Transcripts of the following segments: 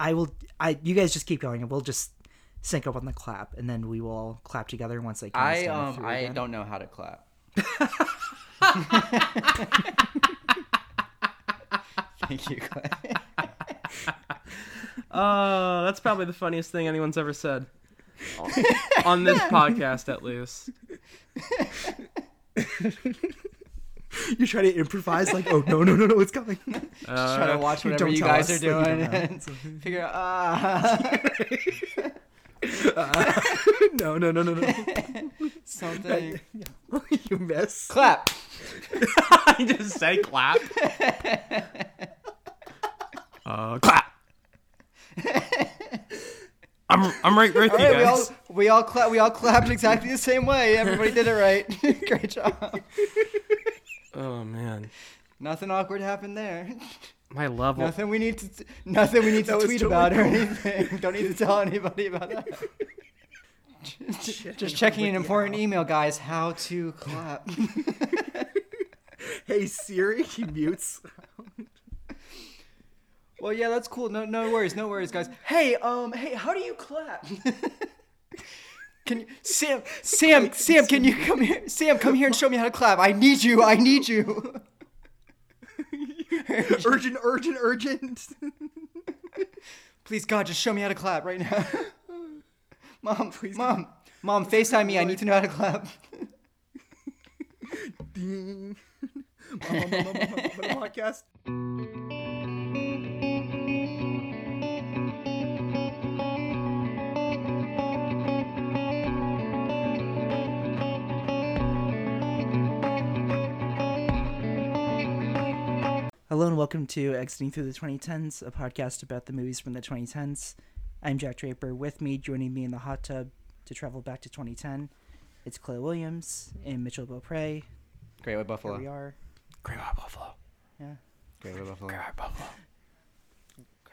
I will. I you guys just keep going, and we'll just sync up on the clap, and then we will all clap together once I. I um I don't know how to clap. Thank you. Clay. Uh, that's probably the funniest thing anyone's ever said. On this podcast, at least. You try to improvise like, oh no no no no, it's coming. Uh, Try to watch whatever don't you guys us are doing don't and figure out. Ah, no no no no no. something. you miss. Clap. I just say clap. uh, clap. I'm I'm right with All you right, we all guys. we all clap. We all clapped exactly the same way. Everybody did it right. Great job. Oh man, Nothing awkward happened there. my level. Nothing we need to. Nothing we need to tweet totally about or anything. Don't need to tell anybody about that. Just checking an important email, guys. How to clap. Hey Siri, he mutes. Well, yeah, that's cool. No, no worries, no worries, guys. Hey, um, hey, how do you clap? Can you, Sam, Sam, Sam, can you come here? Sam, come here and show me how to clap. I need you. I need you. urgent, urgent, urgent. Please, God, just show me how to clap right now. Mom, please, mom, mom, Facetime me. I need to know how to clap. Ding. Mom, mom, mom, mom, mom, mom, mom, podcast. Hello and welcome to Exiting Through the 2010s, a podcast about the movies from the 2010s. I'm Jack Draper. With me, joining me in the hot tub to travel back to 2010, it's Clay Williams and Mitchell Beaupre. Great White Here we are. Great White Buffalo. Yeah. Great White Buffalo. Great White Buffalo.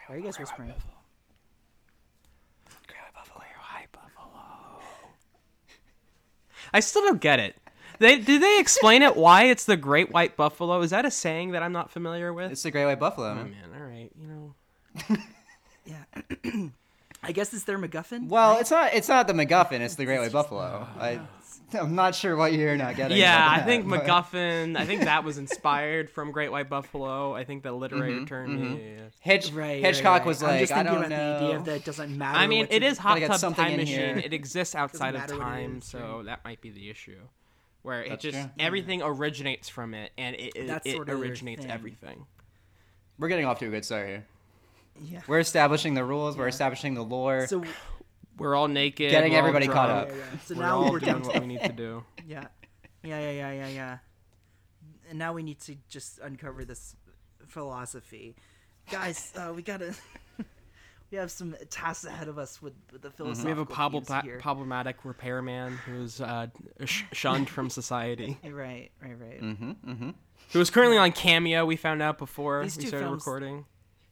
Why are you guys whispering? Great White Buffalo. Great White Buffalo. I still don't get it. They did they explain it why it's the Great White Buffalo? Is that a saying that I'm not familiar with? It's the Great White Buffalo. oh man. man, all right, you know. Yeah. I guess it's their MacGuffin. Well, it's not. It's not the MacGuffin. It's the Great White Buffalo. I, I'm not sure what you're not getting. Yeah, about I that, think but- MacGuffin. I think that was inspired from Great White Buffalo. I think the literary Mm-hmm, term. yeah, yeah, yeah. Hitch, Right, Hitchcock right, was right. I'm like, just I thinking don't about the idea know. of that it doesn't matter. I mean, what it you- is Hot Tub Time Machine. here. It exists outside of matter what it time, so that might be the issue. Where it That's just true. everything originates from it, and it it, That's it sort of originates everything. We're getting off to a good start here. Yeah. We're establishing the rules. We're establishing the lore. So We're all naked. Getting all everybody caught up. Yeah, yeah. So we're now all we're doing what we need to do. yeah, yeah, yeah, yeah, yeah, yeah. And now we need to just uncover this philosophy, guys. Uh, we gotta. We have some tasks ahead of us with, with the philosophical. We have a prob- themes here. problematic repairman who's uh, sh- shunned from society. Right, right, right. mm-hmm, mm-hmm. Who was currently on Cameo. We found out before These we started films- recording.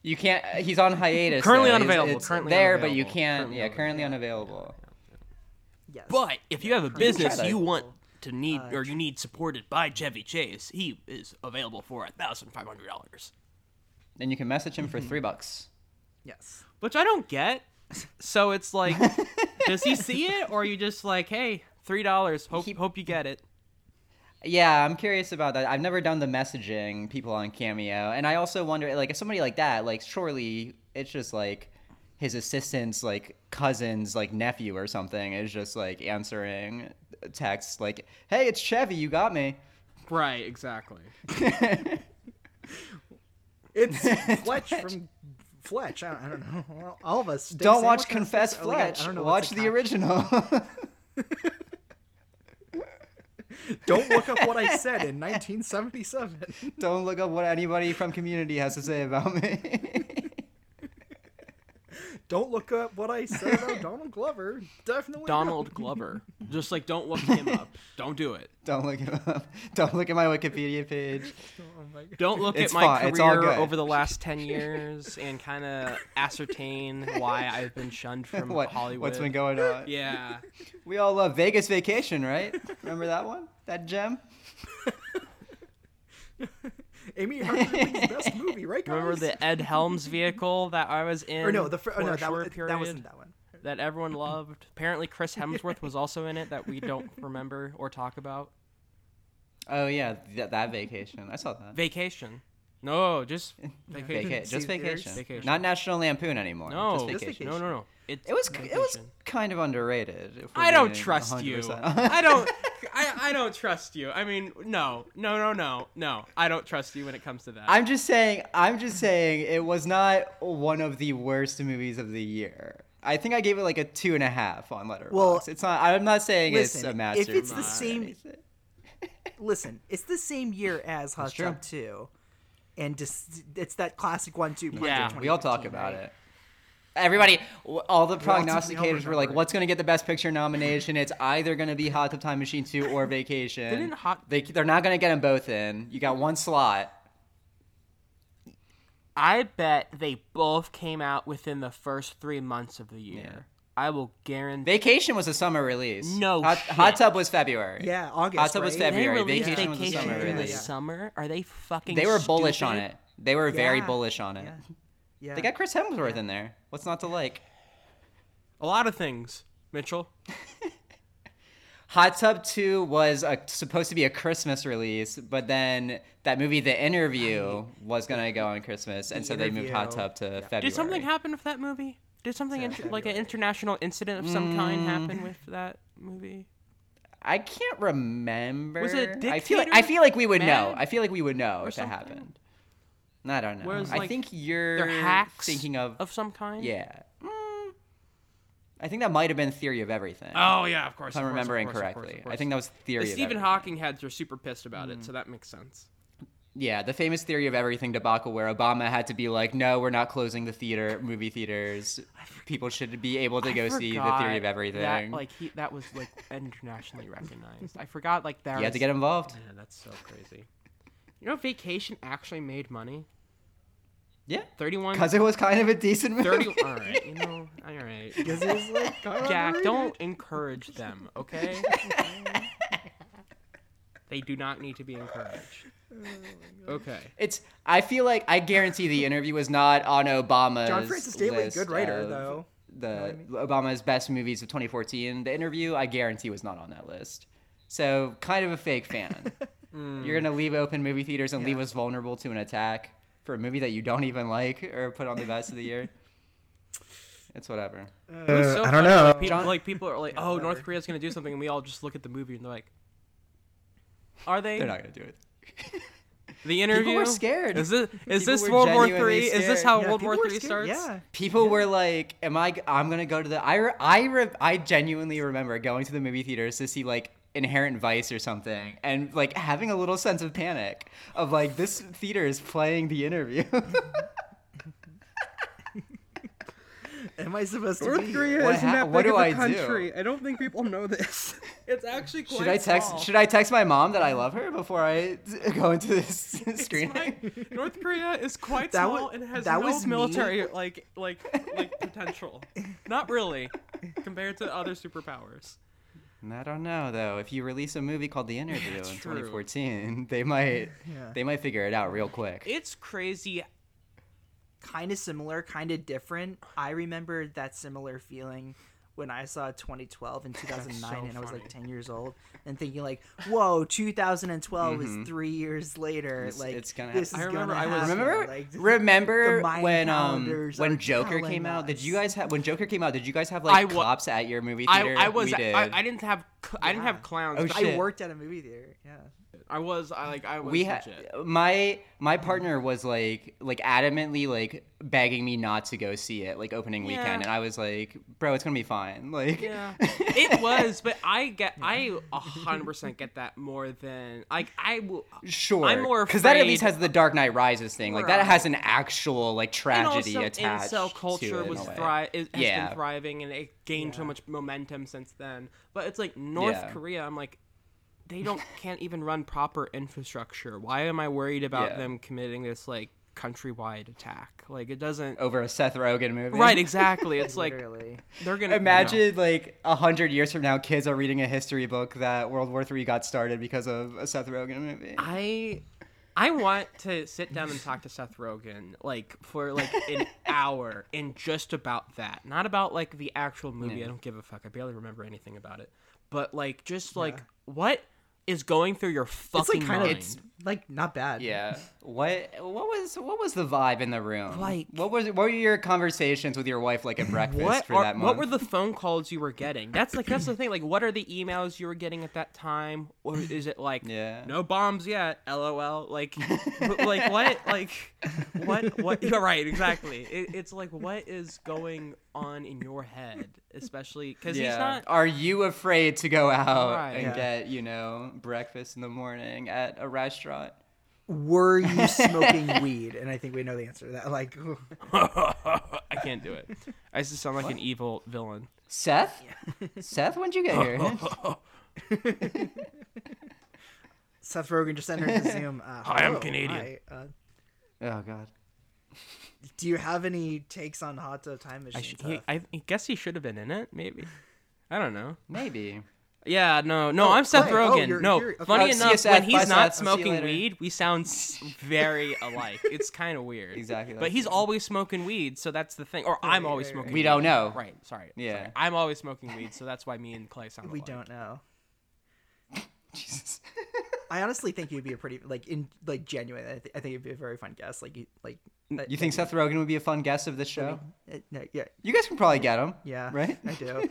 You can't. He's on hiatus. Currently though. Unavailable, It's currently there, but you can't. currently yeah, currently unavailable. unavailable. Yes. But if you have a business you want to need Uh, or you need supported by Chevy Chase, he is available for a thousand five hundred dollars. Then you can message him for three bucks. yes. Which I don't get. So it's like, does he see it, or are you just like, hey, three dollars? Hope He- hope you get it. Yeah, I'm curious about that. I've never done the messaging people on Cameo, and I also wonder, like, if somebody like that, like, surely it's just like his assistant's like cousin's like nephew or something is just like answering texts like, "Hey, it's Chevy, you got me." Right, exactly. It's Fletch from Fletch. I don't, I don't know. All of us. Don't watch? Confess Oh, we I Fletch. don't know Watch the original. Don't look up what I said in 1977. Don't look up what anybody from Community has to say about me. Don't look up what I said about Donald Glover. Definitely. Donald don't. Glover. Just like don't look him up. Don't do it. Don't look him up. Don't look at my Wikipedia page. Oh my God. Don't look It's at my fine, it's all career over the last ten years and kind of ascertain why I've been shunned from What, Hollywood. what's been going on? Yeah. We all love Vegas Vacation, right? Remember that one? That gem? Amy Heckerling's best movie, right, guys? Remember the Ed Helms vehicle that I was in? Or no, the fr- for oh, no, a that, short was, period that wasn't that one. that everyone loved. Apparently, Chris Hemsworth was also in it that we don't remember or talk about. Oh yeah, th- that vacation. I saw that. Vacation. No, just vacation. Vaca- just vacation. Vacation. Not National Lampoon anymore. No, just Just vacation. no, no, no. It, It was it was kind of underrated. if I don't trust you. 100%. I don't. I, I don't trust you. I mean, no, no, no, no, no. I don't trust you when it comes to that. I'm just saying. I'm just saying it was not one of the worst movies of the year. I think I gave it like a two and a half on Letterboxd. Well, it's not. I'm not saying it's listen, a if it's the same- Listen, it's the same year as Hot true. Tub 2. And just it's that classic one two punch. Yeah, we all talk about right? it. Everybody, all the prognosticators were remember like, "What's going to get the Best Picture nomination? It's either going to be Hot Tub Time Machine 2 or Vacation." Didn't Hot- They they're not going to get them both in. You got one slot. I bet they both came out within the first three months of the year. Yeah. I will guarantee. Vacation was a summer release. No Hot, shit. Hot Tub was February. Yeah, August. Hot Tub was right? they February. released Vacation was a summer in the release. summer. Are they fucking? They were bullish on it. They were very bullish on it. Yeah. Yeah. They got Chris Hemsworth in there. What's not to like? A lot of things, Mitchell. Hot Tub 2 was a, supposed to be a Christmas release, but then that movie, The Interview, was going to go on Christmas, and The so they moved Hot Tub to Yeah. February. Did something happen with that movie? Did something Yeah, inter- like an international incident of some Mm. kind happen with that movie? I can't remember. Was it I feel like I feel like we would know. I feel like we would know Or if it something? happened. I don't know. Whereas, I like, think you're They're hacks thinking of, of some kind. yeah. Mm, I think that might have been Theory of Everything. Oh yeah, of course. if I'm of course, of remembering course, of course, correctly. of course. I think that was Theory the of Stephen Everything. Hawking heads are super pissed about Mm. it, so that makes sense. Yeah, the famous theory of everything debacle where Obama had to be like, "No, we're not closing the theater, movie theaters. People should be able to I go see the theory of everything." That like he, that was like internationally recognized. I forgot like that. you had to get involved. Man, that's so crazy. You know, Vacation actually made money. Yeah, Thirty-one. because it was kind of a decent movie. Thirty. all right, you know, all right. Because it was like kinda Jack, underrated. don't encourage them, okay? they do not need to be encouraged. Oh okay. It's. I feel like I guarantee the interview was not on Obama's. John Francis Daley, list good writer though. The Obama's best movies of 2014. The interview, I guarantee, was not on that list. So kind of a fake fan. Hmm. You're gonna leave open movie theaters and leave us vulnerable to an attack for a movie that you don't even like or put on the best of the year. It's whatever. It uh, so I don't funny, know. Like people, John- like, people are like, Yeah, "Oh, North whatever. Korea's gonna do something," and we all just look at the movie and they're like, "Are they?" They're not gonna do it. The interview. People were scared. Is this is People this World War Three? Is this how Yeah, World War Three starts? Yeah. People were like, "Am I? I'm gonna go to the." I I I genuinely remember going to the movie theaters to see like Inherent Vice or something, and like having a little sense of panic of like this theater is playing the interview. Am I supposed to North be? Korea What isn't ha- that what big do of a I do? country. I don't think people know this. It's actually quite should I text? small. Should I text my mom that I love her before I go into this screening? like- North Korea is quite That small wa- and has that no was me. military like like like potential. Not really, compared to other superpowers. I don't know though. If you release a movie called The Interview in 2014, they might Yeah. they might figure it out real quick. It's crazy. kind of similar, kind of different. I remember that similar feeling when I saw 2012 and 2009, so and I was like 10 years old, and thinking like, "Whoa, 2012 Mhm. is three years later. It's- like it's gonna this happen. is I remember gonna I was- Remember, like, remember when um when Joker telling came out? Did you guys have when Joker came out? Did you guys have like wa- cops at your movie theater? I was did. I, I didn't have cl- I didn't have clowns. Oh, but shit. I worked at a movie theater. Yeah. I was I like I was we had my my partner was like like adamantly like begging me not to go see it like opening Yeah. weekend, and I was like, bro, it's gonna be fine. Like, Yeah, it was, but I get I a hundred percent get that more than like I will. Sure, I'm more because that at least has the Dark Knight Rises thing. Like that has an actual like tragedy and also, attached. incel culture was thri- has Yeah. been thriving and it gained so much momentum since then. But it's like North Yeah. Korea. I'm like, they don't can't even run proper infrastructure. Why am I worried about Yeah. them committing this like countrywide attack? Like it doesn't. over a Seth Rogen movie. Right, exactly. It's like they're gonna Imagine like a hundred years from now, kids are reading a history book that World War Three got started because of a Seth Rogen movie. I I want to sit down and talk to Seth Rogen like for like an hour and just about that. Not about like the actual movie. I don't give a fuck. I barely remember anything about it. But like just like what is going through your It's fucking like kind of mind? it's like not bad. Yeah. What what was what was the vibe in the room? Like- what was what were your conversations with your wife like at breakfast what for are, that month? what were the phone calls you were getting? That's like that's the thing. Like, what are the emails you were getting at that time? Or is it like, Yeah. no bombs yet? LOL. Like, like what? Like, what? What? You're right. Exactly. It, it's like, what is going on in your head, especially because yeah. he's not. Are you afraid to go out Right. and Yeah. get, you know, breakfast in the morning at a restaurant? Were you smoking weed? And I think we know the answer to that. Like, I can't do it. I just sound like an evil villain. Seth? Seth, when'd you get here? Seth Rogen just entered the Zoom. Uh, Hi, I'm Canadian. hi, uh, oh god. do you have any takes on Hot Tub Time I, Machine? sh- Seth? he, I guess he should have been in it. Maybe. I don't know. Maybe. Yeah, no, no, Oh, I'm Seth right. Oh, Rogen. you're no, here. Okay. funny Uh, enough, Seth. when he's not I'll see you smoking weed, we sound very alike. It's kind of weird. Exactly, But he's it. always smoking weed, so that's the thing. Or I'm Right, always right, smoking. right. We don't know. Right. Sorry. Yeah. sorry. I'm always smoking weed, so that's why me and Clay sound we alike. don't know. Jesus. I honestly think you'd be a pretty like in like genuine. I, th- I think it'd be a very fun guest. Like you like. that- You think that Seth Rogen would be a fun guest of this show? uh, no, yeah, You guys can probably get him. yeah, Right? I do.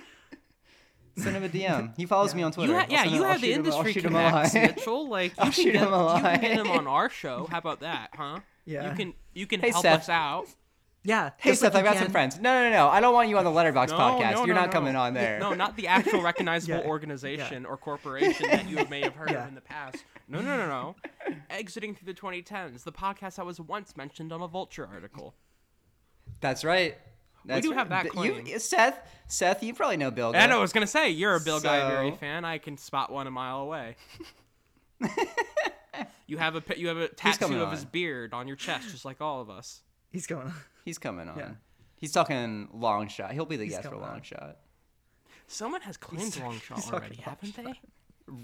Send him a DM. He follows me on Twitter. You ha- I'll yeah, send you him- I'll have the shoot him- I'll industry shoot him a connects, line. Mitchell. Like you I'll can, shoot get, him a you can get him line. on our show. How about that, huh? Yeah. You can you can Hey, help Seth. us out. Yeah. Hey just Seth, like I you got some can- friends. No, no, no, no. I don't want you on the Letterboxd No, podcast. no, You're no, not no. coming on there. No, not the actual recognizable Yeah. organization or corporation that you may have heard Yeah. of in the past. No, no, no, no. Exiting through the 2010s, the podcast that was once mentioned on a Vulture article. That's right. That's do right. have that Th- claim. You, Seth, Seth, you probably know Bill. I know. I was gonna say you're a Bill Guy Berry fan. I can spot one a mile away. you have a pi- you have a tattoo coming of his beard on your chest, just like all of us. He's going. on. He's coming on. Yeah. He's talking long shot. He'll be the He's guest for long on. shot. Someone has claimed long shot talking already, haven't they?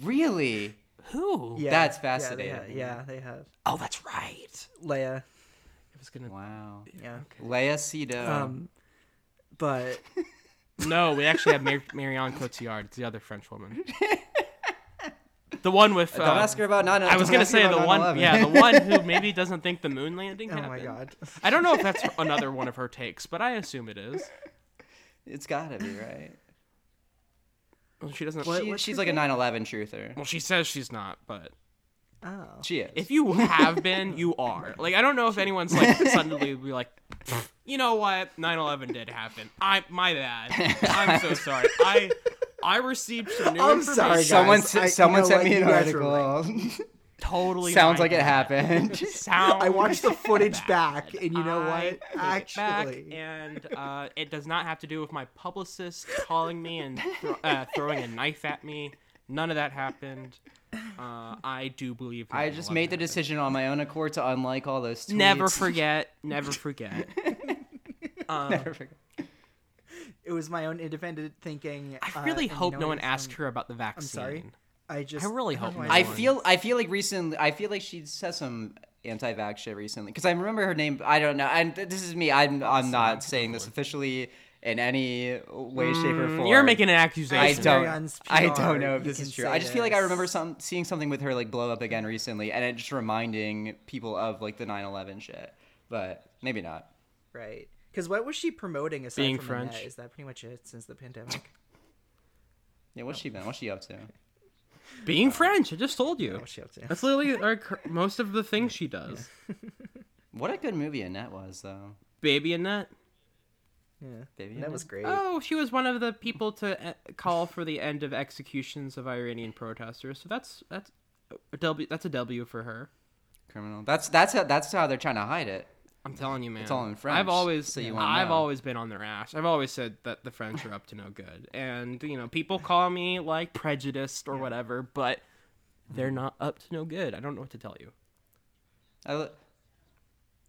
Really? Who? Yeah, That's yeah, fascinating. they ha- Yeah, they have. Oh, that's right. Leia. I was gonna. Wow. Yeah. Leia Seydoux. Um, but No, we actually have Mar- Marion Cotillard. It's the other French woman. The one with. don't uh, ask her about 9 I was gonna say the one, 9/11. yeah, the one who maybe doesn't think the moon landing oh happened. my god. I don't know if that's another one of her takes, but I assume it is. It's gotta be, right? Well, she doesn't. What- She, she's her like a name? 9/11 truther. Well, she says she's not, but Oh. She is. if you have been, you are. Like, I don't know if anyone's like suddenly be like, you know what, 9/11 did happen. I my bad. I'm so sorry. I I received some new I'm information. sorry, guys. someone I- s- you someone know sent what? me an You guys were article. Totally Sounds my like it bad. happened. Sounds I watched the footage bad. back, and you know I what? take it back, Actually, and uh, it does not have to do with my publicist calling me and thro- uh, throwing a knife at me. None of that happened. Uh, I do believe. I just made the happened. decision on my own accord to unlike all those tweets. Never forget. Never forget. Um, Never forget. it was my own independent thinking. I uh, really and you hope no one asked her about the vaccine. sorry? I just. I really don't hope know no I feel I feel like recently I feel like she said some anti-vax shit recently because I remember her name. I don't know, and this is me. I'm I'm not saying this officially in any way, shape, or form. Mm, You're making an accusation. I accusation. don't. I don't know if this is true. I just feel like I remember some seeing something with her like blow up again recently, and it just reminding people of like the 9/11 shit. But maybe not. Right. Because what was she promoting aside Being from the? French. Is that pretty much it since the pandemic? Yeah, what's she been? What's she up to? Being French. I just told you. What's she up to? That's literally like, most of the things she does. What a good movie Annette was though. Baby Annette. Yeah. Baby that was great. Oh, she was one of the people to uh, call for the end of executions of Iranian protesters. So that's that's a W. That's a W for her. Criminal. That's that's how that's how they're trying to hide it. I'm telling you, man. It's all in French, I've always, so you wanna I've know. always been on their ass. I've always said that the French are up to no good, and you know, people call me like prejudiced or whatever, but they're not up to no good. I don't know what to tell you. I, li-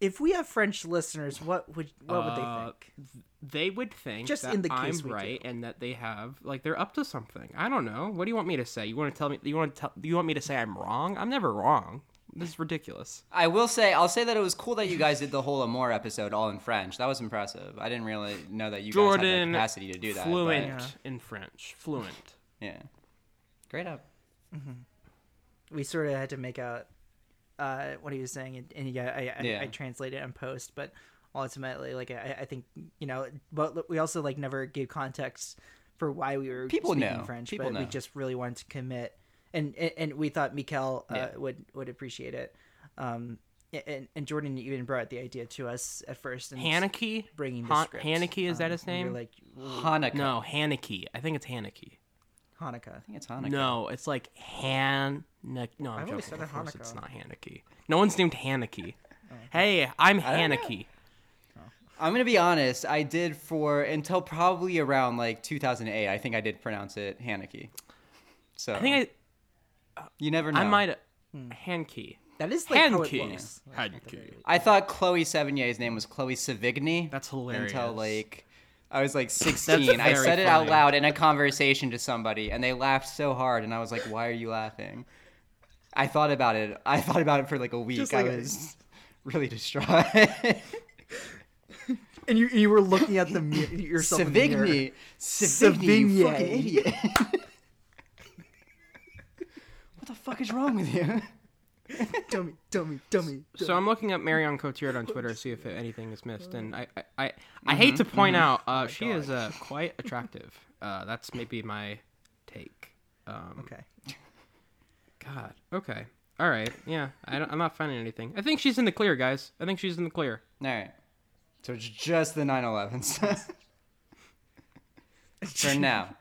If we have French listeners, what would what would they Uh, think? They would think Just that in the case I'm we do. right and that they have like they're up to something. I don't know. What do you want me to say? You want to tell me? You want to tell? You want me to say I'm wrong? I'm never wrong. This is ridiculous. I will say, I'll say that it was cool that you guys did the whole Amour episode all in French. That was impressive. I didn't really know that you guys had Jordan the capacity to do that. fluent Yeah. in French. Fluent. yeah. Great up. we sort of had to make out uh, what he was saying, and, and yeah, I, I, Yeah. I translated it in post, but ultimately, like I, I think you know, but we also like never gave context for why we were People speaking know. French, People but we just really wanted to commit, and and, and we thought Michael uh, Yeah. would would appreciate it. Um, and, and Jordan even brought the idea to us at first, and Haneke? bringing the Han- script. Haneke, is that Um, his we were name? like Hanukkah. No, Haneke. I think it's Haneke. Hanukkah. I think it's Hanukkah. No, it's like Han. No, I'm I've joking. said Of course, Hanukkah. it's not Haneke. No one's named Haneke. Hey, I'm don't. Haneke. I'm gonna be honest. I did for until probably around like 2008. I think I did pronounce it Haneke. So I think I you never know. I might have. Hmm. Haneke. That is like how it Haneke. looks. Haneke. I thought Chloe Sevigny's name was Chloe Savigny. That's hilarious. Until like I was like 16. I said it out loud in a conversation to somebody, and they laughed so hard, and I was like, "Why are you laughing?" I thought about it. I thought about it for like a week. Just I like a- was really distraught. And you you were looking at the mi- yourself in the mirror. Savigny, Savigny, you fucking Savigny. idiot! what the fuck is wrong with you? Dummy, dummy, dummy. So I'm looking up Marion Cotillard on Twitter to see if anything is missed, and I I, I, I hate to point out uh, she is uh, quite attractive. Uh, that's maybe my take. Um, Okay. God. Okay. All right. Yeah. I don't, I'm not finding anything. I think she's in the clear, guys. I think she's in the clear. All right. So it's just the 911s. For now.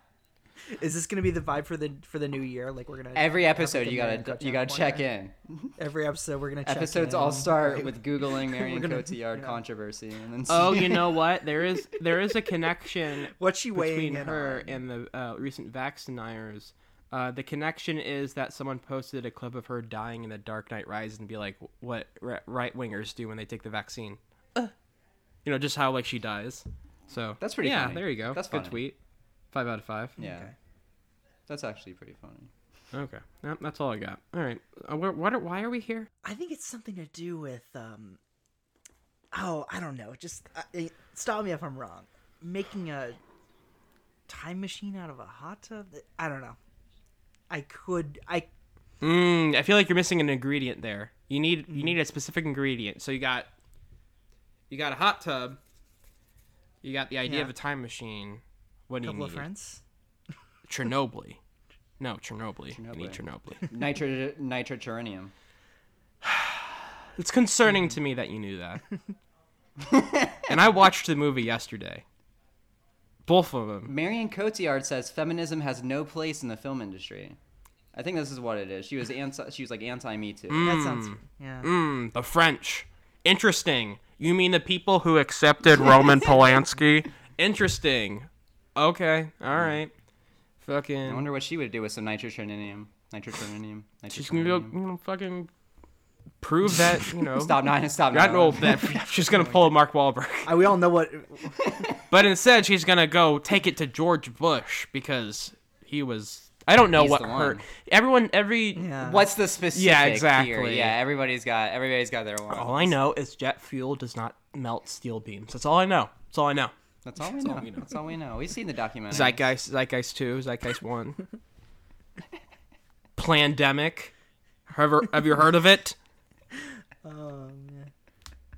Is this gonna be the vibe for the for the new year? Like we're gonna Every episode you gotta Cotillard you gotta check corner? in. Every episode we're gonna check Episodes in. all start with googling Marion gonna- Cotillard yeah. controversy and then Oh, you know what? There is there is a connection What's she weighing between her on? and the uh, recent vax deniers. Uh, the connection is that someone posted a clip of her dying in The Dark Knight Rises and be like, "What right wingers do when they take the vaccine?" Uh. You know, just how like she dies. So That's pretty Yeah, funny. there you go. That's good funny. tweet. Five out of five. Yeah. Okay. That's actually pretty funny. Okay, Yep, that's all I got. All right, uh, where, what? Are, why are we here? I think it's something to do with um. Oh, I don't know. Just uh, stop me if I'm wrong. Making a time machine out of a hot tub. I don't know. I could. I Mm, I feel like you're missing an ingredient there. You need you need a specific ingredient. So you got you got a hot tub. You got the idea Yeah. of a time machine. What do you need? couple need? of friends. Chernobyl. No, Chernobyl. You need Chernobyl. Chernobyl. Nitro nitroturnium. it's concerning to me that you knew that. and I watched the movie yesterday. Both of them. Marion Cotillard says feminism has no place in the film industry. I think this is what it is. She was anti. She was like anti Me Too. That sounds. Yeah. Mm, the French. Interesting. You mean the people who accepted Roman Polanski? Interesting. Okay. All right. I wonder what she would do with some nitroturnium. Nitroturnium. She's gonna go, you know, fucking prove that, you know. Stop nine. and Stop I nine. know that she's gonna pull a Mark Wahlberg, Uh, we all know what. but instead she's gonna go take it to George Bush because he was. I don't know He's what the her. one. Everyone, every. Yeah. What's the specific? Yeah, here? exactly. Yeah, everybody's got. Everybody's got their one. All I know is jet fuel does not melt steel beams. That's all I know. That's all I know. That's all we That's know. all we know. That's all we know. We've seen the documentary. Zeitgeist, Zeitgeist two, Zeitgeist one, Plandemic. Have, you- have you heard of it? Oh man.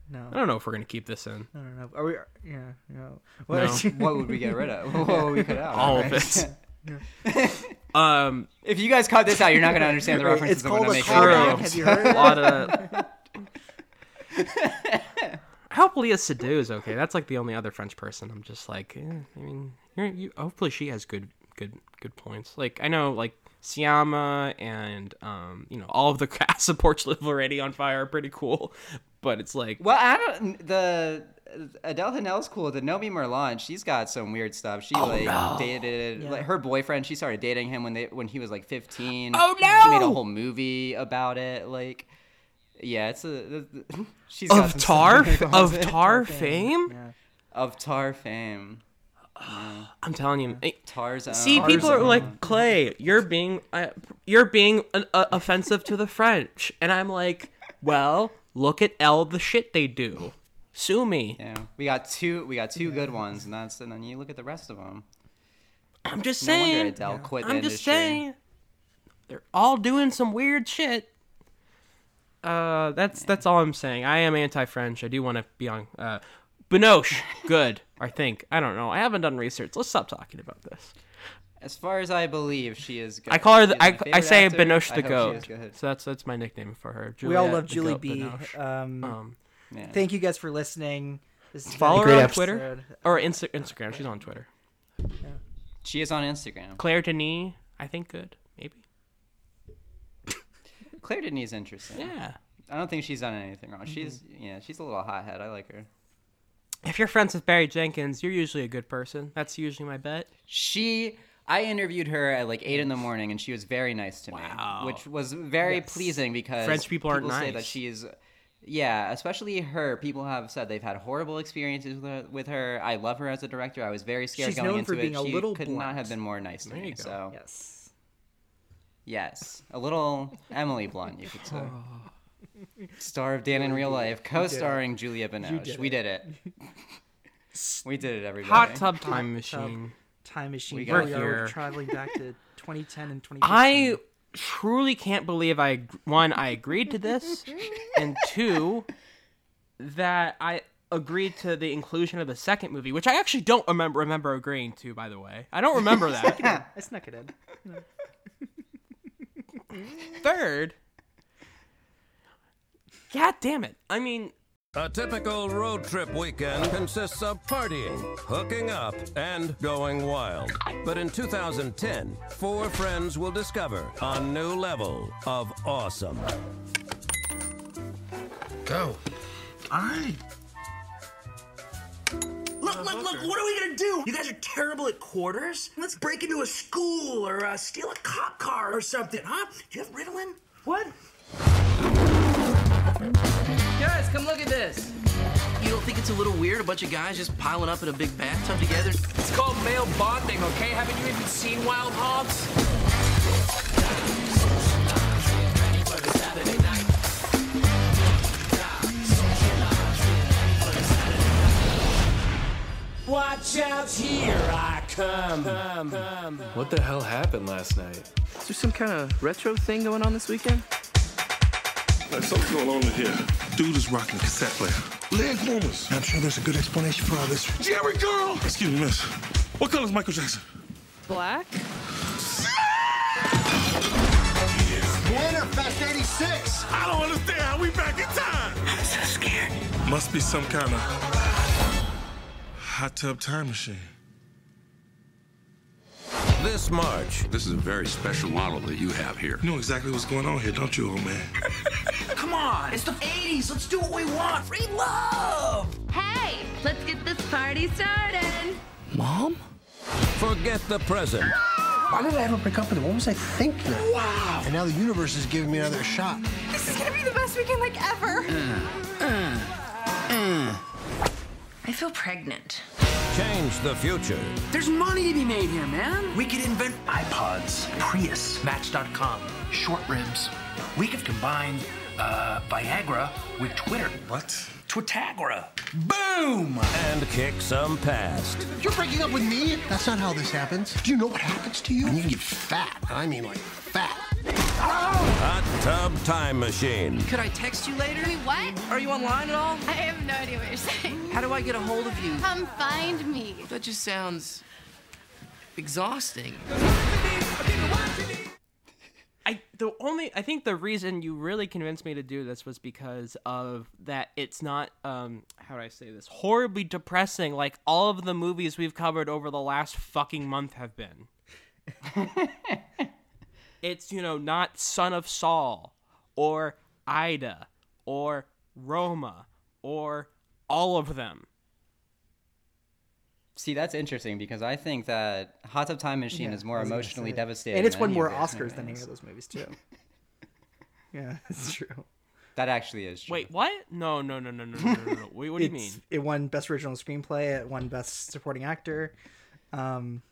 No. I don't know if we're gonna keep this in. I don't know. Are we? Yeah. No. No. what would we get rid of? What would we cut out? All of it. Um, If you guys cut this out, you're not gonna understand the references It's I'm called gonna a make. callback. True. Have you heard a of lot of. I hope Leah Seydoux is okay. That's like the only other French person. I'm just like, eh, I mean, you're, you. Hopefully, she has good, good, good points. Like I know, like Sciamma and um, you know, all of the cast of Portrait of a Lady on Fire are pretty cool. But it's like, Well, I don't. The Adèle Haenel's cool. The Noémie Merlant, she's got some weird stuff. She like no. dated Yeah. like her boyfriend. She started dating him when they when he was like 15. Oh, no! She made a whole movie about it. Like, yeah, it's a. She's got of Tar, stuff in her of. Tar fame. Yeah. of Tar fame. I'm telling you. Tarzan. See, people are like Clay. You're being uh, you're being uh, uh, offensive to the French, and I'm like, well, look at all the shit they do. Sue me. Yeah, we got two. We got two good ones, and that's and then you look at the rest of them. I'm just No wonder saying. Adele quit the I'm industry. just saying. They're all doing some weird shit. Uh, that's that's all I'm saying. I am anti-French. I do want to be on. Uh, Binoche, good. I think. I don't know. I haven't done research. Let's stop talking about this. As far as I believe, she is. Good. I call her. The, I, I say actor. Binoche I the hope she goat. is good. So that's that's my nickname for her. we all love Julie Goat B. Um, Um, Yeah. thank you guys for listening. This has follow a her on episode. Twitter or Insta- Instagram. She's on Twitter. She is on Instagram. Claire Denis, I think good. Claire Denis is interesting. Yeah. I don't think she's done anything wrong. Mm-hmm. She's yeah, she's a little hothead. I like her. If you're friends with Barry Jenkins, you're usually a good person. That's usually my bet. She. I interviewed her at like eight in the morning, and she was very nice to me, which was very Yes. pleasing because French people aren't say that she's. Yeah, especially her. People have said they've had horrible experiences with her. With her. I love her as a director. I was very scared She's going known into for it. being a she little could not have been more nice to There me. So Yes. Yes, a little Emily Blunt, you could say. Star of Dan in real life, co-starring Julia Binoche. did we did it. we did it, everybody. Hot tub time Hot machine. Time machine. We got We're here. traveling back to 2010 and 2015. I truly can't believe I one I agreed to this, and two that I agreed to the inclusion of the second movie, which I actually don't remember remember agreeing to. By the way, I don't remember that. I snuck it in. Third, God damn it! I mean, A typical road trip weekend consists of partying, hooking up, and going wild. But in 2010, four friends will discover a new level of awesome. Go. All right. Look, look, look, what are we gonna do? You guys are terrible at quarters? Let's break into a school or uh, steal a cop car or something, huh? Do you have Ritalin? What? Guys, come look at this. You don't think it's a little weird? A bunch of guys just piling up in a big bathtub together? It's called male bonding, okay? Haven't you even seen Wild Hogs? Watch out, here I come. come, come. What the hell happened last night? Is there some kind of retro thing going on this weekend? There's something going on in here. Dude is rocking a cassette player. Leg warmers. I'm sure there's a good explanation for all this. Jerry girl! Excuse me, miss. What color is Michael Jackson? Black? Winner, Fest 86! I don't understand how we back in time. I'm so scared. Must be some kind of hot tub time machine. This March, This is a very special model that you have here. You know exactly what's going on here, don't you, old man? Come on, it's the 80s. Let's do what we want. Free love. Hey, let's get this party started. Mom? forget the present. Why did I ever break up with him? What was I thinking? Wow. And now the universe is giving me another shot. This is gonna be the best weekend like ever. Uh, uh, uh. I feel pregnant. Change the future. There's money to be made here, man. We could invent iPods, Prius, Match.com. short ribs. We could combine uh, Viagra with Twitter. What? Twitagra. Boom! And kick some past. You're breaking up with me? That's not how this happens. Do you know what happens to you? When you get fat. I mean, like, fat. Hot tub time machine. Could I text you later? Wait, what? Are you online at all? I have no idea what you're saying. How do I get a hold of you? Come find me. That just sounds exhausting. I the only I think the reason you really convinced me to do this was because of that it's not um how do I say this horribly depressing like all of the movies we've covered over the last fucking month have been. it's you know not Son of Saul or Ida or Roma or all of them. See, that's interesting because I think that Hot Tub Time Machine Yeah, is more I was gonna emotionally say. devastating. And it's won more of those Oscars than any of those movies, too. yeah, it's true. That actually is true. Wait, what? No, no, no, no, no, no, no, no. Wait, what do you mean? It won Best Original Screenplay. It won Best Supporting Actor. Um,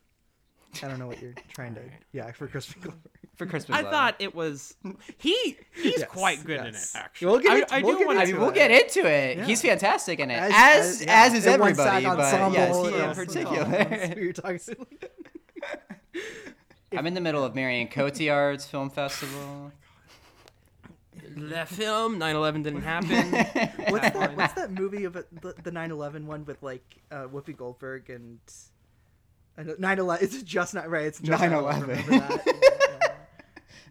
I don't know what you're trying to. Yeah, for Crispin Glover. For Christmas. I Love. thought it was he. He's Yes, quite good yes. in it, actually. We'll get I, into- I we'll do get want I to. mean, we'll get into it. Yeah. He's fantastic in it, As- as as- as, is in everybody. But yes, he in particular. songs we were talking- I'm in the middle of Marion Cotillard's film festival. The film 9/11 didn't happen. What's that? What's that movie of the the 9/11 one with like uh, Whoopi Goldberg and I 9/11? It's just not right. It's just 9/11.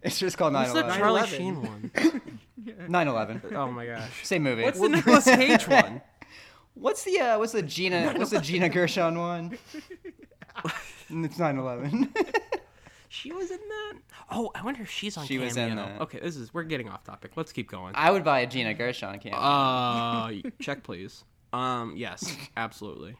Remember that? It's just called What's the 9/11. Charlie 9/11. Sheen one? 9/11. Oh my gosh. Same movie. What's the Nicolas Cage one? What's the uh, what's the Gina what's the Gina Gershon one? it's 9/11. She was in that. Oh, I wonder if she's on She Cameo. was in that. Okay, this is we're getting off topic. Let's keep going. I would buy a Gina Gershon cameo. Uh, check please. Um, yes, absolutely.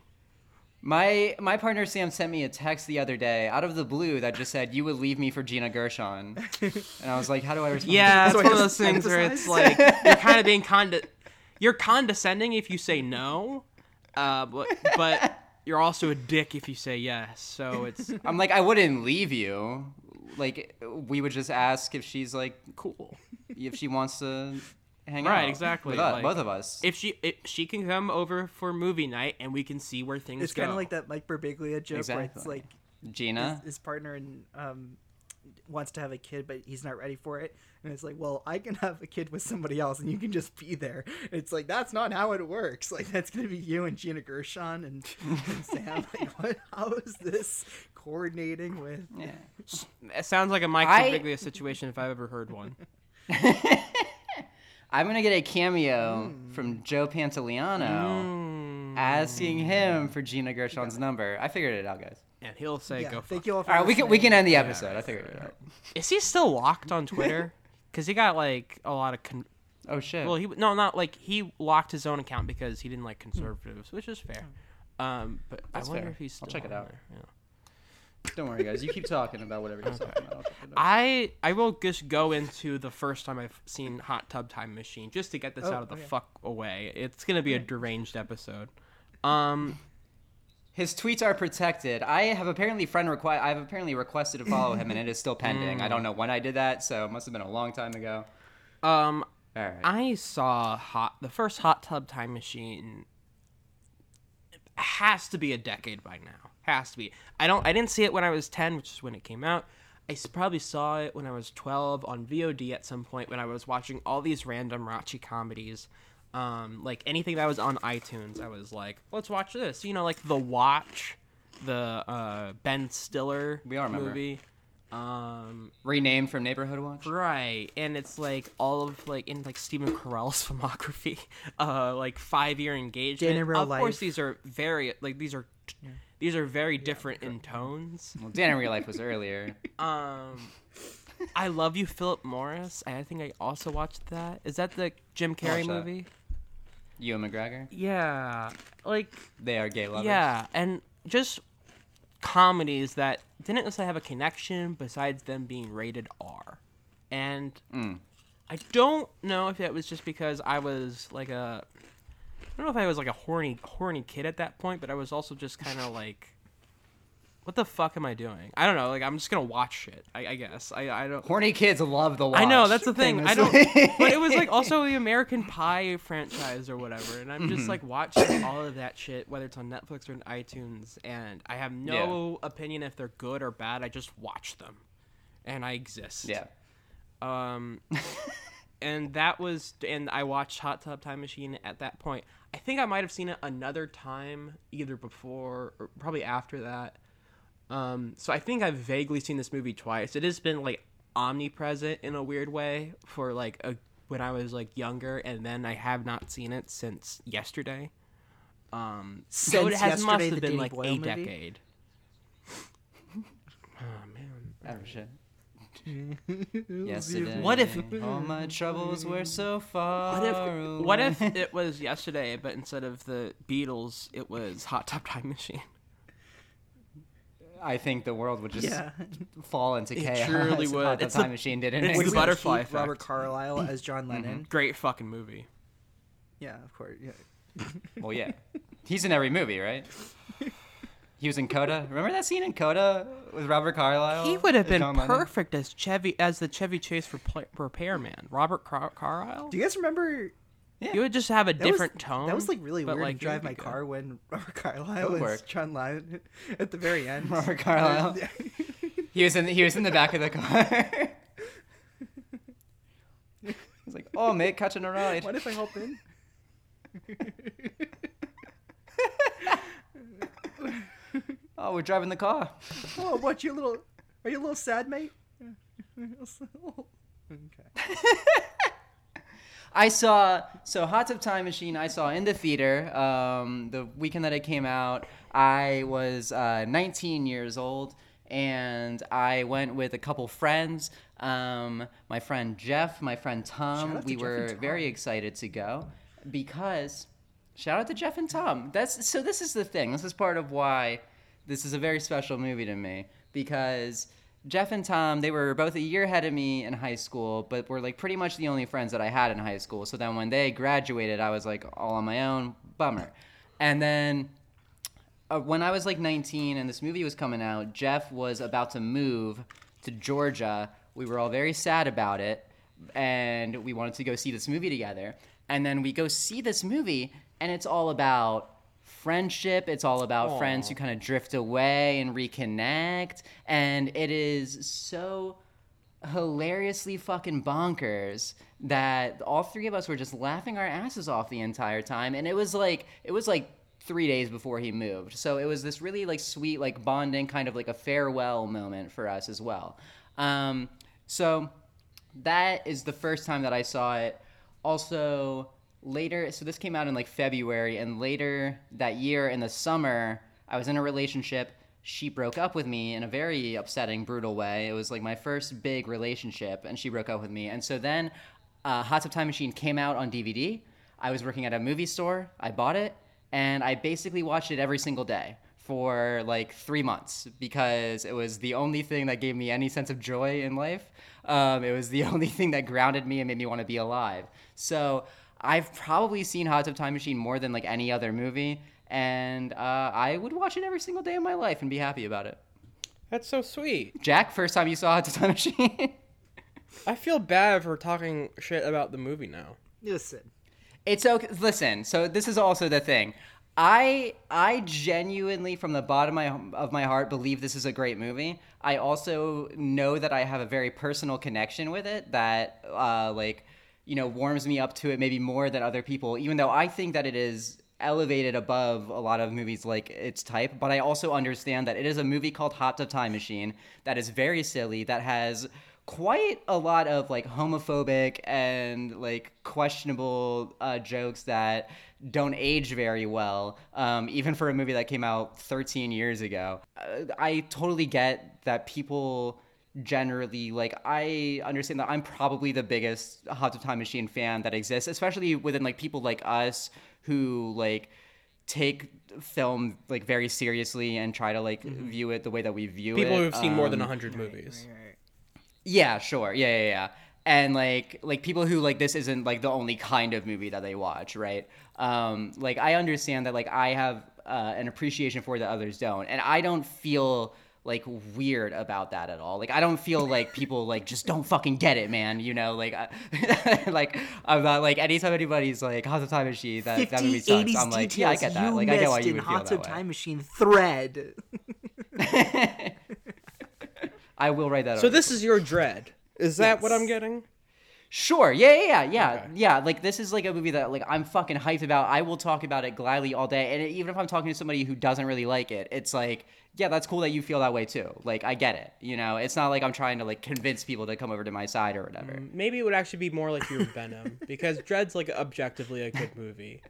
My my partner Sam sent me a text the other day out of the blue that just said you would leave me for Gina Gershon, and I was like, how do I respond? Yeah, it's So I one of just those things where it's like you're kind of being conde- you're condescending if you say no, uh, but but you're also a dick if you say yes. So it's I'm like, I wouldn't leave you. Like, we would just ask if she's like cool. if she wants to hang out. Right, exactly. With us, like, both of us. If she if she can come over for movie night and we can see where things It's go. kind of like that Mike Birbiglia joke where it's like Gina. his, his partner and um wants to have a kid but he's not ready for it and it's like well i can have a kid with somebody else and you can just be there it's like that's not how it works like that's gonna be you and gina gershon and, and sam like what how is this coordinating with Yeah. It sounds like a Mike I- Birbiglia situation if I've ever heard one. I'm gonna get a cameo Hmm. from Joe Pantoliano, asking him for Gina Gershon's number. I figured it out, guys. And he'll say, yeah, "Go thank fuck." you all for All right, we can we can end the episode. I figured it out. Is he still locked on Twitter? Because he got like a lot of. Con- Oh shit. well, he no, not like he locked his own account because he didn't like conservatives, which is fair. Um, but That's I wonder fair. if he's. I'll Still check it on out. there, yeah. Don't worry, guys. You keep talking about whatever you're talking about. I'll check it out. I I will just go into the first time I've seen Hot Tub Time Machine just to get this Oh, out of the okay. fuck away. It's gonna be a deranged episode. Um, His tweets are protected. I have apparently friend request. I've apparently requested to follow him, and it is still pending. I don't know when I did that, so it must have been a long time ago. um, All right. I saw hot the first Hot Tub Time Machine. Has to be a decade by now. Has to be. I don't. I didn't see it when I was ten, which is when it came out. I probably saw it when I was twelve on VOD at some point when I was watching all these random raunchy comedies. Um, like anything that was on iTunes, I was like, let's watch this. You know, like The Watch, the uh, Ben Stiller We all remember. movie. Um, Renamed from Neighborhood Watch. Right, and it's like all of like in like Stephen Carell's filmography, uh, like five year engagement. Dan in Real of course, these are very like these are these are very different in tones. Well, Dan in Real Life was earlier. Um, I love you, Philip Morris. I think I also watched that. Is that the Jim Carrey Watched that. movie? Ewan McGregor. Yeah, like They are gay lovers. yeah, and just comedies that didn't necessarily have a connection besides them being rated R. And Mm. I don't know if it was just because I was like a I don't know if I was like a horny horny kid at that point, but I was also just kind of like what the fuck am I doing? I don't know. Like I'm just gonna watch shit. I, I guess. I, I don't. Horny kids love the watch. I know that's the thing. I don't. But it was like also the American Pie franchise or whatever, and I'm just Mhm. like watching all of that shit, whether it's on Netflix or on iTunes, and I have no opinion if they're good or bad. I just watch them, and I exist. Yeah. Um, and that was, and I watched Hot Tub Time Machine at that point. I think I might have seen it another time, either before or probably after that. Um, so I think I've vaguely seen this movie twice. It has been like omnipresent in a weird way for like a when I was like younger, and then I have not seen it since yesterday. Um, so it has must have been Danny like Boyle a movie? decade. Oh man. Oh shit. Yesterday. What if all my troubles were so far? What if what if it was yesterday, but instead of the Beatles, it was Hot Tub Time Machine? I think the world would just Yeah. fall into It chaos. truly if would. Hot Tub It's the- Time Machine didn't. it's the exist. butterfly effect. Robert Carlyle as John mm-hmm. Lennon. Great fucking movie. Yeah, of course. Yeah. Well, yeah, he's in every movie, right? He was in Coda. Remember that scene in Coda with Robert Carlyle? He would have been John Lennon? perfect as Chevy as the Chevy Chase repla- repairman, Robert Car- Carlyle. Do you guys remember? Yeah. You would just have a That was- different tone. That was like really but, weird like, to drive my good. car when Robert Carlyle was work. John Lennon at the very end. Robert Carlyle. He was in. He was in the back of the car. He's like, "Oh, mate, catching a ride." What if I hop in? Oh, we're driving the car. Oh, what you little? Are you a little sad, mate? okay. I saw so Hot Tub Time Machine. I saw in the theater um, the weekend that it came out. I was uh, 19 years old, and I went with a couple friends. Um, my friend Jeff, my friend Tom. to We Jeff were and very excited to go because shout out to Jeff and Tom. That's so. This is the thing. This is part of why this is a very special movie to me because Jeff and Tom, they were both a year ahead of me in high school, but were like pretty much the only friends that I had in high school. So then when they graduated, I was like all on my own. Bummer. And then uh, when I was like 19 and this movie was coming out, Jeff was about to move to Georgia. We were all very sad about it, and we wanted to go see this movie together. And then we go see this movie, and it's all about friendship. It's all about friends who kind of drift away and reconnect. And it is so hilariously fucking bonkers that all three of us were just laughing our asses off the entire time. And it was like it was like three days before he moved. So it was this really like sweet like bonding kind of like a farewell moment for us as well. Um, so that is the first time that i saw it. Also later so this came out in like february and later that year in the summer i was in a relationship. She broke up with me in a very upsetting brutal way. It was like my first big relationship and she broke up with me. And so then uh, hot tub time machine came out on dvd i was working at a movie store. I bought it and i basically watched it every single day for like three months because it was the only thing that gave me any sense of joy in life. Um, it was the only thing that grounded me and made me want to be alive. So I've probably seen Hot Tub Time Machine more than like any other movie, and uh, I would watch it every single day of my life and be happy about it. That's so sweet. Jack, first time you saw Hot Tub Time Machine? I feel bad for talking shit about the movie now. Listen, It's okay. Listen, so this is also the thing. I I genuinely, from the bottom of my, of my heart, believe this is a great movie. I also know that I have a very personal connection with it that, uh, like, you know, warms me up to it maybe more than other people. Even though I think that it is elevated above a lot of movies like its type, but I also understand that it is a movie called Hot Tub Time Machine that is very silly, that has quite a lot of like homophobic and like questionable uh, jokes that don't age very well, um, even for a movie that came out 13 years ago. Uh, I totally get that people generally like i understand that i'm probably the biggest hot tub time machine fan that exists especially within like people like us who like take film like very seriously and try to like view it the way that we view it. People who've seen more than Um, 100 movies. yeah, sure. Yeah, yeah, yeah. And like like people who like this isn't like the only kind of movie that they watch, right? Um like I understand that like I have uh, an appreciation for it that others don't. And I don't feel like weird about that at all. Like I don't feel like people like just don't fucking get it, man, you know? Like I, like I'm not like anytime anybody's like Hot Tub Time Machine that that 50, movie sucks. 80s I'm like, yeah, I get that. Like I get why you would feel Hot that Tub way. Time Machine thread. I will write that So over. this is your dread. Is that what I'm getting? Sure. Yeah, yeah, yeah, yeah. Yeah, like this is like a movie that like I'm fucking hyped about. I will talk about it gladly all day. And even if I'm talking to somebody who doesn't really like it, it's like, yeah, that's cool that you feel that way too. Like I get it. You know, it's not like I'm trying to like convince people to come over to my side or whatever. Maybe it would actually be more like your Venom because Dread's like objectively a good movie,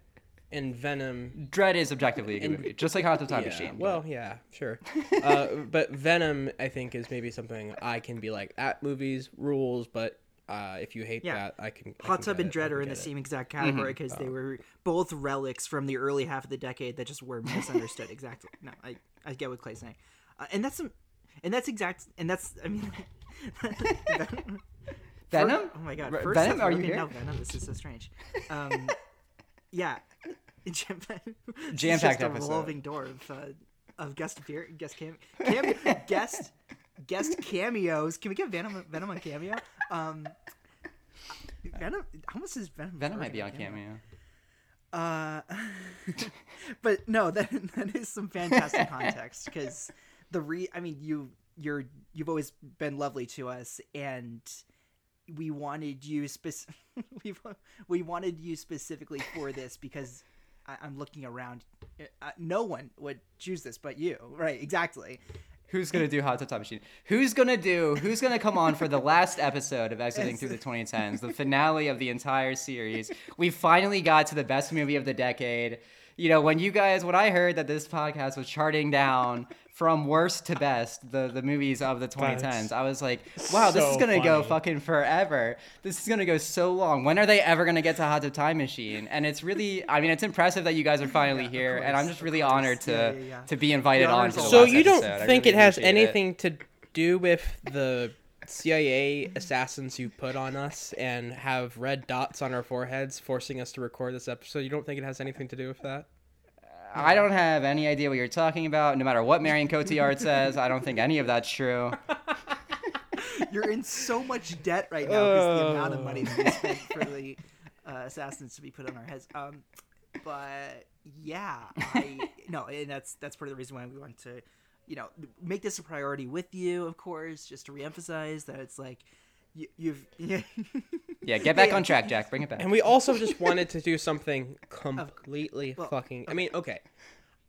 and Venom. Dread is objectively a good and- movie, just like Hot Tub Time yeah, Machine. Well, yeah, sure. uh, but Venom, I think, is maybe something I can be like at movie's rules, but uh, if you hate Yeah. that, I can. I Hot can Tub and it, Dread are in the it. same exact category Mhm. because they Oh. were both relics from the early half of the decade that just were misunderstood. exactly. No, I I get what Clay's saying, uh, and that's some, and that's exact, and that's I mean. Venom? Fir- oh my god! Re- First Venom? Seth Are you Rogen, here? No, Venom. This is so strange. Um, yeah, Jam- Jam-packed it's just a episode. revolving door of uh, of guest appear guest cam, cam guest guest cameos. Can we get Venom Venom on cameo? Um, Venom. How much is Venom? Venom might be on cameo. Uh, but no, that that is some fantastic context because the re. I mean, you you're you've always been lovely to us, and we wanted you spec- we we wanted you specifically for this because I, I'm looking around. Uh, no one would choose this but you, right? Exactly. Who's gonna do Hot Tub Time Machine? Who's gonna do? Who's gonna come on for the last episode of Exiting Through the 2010s, the finale of the entire series? We finally got to the best movie of the decade. You know, when you guys, when I heard that this podcast was charting down from worst to best, the the movies of the 2010s, That's I was like, wow, this is gonna go fucking forever. This is gonna go so long. When are they ever gonna get to Hot Tub Time Machine? And it's really, I mean, it's impressive that you guys are finally here, and I'm just really honored to Yeah, yeah, yeah. to be invited on. To the So last you don't episode. Think really it has appreciate it. anything to do with the CIA assassins you put on us and have red dots on our foreheads forcing us to record this episode? You don't think it has anything to do with that? I don't have any idea what you're talking about. No matter what Marion Cotillard says, I don't think any of that's true. You're in so much debt right now because the amount of money that we spent for the uh, assassins to be put on our heads. Um, but yeah, I no, and that's that's part of the reason why we want to, you know, make this a priority with you, of course, just to reemphasize that it's like you, you've yeah. Yeah, get back Yeah, on track, Jack. Bring it back. And we also just wanted to do something completely well, fucking. I mean, okay,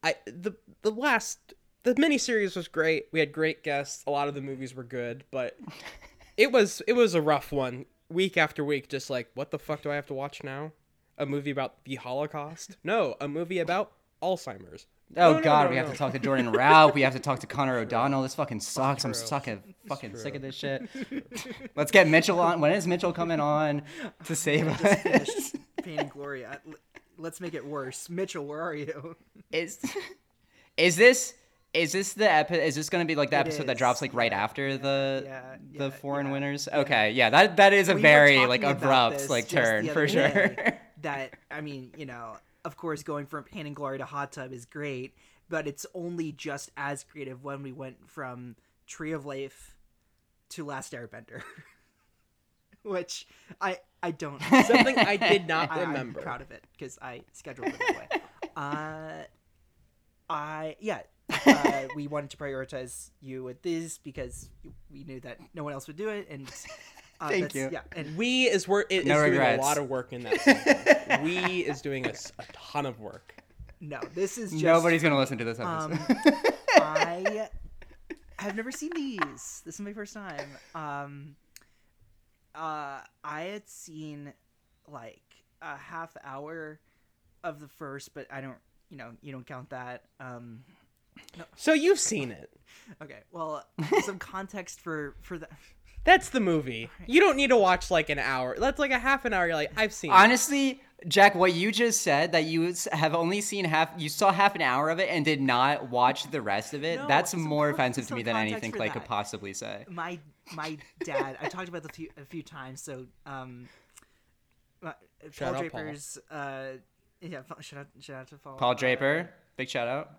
I the the last the miniseries was great. We had great guests. A lot of the movies were good, but it was it was a rough one. Week after week, just like what the fuck do I have to watch now? A movie about the Holocaust? No, a movie about Alzheimer's. Oh No, no, God, no, we have to talk to Jordan Rao. We have to talk to Connor O'Donnell. This fucking sucks. I'm sucking, fucking sick of this shit. Let's get Mitchell on. When is Mitchell coming on to save us? Pain and Glory. I- Let's make it worse. Mitchell, where are you? Is is this is this the epi- Is this going to be like the It episode that drops like right after the yeah, the yeah, foreign yeah, winners? Okay, yeah, that that is a We very like abrupt like turn for sure. that I mean, you know, of course, going from Pain and Glory to Hot Tub is great, but it's only just as creative when we went from Tree of Life to Last Airbender, which I I don't Something I did not I, remember. I'm proud of it because I scheduled it that way. Uh, I yeah. uh, we wanted to prioritize you with this because we knew that no one else would do it, and uh, Thank you. Yeah, and We is work is No doing regrets. a lot of work in that. we is doing a ton of work. no, this is just Nobody's gonna listen to this episode. Um, I have never seen these. This is my first time. Um, uh, I had seen like a half hour of the first, but I don't. You know, you don't count that. Um, So you've seen it. okay. Well, some context for for that. That's the movie. You don't need to watch like an hour. That's like a half an hour. You're like, I've seen. it. Honestly, Jack, what you just said that you have only seen half, you saw half an hour of it and did not watch the rest of it. No, that's more offensive to me than anything for Clay could possibly say. my my dad i talked about this a few, a few times so um uh, Shout paul out, Paul. draper's uh yeah shout out shout out to paul Paul uh, Draper, big shout out.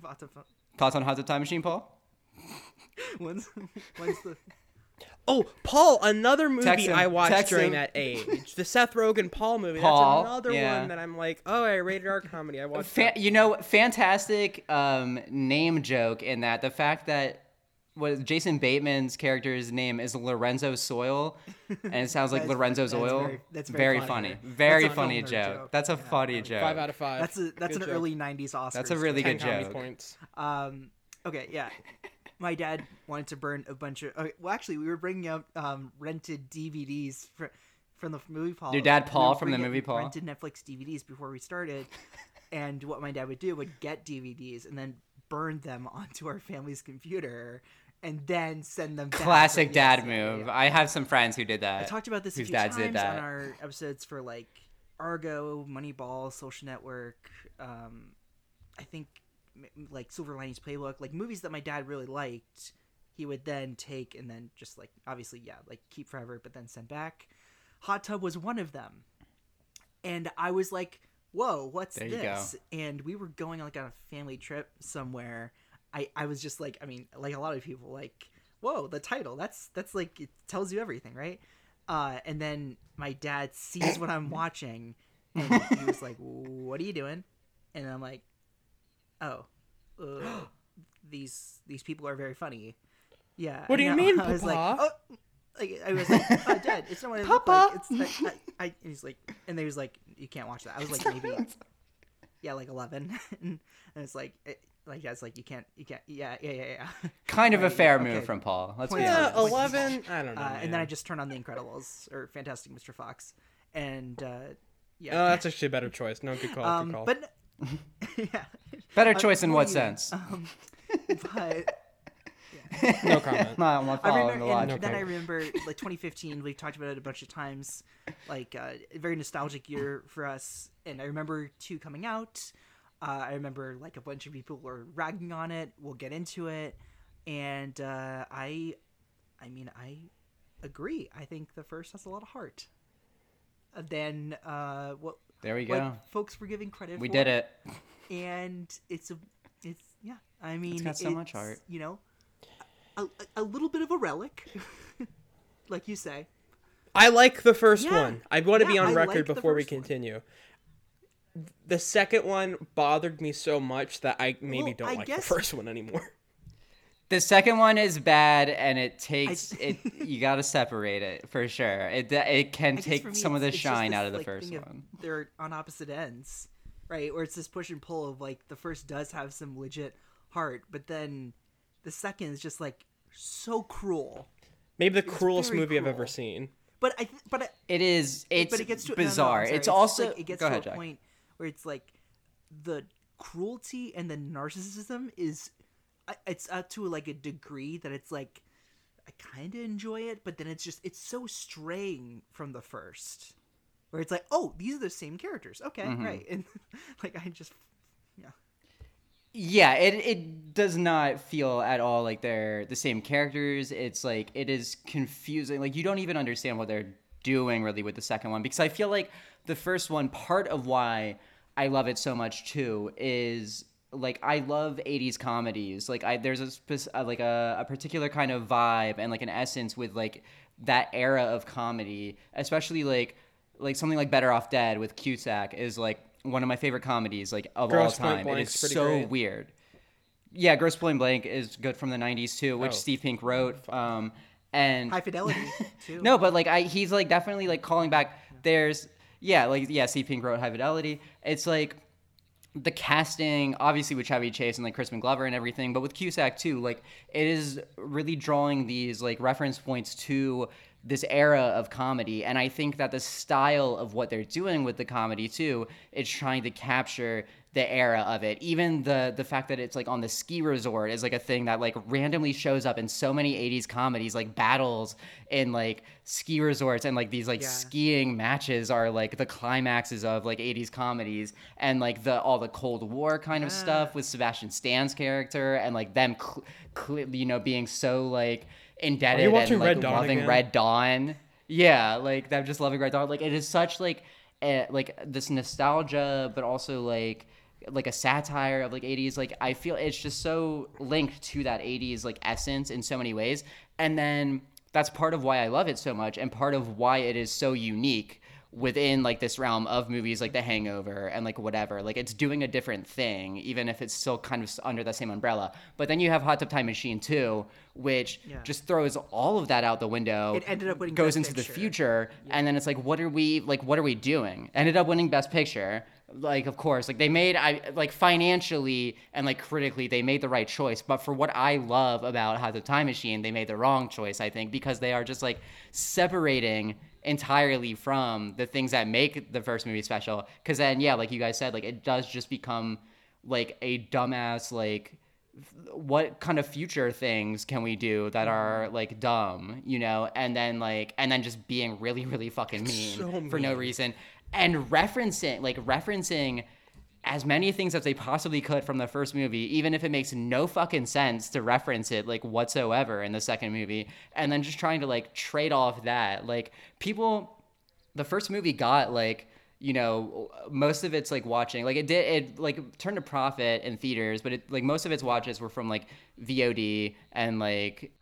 what the fuck? Thoughts on Hot Tub Time Machine, Paul? when's when's the Oh, Paul, another movie Text him. I watched Text during him. that age. The Seth Rogen Paul movie. Paul, That's another yeah. one that I'm like, oh, I rated our comedy. I watched. Fa- that. you know, fantastic um, name joke in that the fact that what Jason Bateman's character's name is Lorenzo Zoil, and it sounds like That's- Lorenzo's that's oil. very- that's very very funny. funny. Very That's a funny joke. joke. That's a Yeah, funny joke. Five out of five. that's a that's Good an joke. early 90s oscar That's a really good joke. points. um okay yeah my dad wanted to burn a bunch of okay, well actually we were bringing up um rented dvds for, from the movie paul Your dad, Paul, were from the movie Paul? rented netflix dvds before we started and what my dad would do would get dvds and then burn them onto our family's computer and then send them back. Classic dad move. I have some friends who did that. I talked about this a few dads times on our episodes for like Argo, Moneyball, Social Network. Um, I think like Silver Linings Playbook, like movies that my dad really liked. He would then take and then just like obviously yeah like keep forever, but then send back. Hot Tub was one of them, and I was like whoa, what's There this? And we were going like on a family trip somewhere. I I was just like, I mean, like a lot of people, like, whoa, the title. That's that's like it tells you everything, right? Uh, and then my dad sees what I'm watching, and he was like, "What are you doing?" And I'm like, "Oh, uh, these these people are very funny." Yeah. What do you and mean, I was like, Papa? "Oh." Like I was like, oh, Dad, it's not what it looked Papa. like. It's like, I, I, and he's like, and they was like, you can't watch that. I was like, maybe, yeah, like eleven, and it's like, it, like that's like you can't, you can't, yeah, yeah, yeah, yeah. Kind of a fair okay. move from Paul. Let's be Point Yeah, honest. eleven. I don't know. Uh, and then. I just turned on The Incredibles or Fantastic Mr. Fox, and uh, yeah, Oh, that's actually a better choice. No, good call. um, good call. but yeah, Better choice in what what do you- sense? Um, but no comment. Not, I'm I following remember, the and logic. then I remember like 2015. We talked about it a bunch of times, like uh, a very nostalgic year for us. And I remember two coming out. Uh, I remember like a bunch of people were ragging on it. We'll get into it, and uh, I, I mean, I agree. I think the first has a lot of heart. Uh, Then uh, what? There we what go. folks were giving credit. We for. did it. and it's a, it's yeah. I mean, it's got so much art. You know, a, a, a little bit of a relic, like you say. I like the first Yeah. one. I want to be on I record like before we first one. continue. The second one bothered me so much that I maybe Well, don't I like guess- the first one anymore. The second one is bad, and it takes it. You got to separate it for sure. It uh, it can take me, some of the it's- it's just shine out of the like, first thing of one. They're on opposite ends, right? Where it's this push and pull of like the first does have some legit heart, but then the second is just like so cruel. Maybe the It's cruelest very movie I've ever seen. But I, th- but I, It is. It's but it gets to no, no, I'm bizarre. It's also. like, it gets go to ahead, a Jack. point where it's like the cruelty and the narcissism is I- it's up to like a degree that it's like I kind of enjoy it, but then it's just it's so straying from the first, where it's like oh these are the same characters, okay, Mhm. right, and like I just yeah. Yeah, it it does not feel at all like they're the same characters. It's like it is confusing. Like you don't even understand what they're doing really with the second one because I feel like the first one part of why I love it so much too is like I love 80s comedies. Like I there's a spec- uh, like a, a particular kind of vibe and like an essence with like that era of comedy, especially like like something like Better Off Dead with Cusack is like one of my favorite comedies like of Gross all time. It Blank's is pretty so great. weird. Yeah, Grosse Pointe Blank is good from the '90s too, which Oh. Steve Pink wrote. Um, and High Fidelity too. no, but like I, he's like definitely like calling back. There's yeah, like yeah, Steve Pink wrote High Fidelity. It's like the casting, obviously with Chevy Chase and like Crispin Glover and everything, but with Cusack too, like it is really drawing these like reference points to this era of comedy, and I think that the style of what they're doing with the comedy too, is trying to capture the era of it. Even the the fact that it's like on the ski resort is like a thing that like randomly shows up in so many 80s comedies, like battles in like ski resorts and like these like Yeah. skiing matches are like the climaxes of like 80s comedies and like the all the Cold War kind of stuff with Sebastian Stan's character and like them cl- cl- you know being so like indebted and watching like Red Dawn loving again? Red Dawn. Yeah, like them just loving Red Dawn. Like it is such like a, like this nostalgia, but also like like a satire of like 80s like i feel it's just so linked to that 80s like essence in so many ways. And then that's part of why i love it so much and part of why it is so unique within like this realm of movies like the hangover and like whatever. Like it's doing a different thing even if it's still kind of under the same umbrella. But then you have hot tub time machine 2 which Yeah. just throws all of that out the window It ended up winning goes into the Picture. future and then it's like what are we like what are we doing? Ended up winning best picture like of course like they made i like financially and like critically they made the right choice. But for what i love about how the time machine they made the wrong choice i think because they are just like separating entirely from the things that make the first movie special. Because then yeah like you guys said like it does just become like a dumbass like what kind of future things can we do that are like dumb, you know, and then like and then just being really really fucking mean So for no reason and referencing like referencing as many things as they possibly could from the first movie, even if it makes no fucking sense to reference it like whatsoever in the second movie, and then just trying to like trade off that. Like people the first movie got like you know most of it's like watching like it did it like turned a profit in theaters but it like most of its watches were from like vod and like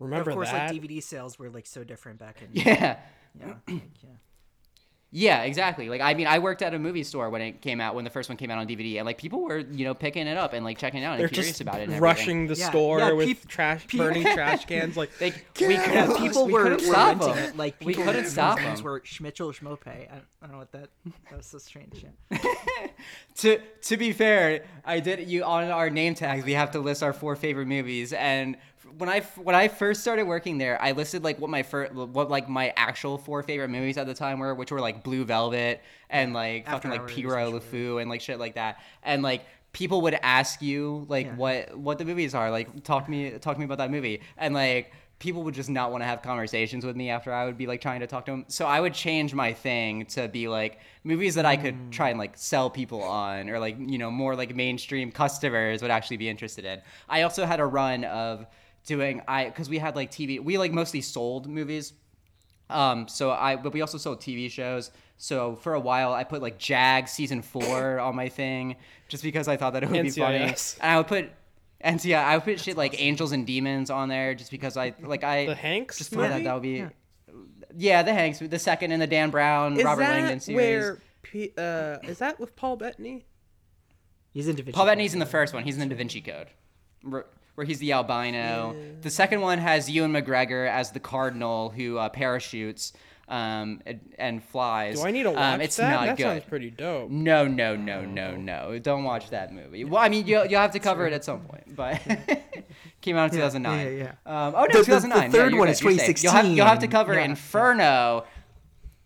Remember of course, that? like DVD sales were like so different back in. Yeah. Yeah. like, yeah. Yeah, exactly. Like I mean, I worked at a movie store when it came out, when the first one came out on DVD, and like people were, you know, picking it up and like checking it out and They're curious just about it. And rushing the everything. store with trash, burning trash cans. Like they, we couldn't- people we were, couldn't were stop them. it. Like we couldn't stop names them. Were Schmitchell or Schmope? I, I don't know what that. That was so strange. Yeah. to to be fair, I did you on our name tags. We have to list our four favorite movies, and when I when I first started working there, I listed like what my first what like my actual four favorite movies at the time were, which were like Blue Velvet and like After fucking like Pierrot Le and like shit like that, and like. People would ask you like Yeah. what what the movies are like talk to me talk to me about that movie and like people would just not want to have conversations with me after I would be like trying to talk to them. So I would change my thing to be like movies that I could try and like sell people on or like, you know, more like mainstream customers would actually be interested in. I also had a run of doing I cuz we had like TV we like mostly sold movies. Um so I but we also sold TV shows. So for a while I put like Jag season 4 on my thing just because I thought that it would be funny. And I would put and so, yeah, I would put shit like Angels and Demons on there just because I like I The Hanks just thought that movie? that would be yeah. the Hanks the second in the Dan Brown is Robert that Langdon series. where? P, uh, is that with Paul Bettany? He's in Da Vinci Paul Code. Bettany's in the first one. He's in the Da Vinci Code, where, he's the albino. The second one has Ewan McGregor as the cardinal who uh, parachutes um, and, and flies. Do I need to watch um, it's that? Not that good. sounds pretty dope. No, no, no, no, no. Don't watch that movie. Well, I mean, you'll, you'll have to cover it at some point, but came out in 2009. yeah, yeah. Um, oh, no, The- the- the 2009. Yeah, third one good, is you're safe. You'll have, you'll have to cover Yeah. Inferno.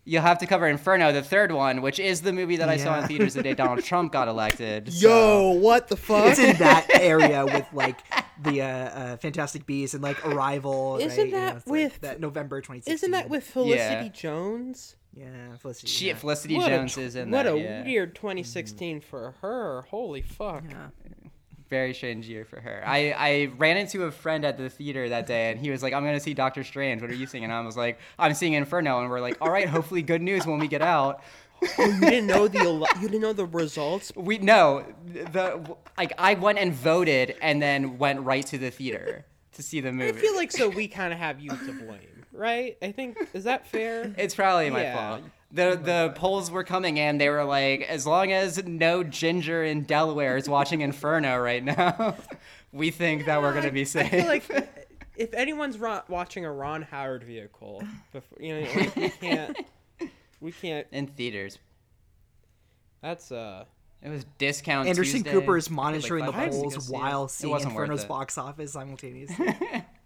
You'll have to cover Inferno, the third one, which is the movie that I saw in theaters the day Donald Trump got elected. so- Yo, what the fuck? It's in that area with like the uh, uh, Fantastic Beasts and like Arrival. Isn't right? You know, that like with- that November 2016? Isn't that with Felicity Yeah. Jones? Yeah, Felicity. Shit, yeah. Felicity What Jones tr- is in what that. What a yeah. weird 2016 for her. Holy fuck. Very strange year for her. I, I ran into a friend at the theater that day and he was like, I'm gonna see Doctor Strange. What are you seeing? And I was like, I'm seeing Inferno. And we're like, all right, hopefully good news when we get out. Oh, you didn't know the you didn't know the results. We no, the like I went and voted and then went right to the theater to see the movie. I feel like so we kind of have you to blame, right? I think is that fair? It's probably my Yeah. fault. The the polls were coming in. They were like, as long as no ginger in Delaware is watching Inferno right now, we think that we're gonna be I safe. feel like if anyone's ro- watching a Ron Howard vehicle, before, you know, like, we can't, we can't. in theaters. That's uh. It was discount. Anderson Tuesday. Cooper is It was, like, monitoring the five bucks to go polls while seeing Inferno's box office simultaneously.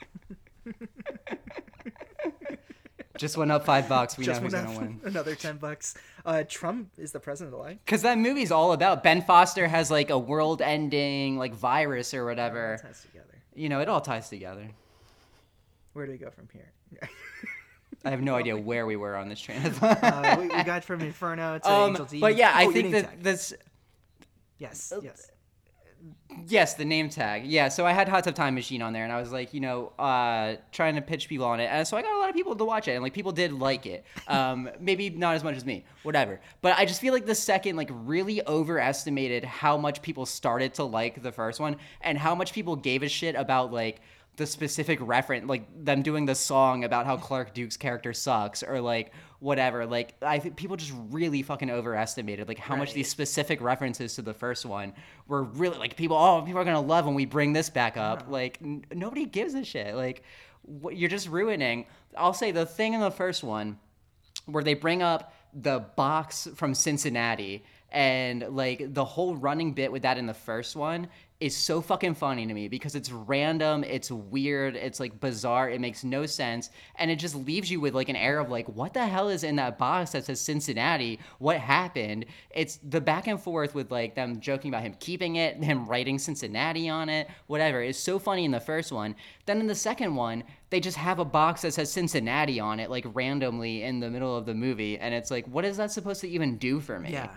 Just went up five bucks. We Just know who's went gonna win. Another ten bucks. Uh, Trump is the president of the alive. Because that movie's all about Ben Foster has like a world-ending like virus or whatever. ties together. You know, it all ties together. Where do we go from here? I have no idea where we were on this train uh, we, we got from Inferno to Um, Angel but yeah, I Oh, think that this Yes, yes. Yes, the name tag. Yeah, so I had Hot Tub Time Machine on there, and I was like, you know, uh, trying to pitch people on it, and so I got a lot of people to watch it, and like people did like it. Um, maybe not as much as me, whatever. But I just feel like the second like really overestimated how much people started to like the first one, and how much people gave a shit about like the specific reference, like them doing the song about how Clark Duke's character sucks, or like whatever. Like I think people just really fucking overestimated like how much these specific references to the first one were really like people. Oh, people are gonna love when we bring this back up. Uh-huh. Like n- nobody gives a shit. Like what, you're just ruining. I'll say the thing in the first one where they bring up the box from Cincinnati and like the whole running bit with that in the first one is so fucking funny to me because it's random, it's weird, it's like bizarre, it makes no sense, and it just leaves you with like an air of like, what the hell is in that box that says Cincinnati? What happened? It's the back and forth with like them joking about him keeping it, him writing Cincinnati on it, whatever. It's so funny in the first one. Then in the second one, they just have a box that says Cincinnati on it, like randomly in the middle of the movie, and it's like, what is that supposed to even do for me? Yeah.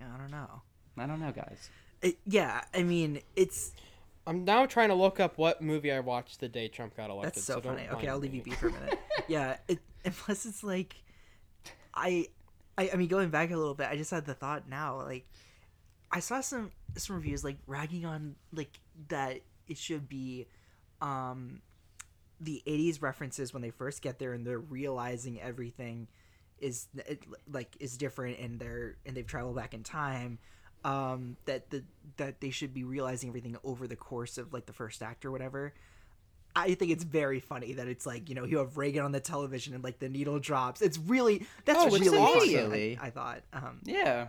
Yeah, I don't know. I don't know, guys. It, yeah, I mean, it's I'm now trying to look up what movie I watched the day Trump got elected. that's so, don't funny. Okay, I'll leave me. you be for a minute. yeah, it, unless it's like, I I, I mean, going back a little bit, I just had the thought now. Like, I saw some some reviews like ragging on like that it should be, um, the '80s references when they first get there and they're realizing everything is it, like is different and they're and they've traveled back in time. Um, that the that they should be realizing everything over the course of like the first act or whatever. I think it's very funny that it's like you know you have Reagan on the television and like the needle drops. It's really that's Oh, really awesome, immediately. I, I thought. Um, Yeah.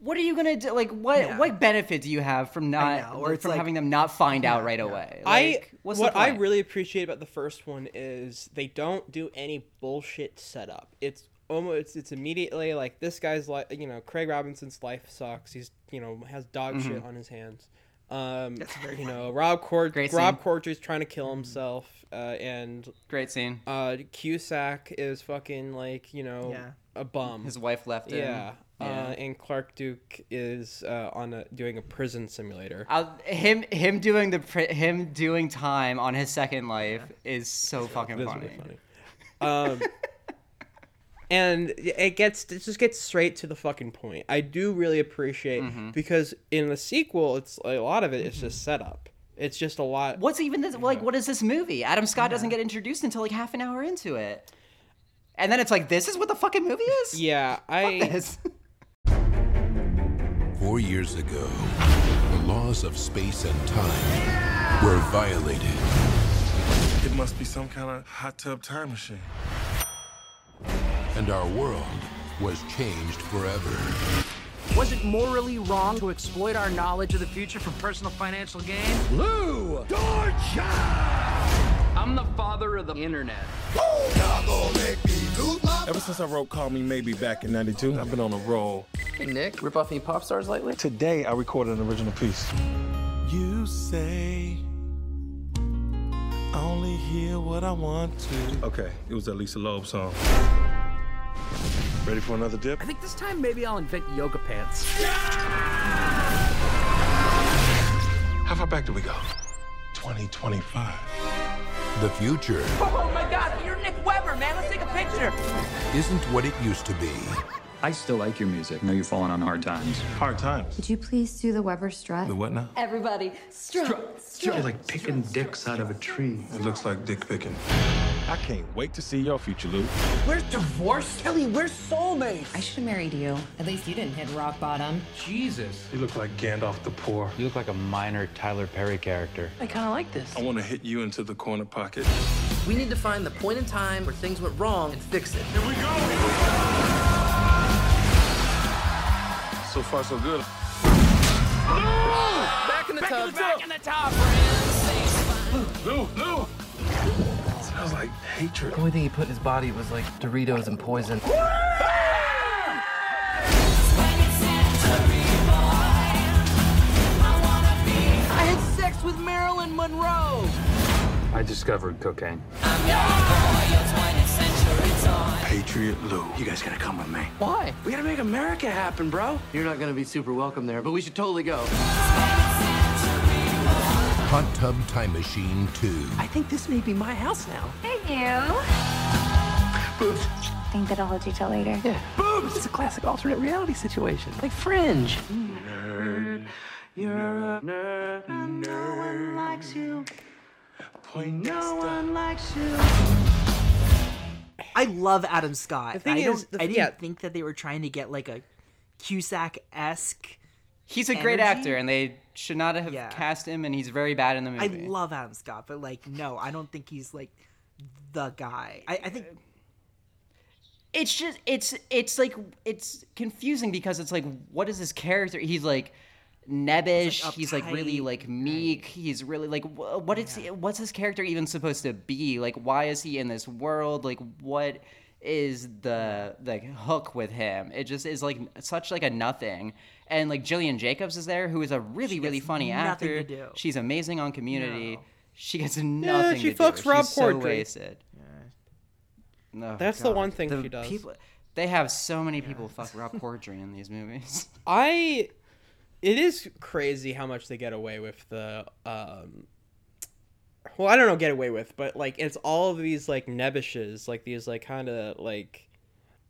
What are you gonna do? Like, what Yeah. what benefit do you have from not know, or it's from like- having them not find out right away? I Like, what's the what I really appreciate about the first one is they don't do any bullshit setup. It's almost it's, it's immediately like this guy's like you know Craig Robinson's life sucks. He's you know has dog shit Mhm. on his hands. Um, you know Rob Cord Great Rob scene. Corddry's trying to kill himself, uh, and great scene. Uh, Cusack is fucking like you know Yeah. a bum. His wife left him. Yeah. Yeah. Uh, and Clark Duke is uh, on a, doing a prison simulator. Uh, him him doing the pri- him doing time on his second life is so fucking funny. really funny. Um, and it gets it just gets straight to the fucking point. I do really appreciate Mm-hmm. because in the sequel, it's a lot of it is just setup. It's just a lot. What's even this? Like, what is this movie? Adam Scott doesn't get introduced until like half an hour into it, and then it's like, this is what the fucking movie is. Yeah, I. This. Four years ago, the laws of space and time were violated. It must be some kind of hot tub time machine. And our world was changed forever. Was it morally wrong to exploit our knowledge of the future for personal financial gain? Lou I'm the father of the internet. Ever since I wrote Call Me Maybe back in 92, I've been on a roll. Hey, Nick, rip off any pop stars lately? Today, I recorded an original piece. You say, I only hear what I want to. Okay, it was that Lisa Loeb song. Ready for another dip? I think this time maybe I'll invent yoga pants. How far back do we go? 2025. The future Oh my god, you're Nick Weber, man. Let's take a picture. isn't what it used to be. I still like your music. I know you've fallen on hard times. Hard times. Could you please do the Weber strut? The what now? Everybody, strut, strut. It's like picking dicks out of a tree. It looks like dick picking. I can't wait to see your future, Lou. We're divorced? Kelly, we're soulmates. I should have married you. At least you didn't hit rock bottom. Jesus. You look like Gandalf the Poor. You look like a minor Tyler Perry character. I kind of like this. I want to hit you into the corner pocket. We need to find the point in time where things went wrong and fix it. Here we go. So far, so good. Back in the tub. Back in the top, Lou, Lou. Smells like hatred. The only thing he put in his body was like Doritos and poison. I had sex with Marilyn Monroe. I discovered cocaine. Patriot Lou. You guys gotta come with me. Why? We gotta make America happen, bro. You're not gonna be super welcome there, but we should totally go. Hot Tub Time Machine 2. I think this may be my house now. Hey, you. Boobs. Think that I'll hold you till later. Yeah. Boobs. It's a classic alternate reality situation, like Fringe. Nerd. You're a nerd. No one likes you. Point No one likes you. I love Adam Scott. The thing I is, the- I didn't yeah. think that they were trying to get like a Cusack esque. He's a great actor, and they should not have Yeah. cast him. And he's very bad in the movie. I love Adam Scott, but like, no, I don't think he's like the guy. I, I think it's just it's it's like it's confusing because it's like what is his character he's like nebbish he's like, really like meek he's really like wh- what is he, what's his character even supposed to be like why is he in this world like what is the the hook with him it just is like such like a nothing and like Gillian Jacobs is there who is a really She really funny actor to do. she's amazing on community No. she gets nothing she to do fucks Rob she's so Corddry. wasted no, That's the one thing she does. People, they have so many people fuck Rob Corddry in these movies. I. It is crazy how much they get away with the. um Well, I don't know, get away with, but like it's all of these like nebbishes, like these like kind of like.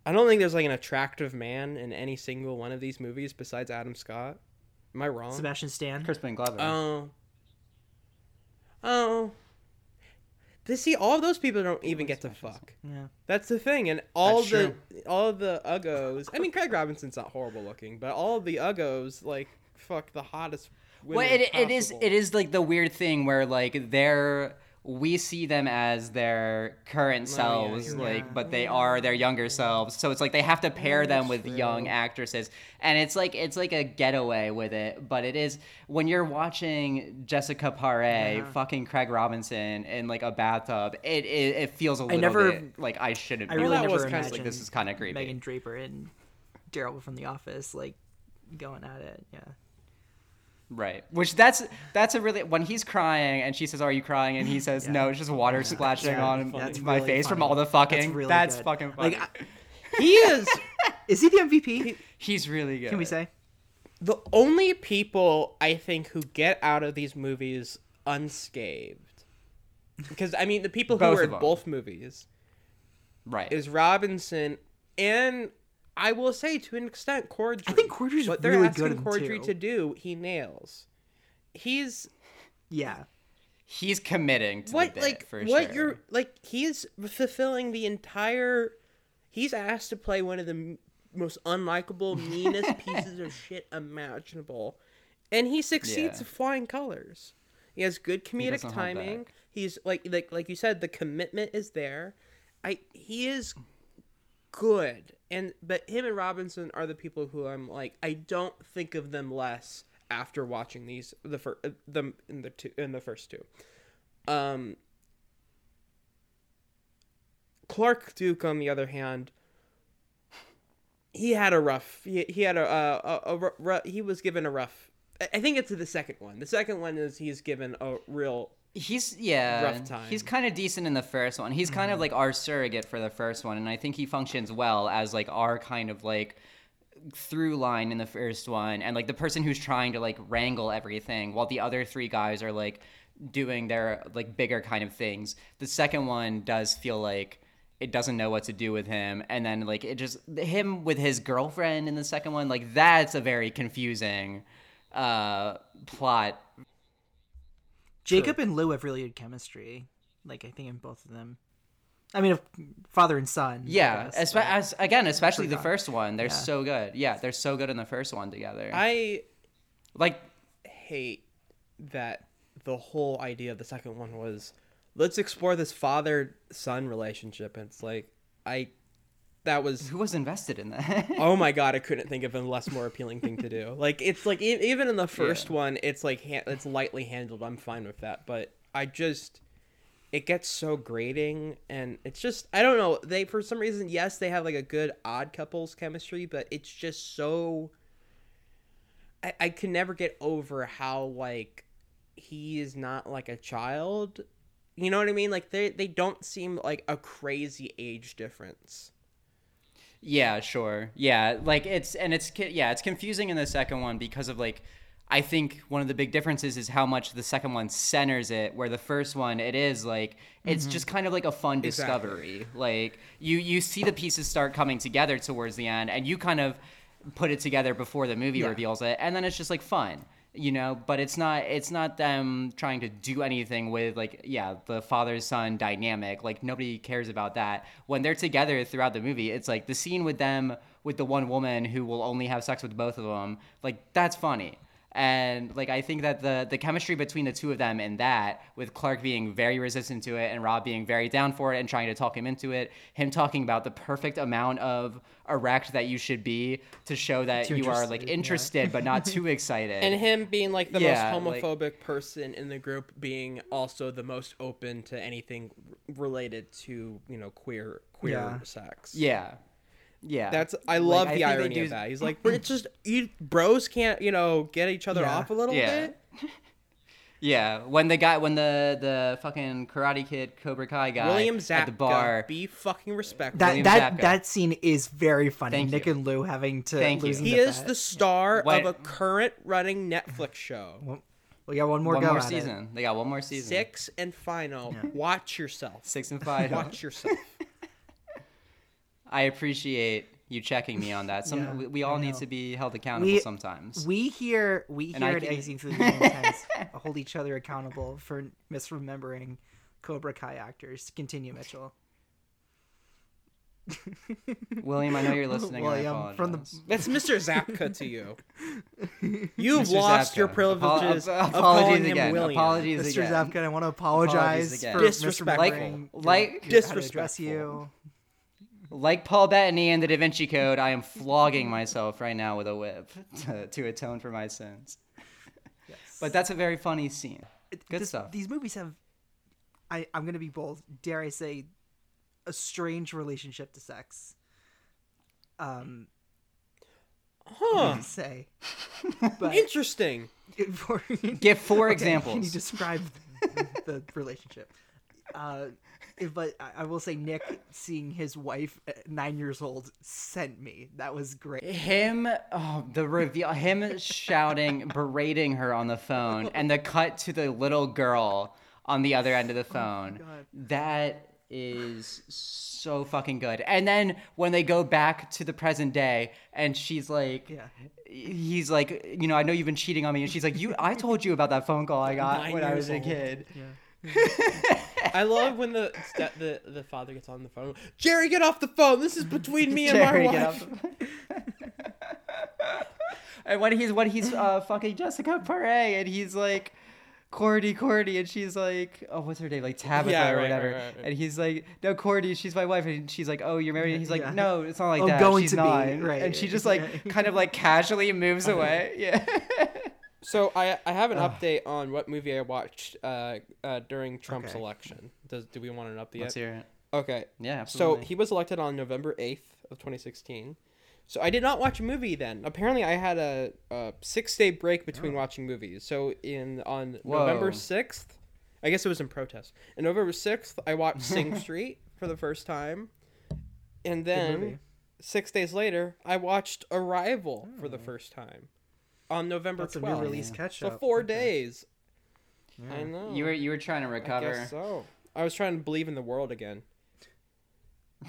I don't think there's like an attractive man in any single one of these movies besides Adam Scott. Am I wrong? Sebastian Stan. Crispin Glover. Oh. Oh. To see all of those people don't even get to fuck. Yeah. That's the thing, and all That's the all the uggos. I mean, Craig Robinson's not horrible looking, but all the uggos like fuck the hottest. Well, it, it is it is like the weird thing where like they're we see them as their current Oh, yeah, selves, like, right. but they are their younger selves. So it's like they have to pair them with young actresses, and it's like it's like a getaway with it. But it is when you're watching Jessica Paré, fucking Craig Robinson in like a bathtub. It it, it feels a little never- bit like I shouldn't. I be really doing never this. imagined like this is kind of creepy. Megan Draper and Daryl from The Office like going at it. Yeah. Right. Which that's that's a really when he's crying and she says, "Are you crying?" and he says, "No, it's just water splashing Yeah, on that's my really face from all the fucking." That's really That's good. fucking funny. Like, I- He is. Is he the MVP? he's really good. Can we say? the only people I think who get out of these movies unscathed. Because I mean, the people who Both were in both movies Right. is Robinson and I will say to an extent Corddry. I think Corddry's what they're really asking Corddry to do, he nails. He's Yeah. He's committing to what the bit, like for what sure. you're like he's fulfilling the entire he's asked to play one of the m- most unlikable meanest pieces of shit imaginable and he succeeds Yeah. flying colors he has good comedic doesn't timing he's like like like you said the commitment is there i he is good. And but him and robinson are the people who i'm like i don't think of them less after watching these the first them in the two in the first two. Um clark duke on the other hand he had a rough he, he had a, a, a, he was given a rough i think it's the second one. The second one is he's given a real He's yeah. He's kind of decent in the first one. He's kind of like our surrogate for the first one, and I think he functions well as like our kind of like through line in the first one, and like the person who's trying to like wrangle everything, while the other three guys are like doing their like bigger kind of things. The second one does feel like it doesn't know what to do with him and then like it just him with his girlfriend in the second one like that's a very confusing uh plot Jacob and Lou have really good chemistry. Like I think in both of them. I mean, father and son. I Yeah, guess, espe- as, again, especially the first one. They're Yeah. so good. Yeah, they're so good in the first one together. i like hate that the whole idea of the second one was let's explore this father son relationship and it's like i that was who was invested in that? Oh my god i couldn't think of a less more appealing thing to do. Like it's like e- even in the first one it's like ha- it's lightly handled. I'm fine with that. But i just it gets so grating and it's just i don't know. They for some reason yes they have like a good odd couples chemistry but it's just so i, I can never get over how like he is not like a child. You know what i mean? Like they they don't seem like a crazy age difference Yeah, sure. Yeah, like it's and it's yeah, it's confusing in the second one because of like I think one of the big differences is how much the second one centers it where the first one it is like it's Mhm. just kind of like a fun Exactly. discovery. Like you you see the pieces start coming together towards the end and you kind of put it together before the movie Yeah. reveals it and then it's just like fun you know but it's not it's not them trying to do anything with like yeah the father son dynamic. Like nobody cares about that. When they're together throughout the movie it's like the scene with them with the one woman who will only have sex with both of them like that's funny and like I think that the the chemistry between the two of them and that with Clark being very resistant to it and Rob being very down for it and trying to talk him into it, him talking about the perfect amount of erect that you should be to show that Too you are like interested, yeah. but not too excited. and him being like the Yeah, most like- homophobic person in the group being also the most open to anything related to you know queer queer Yeah. sex Yeah. Yeah. that's i love I the think they irony do- of that he's like But it's just you bros can't you know get each other Yeah. off a little Yeah. bit Yeah, when the guy, when the the fucking Karate Kid Cobra Kai guy william Zabka, at the bar, be fucking respectful That William that Zabka. that scene is very funny. Thank Nick you. and Lou having to Thank you. he the is bet. the star What- of a current running netflix show We got one more one go more at it. season. They got one more season. six and final watch yourself Six and final. watch yourself I appreciate you checking me on that. Some Yeah, we, we all need to be held accountable we sometimes. We here we And here I at think- Exiting Through the 2010s hold each other accountable for misremembering Cobra Kai actors. Continue, Mitchell. William, I know you're listening. and I William, from the. That's Mr. Zabka to you. You've Mr. lost your privileges Apo- of apologies calling him again. William. Apologies Mr. again. Zabka, I want to apologize for Disrespectful. misremembering Like- your- how to Disrespectful. you. Like Paul Bettany in the Da Vinci Code, I am flogging myself right now with a whip to, to atone for my sins. But that's a very funny scene. Good This- stuff. These movies have, I I'm gonna be bold. Dare I say, a strange relationship to sex. Um. Huh. to say. But Interesting. for- Give four Okay, examples. Can you describe the relationship? Uh, if- but I- will say, Nick seeing his wife at nine years old sent me. That was great. Him, oh, the reveal, him shouting, berating her on the phone, and the cut to the little girl on the other end of the oh phone. God. that is so fucking good. And then when they go back to the present day, and she's like, Yeah. he's like, you know, I know you've been cheating on me, and she's like, you, I told you about that phone call I got Nine when I was a old. kid. I love when the sta- the the father gets on the phone. Jerry, get off the phone. This is between me and Jerry, my get wife. off And when he's when he's uh fucking Jessica Paré and he's like Cordy, Cordy, and she's like, oh, what's her name? Like Tabitha Yeah, or right, whatever. right, right, right. And he's like, no, Cordy, she's my wife. And she's like, oh, you're married. And he's like, Yeah. no, it's not like Oh, that. going she's to be, right. And she just like kind of like casually moves away. Yeah. So I I have an update on what movie I watched uh, uh, during Trump's Okay. election. Does do we want an update? Let's hear it. Okay. Yeah, So he was elected on November eighth of 2016. So I did not watch a movie then. Apparently, I had a, a six day break between watching movies. So in on November sixth, I guess it was in protest. On November sixth, I watched Sing Street for the first time, and then six days later, I watched Arrival for the first time on November That's a new twelfth. release catch So four Okay. days. I know. You were you were trying to I recover. guess so. I was trying to believe in the world again.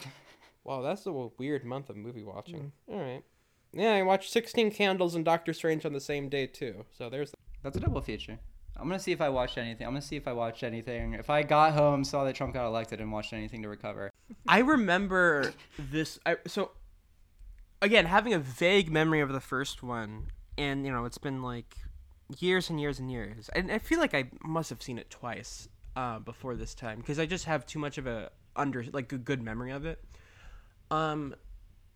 wow, that's a weird month of movie watching. Mm. All right. Yeah, I watched 16 Candles and Doctor Strange on the same day too. So there's That's a double feature. I'm gonna see if I watched anything. I'm gonna see if I watched anything. If I got home, saw that Trump got elected, and watched anything to recover. I remember this. I, so, again, having a vague memory of the first one, and you know, it's been like years and years and years, and I feel like I must have seen it twice uh, before this time because I just have too much of a under like a good memory of it. Um,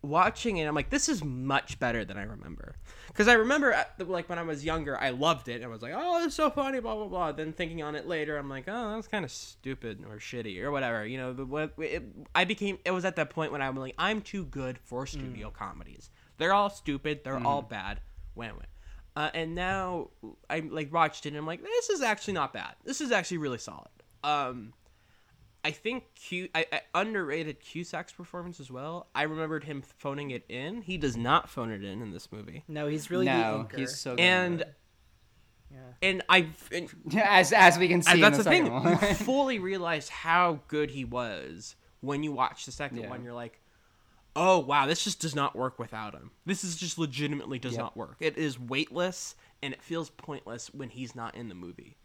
watching it, I'm like, this is much better than I remember. Because I remember, like when I was younger, I loved it. and I was like, oh, it's so funny, blah blah blah. Then thinking on it later, I'm like, oh, that's kind of stupid or shitty or whatever. You know, but what it, I became, it was at that point when I'm like, I'm too good for studio comedies. They're all stupid. They're all bad. Went went. Uh, and now I like watched it and I'm like, this is actually not bad. This is actually really solid. Um, I think Q I, I underrated Cusack's performance as well. I remembered him phoning it in. He does not phone it in in this movie. No, he's really the no, anchor. he's so good. And yeah. and I and, as as we can see, and in that's the, the, thing. You one. fully realize how good he was when you watch the second Yeah. one. You're like, oh wow, this just does not work without him. This is just legitimately does Yep. not work. It is weightless and it feels pointless when he's not in the movie.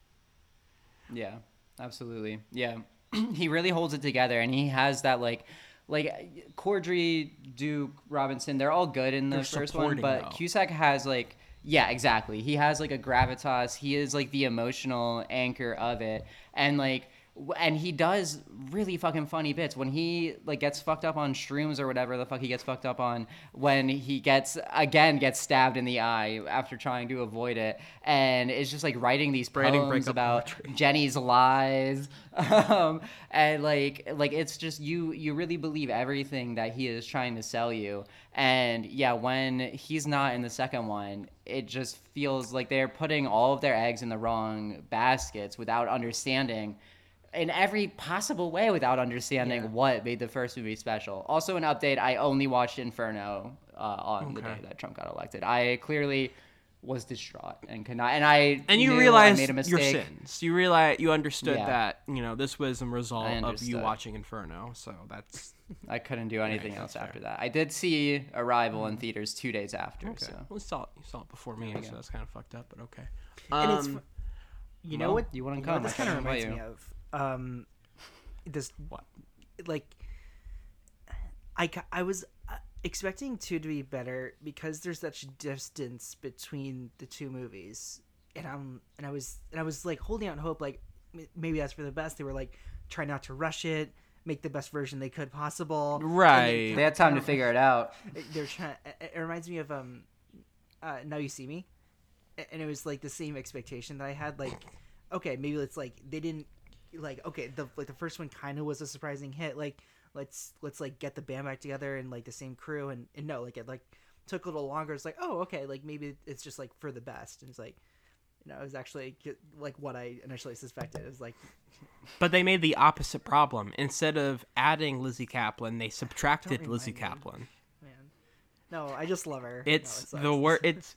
Yeah, absolutely. Yeah, he really holds it together, and he has that like, like Corddry, Duke, Robinson. They're all good in the They're first one, but though. Cusack has like, yeah, exactly. He has like a gravitas. He is like the emotional anchor of it, and like. And he does really fucking funny bits when he like gets fucked up on shrooms or whatever the fuck he gets fucked up on. When he gets again gets stabbed in the eye after trying to avoid it, and it's just like writing these Writing poems about. Jenny's lies, um, and like like it's just you you really believe everything that he is trying to sell you, and yeah, when he's not in the second one, it just feels like they're putting all of their eggs in the wrong baskets without understanding. In every possible way, without understanding what made the first movie special. Also, an update: I only watched Inferno uh, on the day that Trump got elected. I clearly was distraught and could not. And I and you knew I realized made a your sins. You realize you understood Yeah. that you know this was a result of you watching Inferno. So that's I couldn't do anything that's else fair. after that. I did see Arrival in theaters two days after. okay. So Well, you saw it. You saw it before me, There so that's kind of fucked up. But okay. And it's Um, fu- you know well, what you wanna know come, what this kind of reminds me of um this what? like I I was uh, expecting two to be better because there's such distance between the two movies. And I'm and I was and I was like holding out hope like maybe that's for the best. They were like try not to rush it make the best version they could possible. Right. They had time to figure it out. they're trying it it reminds me of um uh now you see me. And it was like the same expectation that i had like okay maybe it's like they didn't like okay the like the first one kind of was a surprising hit like let's let's like get the band back together and like the same crew and, and no like it like took a little longer it's like oh okay like maybe it's just like for the best and it's like you know it was actually like what i initially suspected it was like But they made the opposite problem. Instead of adding Lizzy Caplan, they subtracted Lizzy me. Caplan. no i just love her No, It's it the word. It's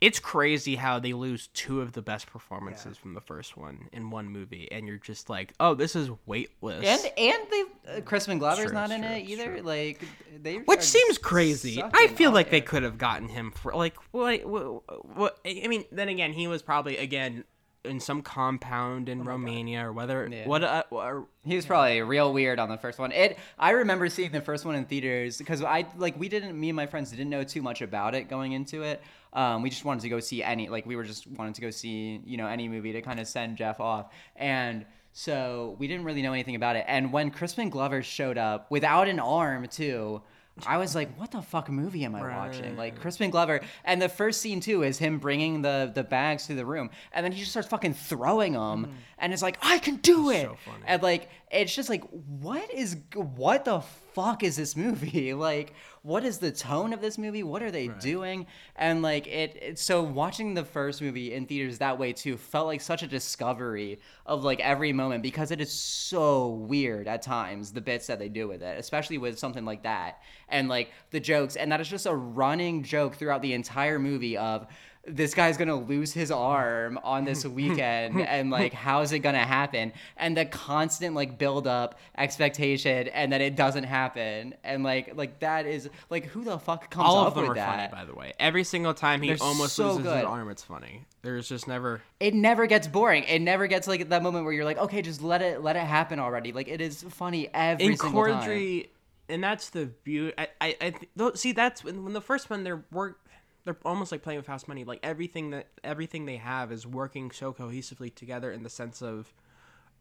it's crazy how they lose two of the best performances from the first one in one movie, and you're just like, oh, this is weightless. And and they uh, Crispin Glover's True, not in it either. Like they Which seems crazy. I feel like it. they could have gotten him for like what, what, what? I mean, then again, he was probably again in some compound Oh in Romania or whether what. Uh, or, He was probably real weird on the first one. It. I remember seeing the first one in theaters because I like we didn't. Me and my friends didn't know too much about it going into it. Um, we just wanted to go see any. Like we were just wanted to go see you know any movie to kind of send Jeff off and. So we didn't really know anything about it. And when Crispin Glover showed up without an arm too, I was like, "What the fuck movie am I watching?" Like Crispin Glover, and the first scene too is him bringing the the bags to the room, and then he just starts fucking throwing them, mm-hmm. and it's like, "I can do it!" And like, it's just like, what is what the fuck is this movie? Like, what is the tone of this movie? What are they doing? And like, it, it so watching the first movie in theaters that way too felt like such a discovery of like every moment because it is so weird at times the bits that they do with it, especially with something like that and like the jokes, and that is just a running joke throughout the entire movie of this guy's gonna lose his arm on this weekend and like how's it gonna happen and the constant like build up expectation and then it doesn't happen and like like that is like who the fuck comes all up of them with are that funny, by the way. Every single time he They're almost so loses good. his arm, it's funny. There's just never. it never gets boring it never gets like that moment where you're like okay just let it let it happen already like it is funny every in single time Corddry, and that's the beauty. I, I, I th- see that's when, when the first one they're work, they're almost like playing with house money. Like everything that everything they have is working so cohesively together in the sense of,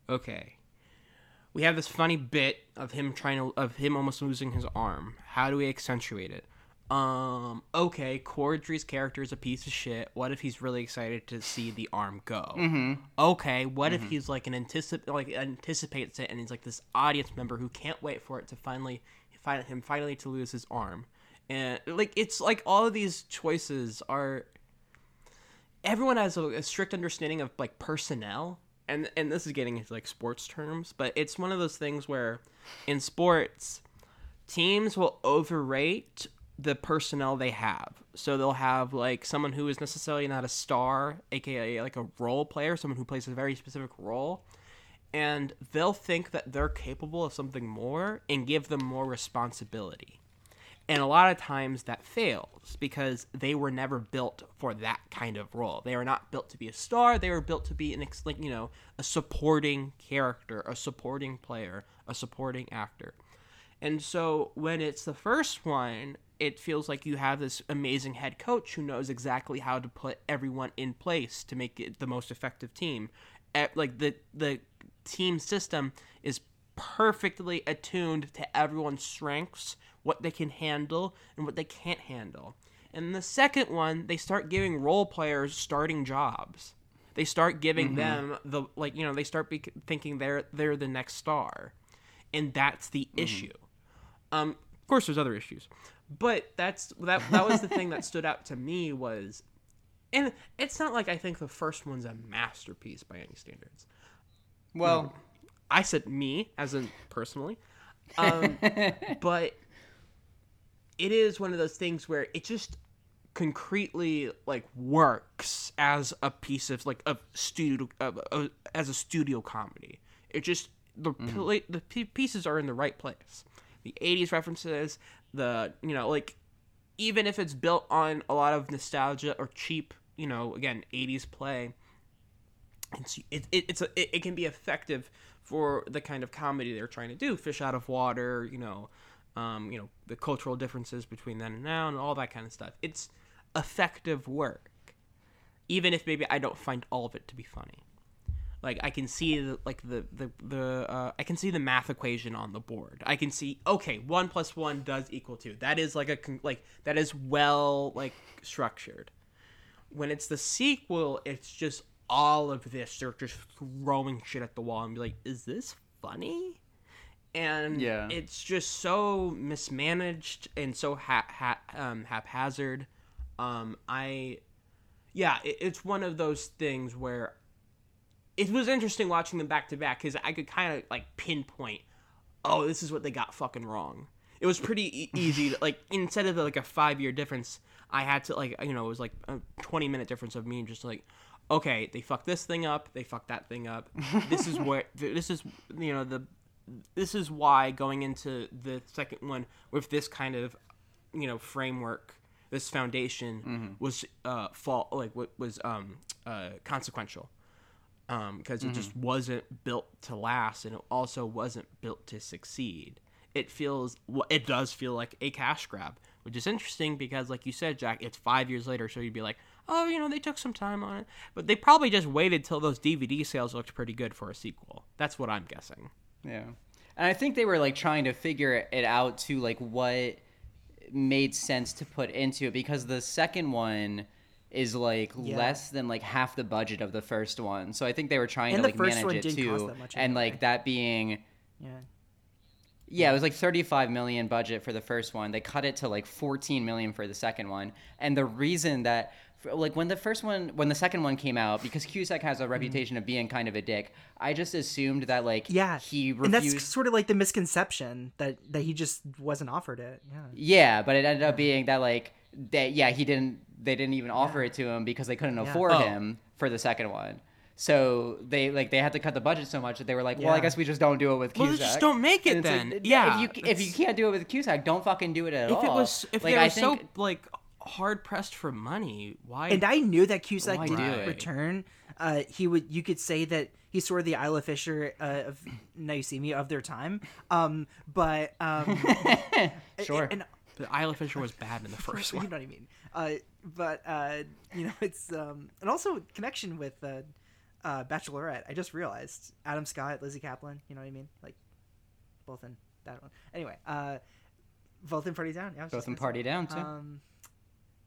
okay, we have this funny bit of him trying to of him almost losing his arm. How do we accentuate it? Um, okay, Corddry's character is a piece of shit. What if he's really excited to see the arm go? Mm-hmm. Okay, what if Mhm. he's like an anticip like anticipates it and he's like this audience member who can't wait for it to finally find him finally to lose his arm. And like it's like all of these choices are everyone has a, a strict understanding of like personnel and and this is getting into like sports terms but it's one of those things where in sports teams will overrate the personnel they have. So they'll have like someone who is necessarily not a star aka like a role player someone who plays a very specific role and they'll think that they're capable of something more and give them more responsibility and a lot of times that fails because they were never built for that kind of role. They were not built to be a star. They were built to be an ex- like you know a supporting character, a supporting player, a supporting actor. And so when it's the first one, it feels like you have this amazing head coach who knows exactly how to put everyone in place to make it the most effective team. Like the the team system is perfectly attuned to everyone's strengths, what they can handle and what they can't handle. And the second one, they start giving role players starting jobs. They start giving Mhm. them the like you know they start be- thinking they're they're the next star, and that's the issue. Um, of course, there's other issues, but that's that that was the thing that stood out to me was, and it's not like I think the first one's a masterpiece by any standards. Well- No. I said me as in personally, um, but it is one of those things where it just concretely like works as a piece of like a studio uh, uh, as a studio comedy. It just the pla- the p- pieces are in the right place. The 80s references, the you know like even if it's built on a lot of nostalgia or cheap, you know, again, 80s play, it's it, it, it's a, it, it can be effective for the kind of comedy they're trying to do. Fish out of water, you know, um, you know, the cultural differences between then and now, and all that kind of stuff. It's effective work, even if maybe I don't find all of it to be funny. Like I can see the, like the the the uh, I can see the math equation on the board. I can see okay, one plus one does equal two. That is like a like that is well like structured. When it's the sequel, it's just all of this. They're just throwing shit at the wall and be like, "Is this funny?" And Yeah. it's just so mismanaged and so ha- ha- um, haphazard. Um, I, yeah, it, it's one of those things where it was interesting watching them back to back because I could kind of like pinpoint, oh, this is what they got fucking wrong. It was pretty e- easy. To, like instead of like a five year difference, I had to like you know it was like a twenty minute difference of me just like, okay, they fucked this thing up, they fucked that thing up. this is where this is you know the this is why going into the second one with this kind of you know framework this foundation was uh fall like what was um uh consequential. Um because it just wasn't built to last and it also wasn't built to succeed. It feels it does feel like a cash grab which is interesting because like you said jack it's five years later so you'd be like oh you know they took some time on it. But they probably just waited till those dvd sales looked pretty good for a sequel. That's what i'm guessing Yeah. And I think they were like trying to figure it out to like what made sense to put into it because the second one is like Yeah. less than like half the budget of the first one. So I think they were trying And to like manage it too. cost that much and anyway. like that being Yeah. yeah, it was like 35 million budget for the first one. They cut it to like 14 million for the second one. And the reason that like when the first one when the second one came out because Cusack has a mm-hmm. reputation of being kind of a dick, I just assumed that like Yeah. he and that's sort of like the misconception that that he just wasn't offered it. Yeah. Yeah, but it ended up being that like that yeah, he didn't they didn't even offer it to him because they couldn't Yeah. afford Oh. him for the second one. So they like they had to cut the budget so much that they were like, well, I guess we just don't do it with Cusack. Well, Cusack. just don't make it And it's like, then. yeah, Yeah, if you if you can't do it with Cusack, don't fucking do it at if all. it was if like, they I were think, so like hard pressed for money why And I knew that Cusack Why didn't do return. Uh, he would. You could say that he's sort of the Isla Fisher uh, of Now You See Me of their time. Um, but um, Sure. And the Isla Fisher was bad in the first one. you know what I mean. Uh, but uh, you know, it's um, and also connection with uh, uh, Bachelorette. I just realized Adam Scott, Lizzy Caplan. You know what I mean? Like both in that one. Anyway, uh, both in Party Down. Yeah, Both in Party. Down, too. Um,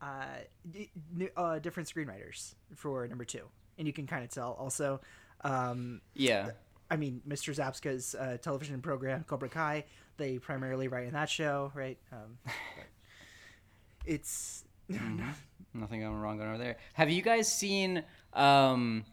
uh, d- uh, different screenwriters for number two, and you can kind of tell also. Um, yeah. I mean, Mr. Zabka's uh, television program Cobra Kai. They primarily write in that show, right? Um, it's Nothing going wrong going over there. Have you guys seen? Um,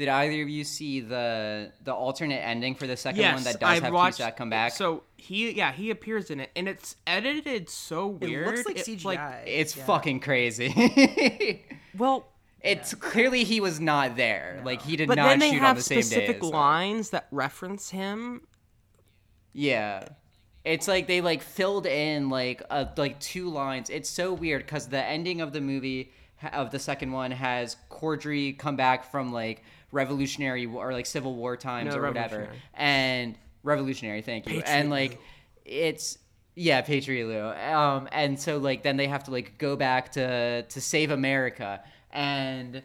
did either of you see the the alternate ending for the second yes one that does I've have watched Cusack come back? so he yeah he appears in it and it's edited so weird. It weird looks like It's CGI. it's yeah. fucking crazy. well it's clearly he was not there. Like he did but not then they shoot have on the same specific day. so- lines that reference him Yeah. It's like they like filled in like uh, like two lines. It's so weird because the ending of the movie of the second one has Corddry come back from like Revolutionary or like Civil War times No, or whatever, and Revolutionary. Thank you. Patriot and like it's yeah, Patriot Lou. Um, and so like then they have to like go back to to save America, and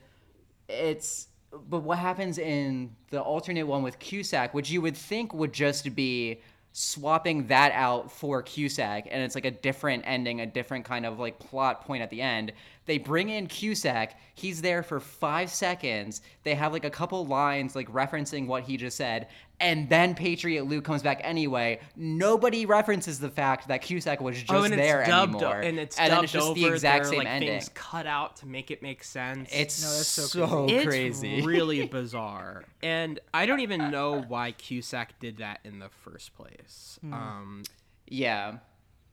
it's but what happens in the alternate one with Cusack, which you would think would just be swapping that out for Cusack, and it's like a different ending, a different kind of like plot point at the end. They bring in Cusack. He's there for five seconds. They have like a couple lines like referencing what he just said, and then Patriot Lou comes back anyway. Nobody references the fact that Cusack was just oh and there it's dubbed anymore, and it's and dubbed then it's just over the exact there are, same like ending. things cut out to make it make sense It's No, that's so so, it's crazy. really bizarre and i don't even know why cusack did that in the first place Hmm. um Yeah.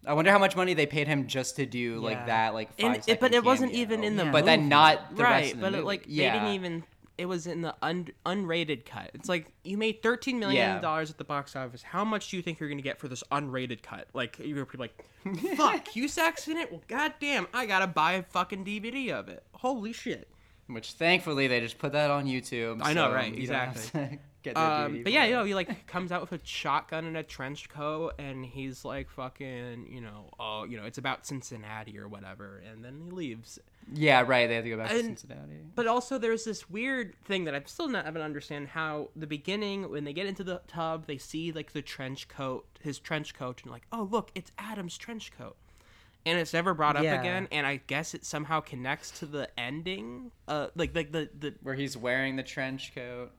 I wonder how much money they paid him just to do like Yeah. that, like five it, but it wasn't even in the But then not the right, rest of the but movie. it, like yeah. they didn't even. It was in the un, unrated cut. It's like you made thirteen million Yeah. dollars at the box office. How much do you think you're gonna get for this unrated cut? Like you're pretty like, fuck, Cusack's in it. Well, goddamn, I gotta buy a fucking DVD of it. Holy shit. Which thankfully they just put that on YouTube. I know, so right? you Exactly. Get Um, but yeah, you know, he like comes out with a shotgun and a trench coat, and he's like fucking, you know, oh, you know, it's about Cincinnati or whatever, and then he leaves. Yeah, right. They have to go back to Cincinnati. But also, there's this weird thing that I'm still not to understand how the beginning, when they get into the tub, they see like the trench coat, his trench coat, and like, oh look, it's Adam's trench coat, and it's never brought up Yeah. again. And I guess it somehow connects to the ending, uh, like like the the where he's wearing the trench coat,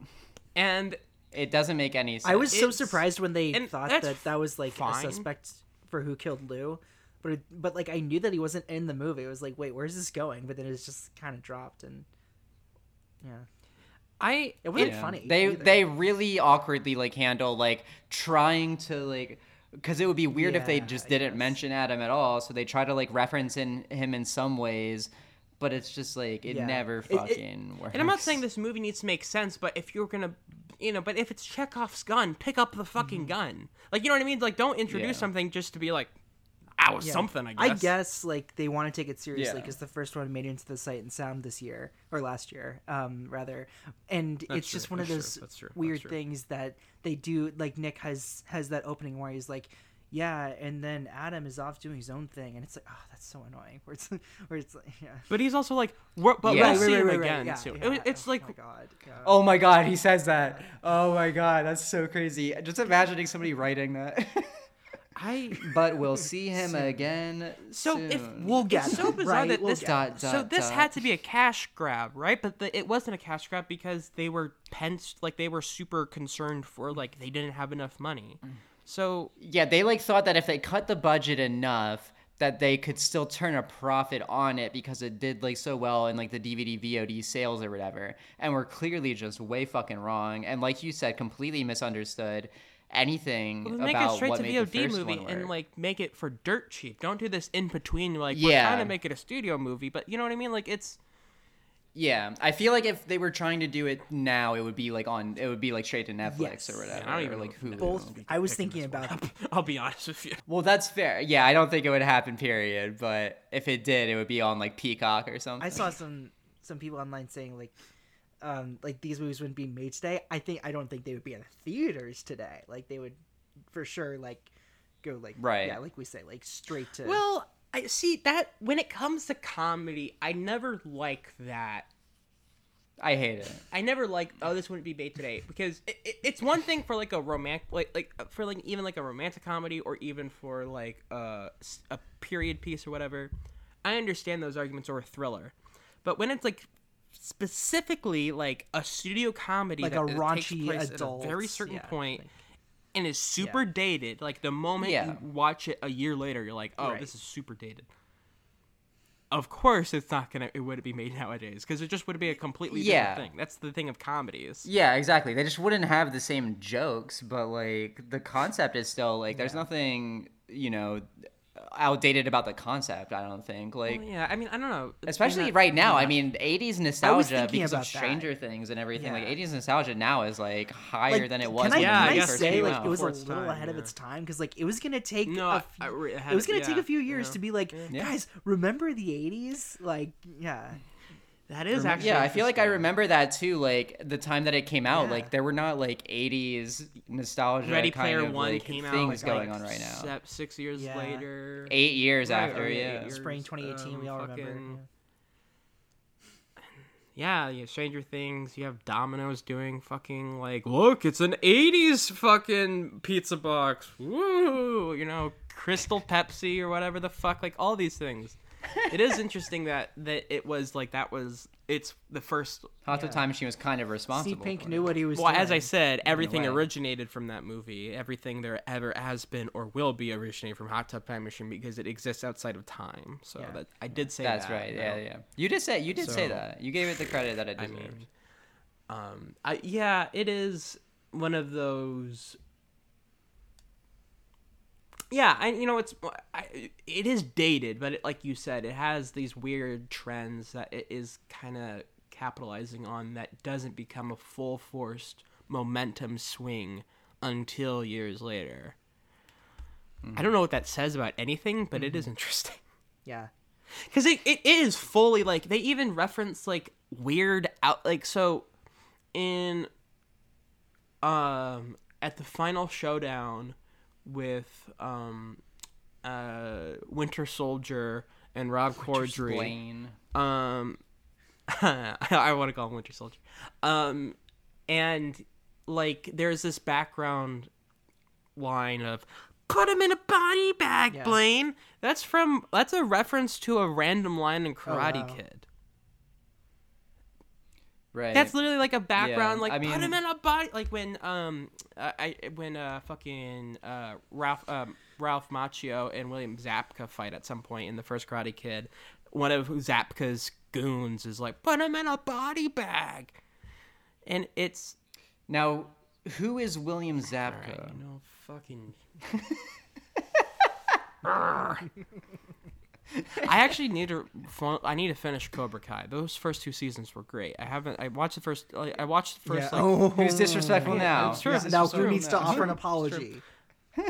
and it doesn't make any sense. I was so surprised when they thought that that was like fine. a suspect for who killed Lou, but it, but like I knew that he wasn't in the movie. It was like, wait, where's this going? But then it was just kind of dropped, and yeah, I it wasn't Yeah. funny. They either. they really awkwardly like handle like trying to like because it would be weird if they just I didn't mention Adam at all. So they try to like reference in him in some ways, but it's just like it Yeah. never It- it- fucking works. And I'm not saying this movie needs to make sense, but if you're gonna, you know, but if it's Chekhov's gun, pick up the fucking Mm-hmm. gun. Like you know what I mean? Like don't introduce Yeah. something just to be like, I was Yeah. something. I guess. I guess like they want to take it seriously Yeah. because the first one made it into the Sight and Sound this year or last year, um, rather, and That's it's just true, one of those true, true, weird true. things that they do. Like Nick has has that opening where he's like, "Yeah," and then Adam is off doing his own thing, and it's like, oh, that's so annoying. Where it's where it's like, yeah. But he's also like, we're, but Yeah. we'll Right, see right, him right, right, again yeah, too. yeah. It- it's oh like, oh my god, yeah. Oh my god, he says that. Oh my god, that's so crazy. Just imagining somebody writing that. I. but we'll see him again. So if. We'll get so him, bizarre right? that We'll this get Dot, so dot, this dot. had to be a cash grab, right? But the, it wasn't a cash grab because they were pens like they were super concerned for like they didn't have enough money. Mm. So Yeah, they like thought that if they cut the budget enough that they could still turn a profit on it because it did like so well in like the DVD VOD sales or whatever. And we're clearly just way fucking wrong and like you said completely misunderstood anything Well, make it about straight what to made VOD movie and like make it for dirt cheap. Don't do this in between. Like we're Yeah. trying to make it a studio movie, but you know what I mean? Like it's Yeah, I feel like if they were trying to do it now, it would be like on it would be like straight to Netflix Yes. or whatever. I don't even like know Hulu. Both. I was thinking about I'll be honest with you. Well, that's fair. Yeah, I don't think it would happen. Period. But if it did, it would be on like Peacock or something. I saw some some people online saying like um like these movies wouldn't be made today. I think I don't think they would be in theaters today. Like they would for sure like go like Right. yeah, like we say like straight to Well, I see that when it comes to comedy, I never like that. I hate it. I never like oh this wouldn't be made today because it, it, it's one thing for like a romantic like like for like even like a romantic comedy or even for like a, s- a period piece or whatever. I understand those arguments or a thriller, but when it's like specifically like a studio comedy Like that, a that takes raunchy place at a very certain yeah, point and is super dated like the moment Yeah. you watch it a year later you're like oh Right. this is super dated of course it's not gonna it wouldn't be made nowadays because it just would be a completely Yeah. different thing that's the thing of comedies Yeah, exactly. They just wouldn't have the same jokes, but like the concept is still like there's nothing you know outdated about the concept. I don't think like. Well, yeah i mean i don't know Especially Not- right now, I mean, '80s nostalgia because of about that. Stranger Things and everything. Like '80s nostalgia now is like higher like, than it was. Can I, when Yeah, can I I first say came like out. it was a little time, ahead of its time because like it was gonna take No, a I- f- I re- it it had was gonna take a few years yeah. to be like Yeah. guys remember the 80s like yeah that is actually yeah, I feel like I remember that too. Like the time that it came out, Yeah. like there were not like '80s nostalgia ready kind player of, one like, came out things like, going on right now. se- six years Yeah. later Eight years Right, after, eight yeah. years, spring 2018 we um, all remember yeah. Yeah, you have Stranger Things. You have Domino's doing fucking like, look, it's an '80s fucking pizza box. Woo! You know, Crystal Pepsi or whatever the fuck. Like all these things. It is interesting that that it was like that was it's the first. Hot Tub Time Machine was kind of responsible. Steve Pink for knew it. what he was Well, doing as I said, everything originated from that movie. Everything there ever has been or will be originated from Hot Tub Time Machine because it exists outside of time. So Yeah. that I did say That's that. right. you Yeah, yeah. You did say you did say that. You gave it the credit that it I deserved. mean, um, I yeah, it is one of those. Yeah, and you know it's uh, I, it is dated, but it, like you said, it has these weird trends that it is kind of capitalizing on that doesn't become a full forced momentum swing until years later. I don't mm-hmm. know what that says about anything, but it is mm-hmm. interesting. Yeah. Because it, it is fully like they even reference like weird out like so in um at the final showdown with um uh Winter Soldier and Rob Corddry. Um I want to call him Winter Soldier. Um and like there's this background line of put him in a body bag, Yeah. Blaine. That's from that's a reference to a random line in Oh, Karate wow. Kid. Right. That's literally like a background, Yeah, like I put him in a body, like when um uh, I when uh fucking uh Ralph um Ralph Macchio and William Zabka fight at some point in the first Karate Kid. One of Zabka's goons is like put him in a body bag, and it's Now, who is William Zabka? Alright, you know, fucking. I actually need to. I need to finish Cobra Kai. Those first two seasons were great. I haven't. I watched the first. Like, I watched the first. Yeah. Like, Oh. Who's disrespectful now? It's true. Yeah, It's now who needs to offer an apology?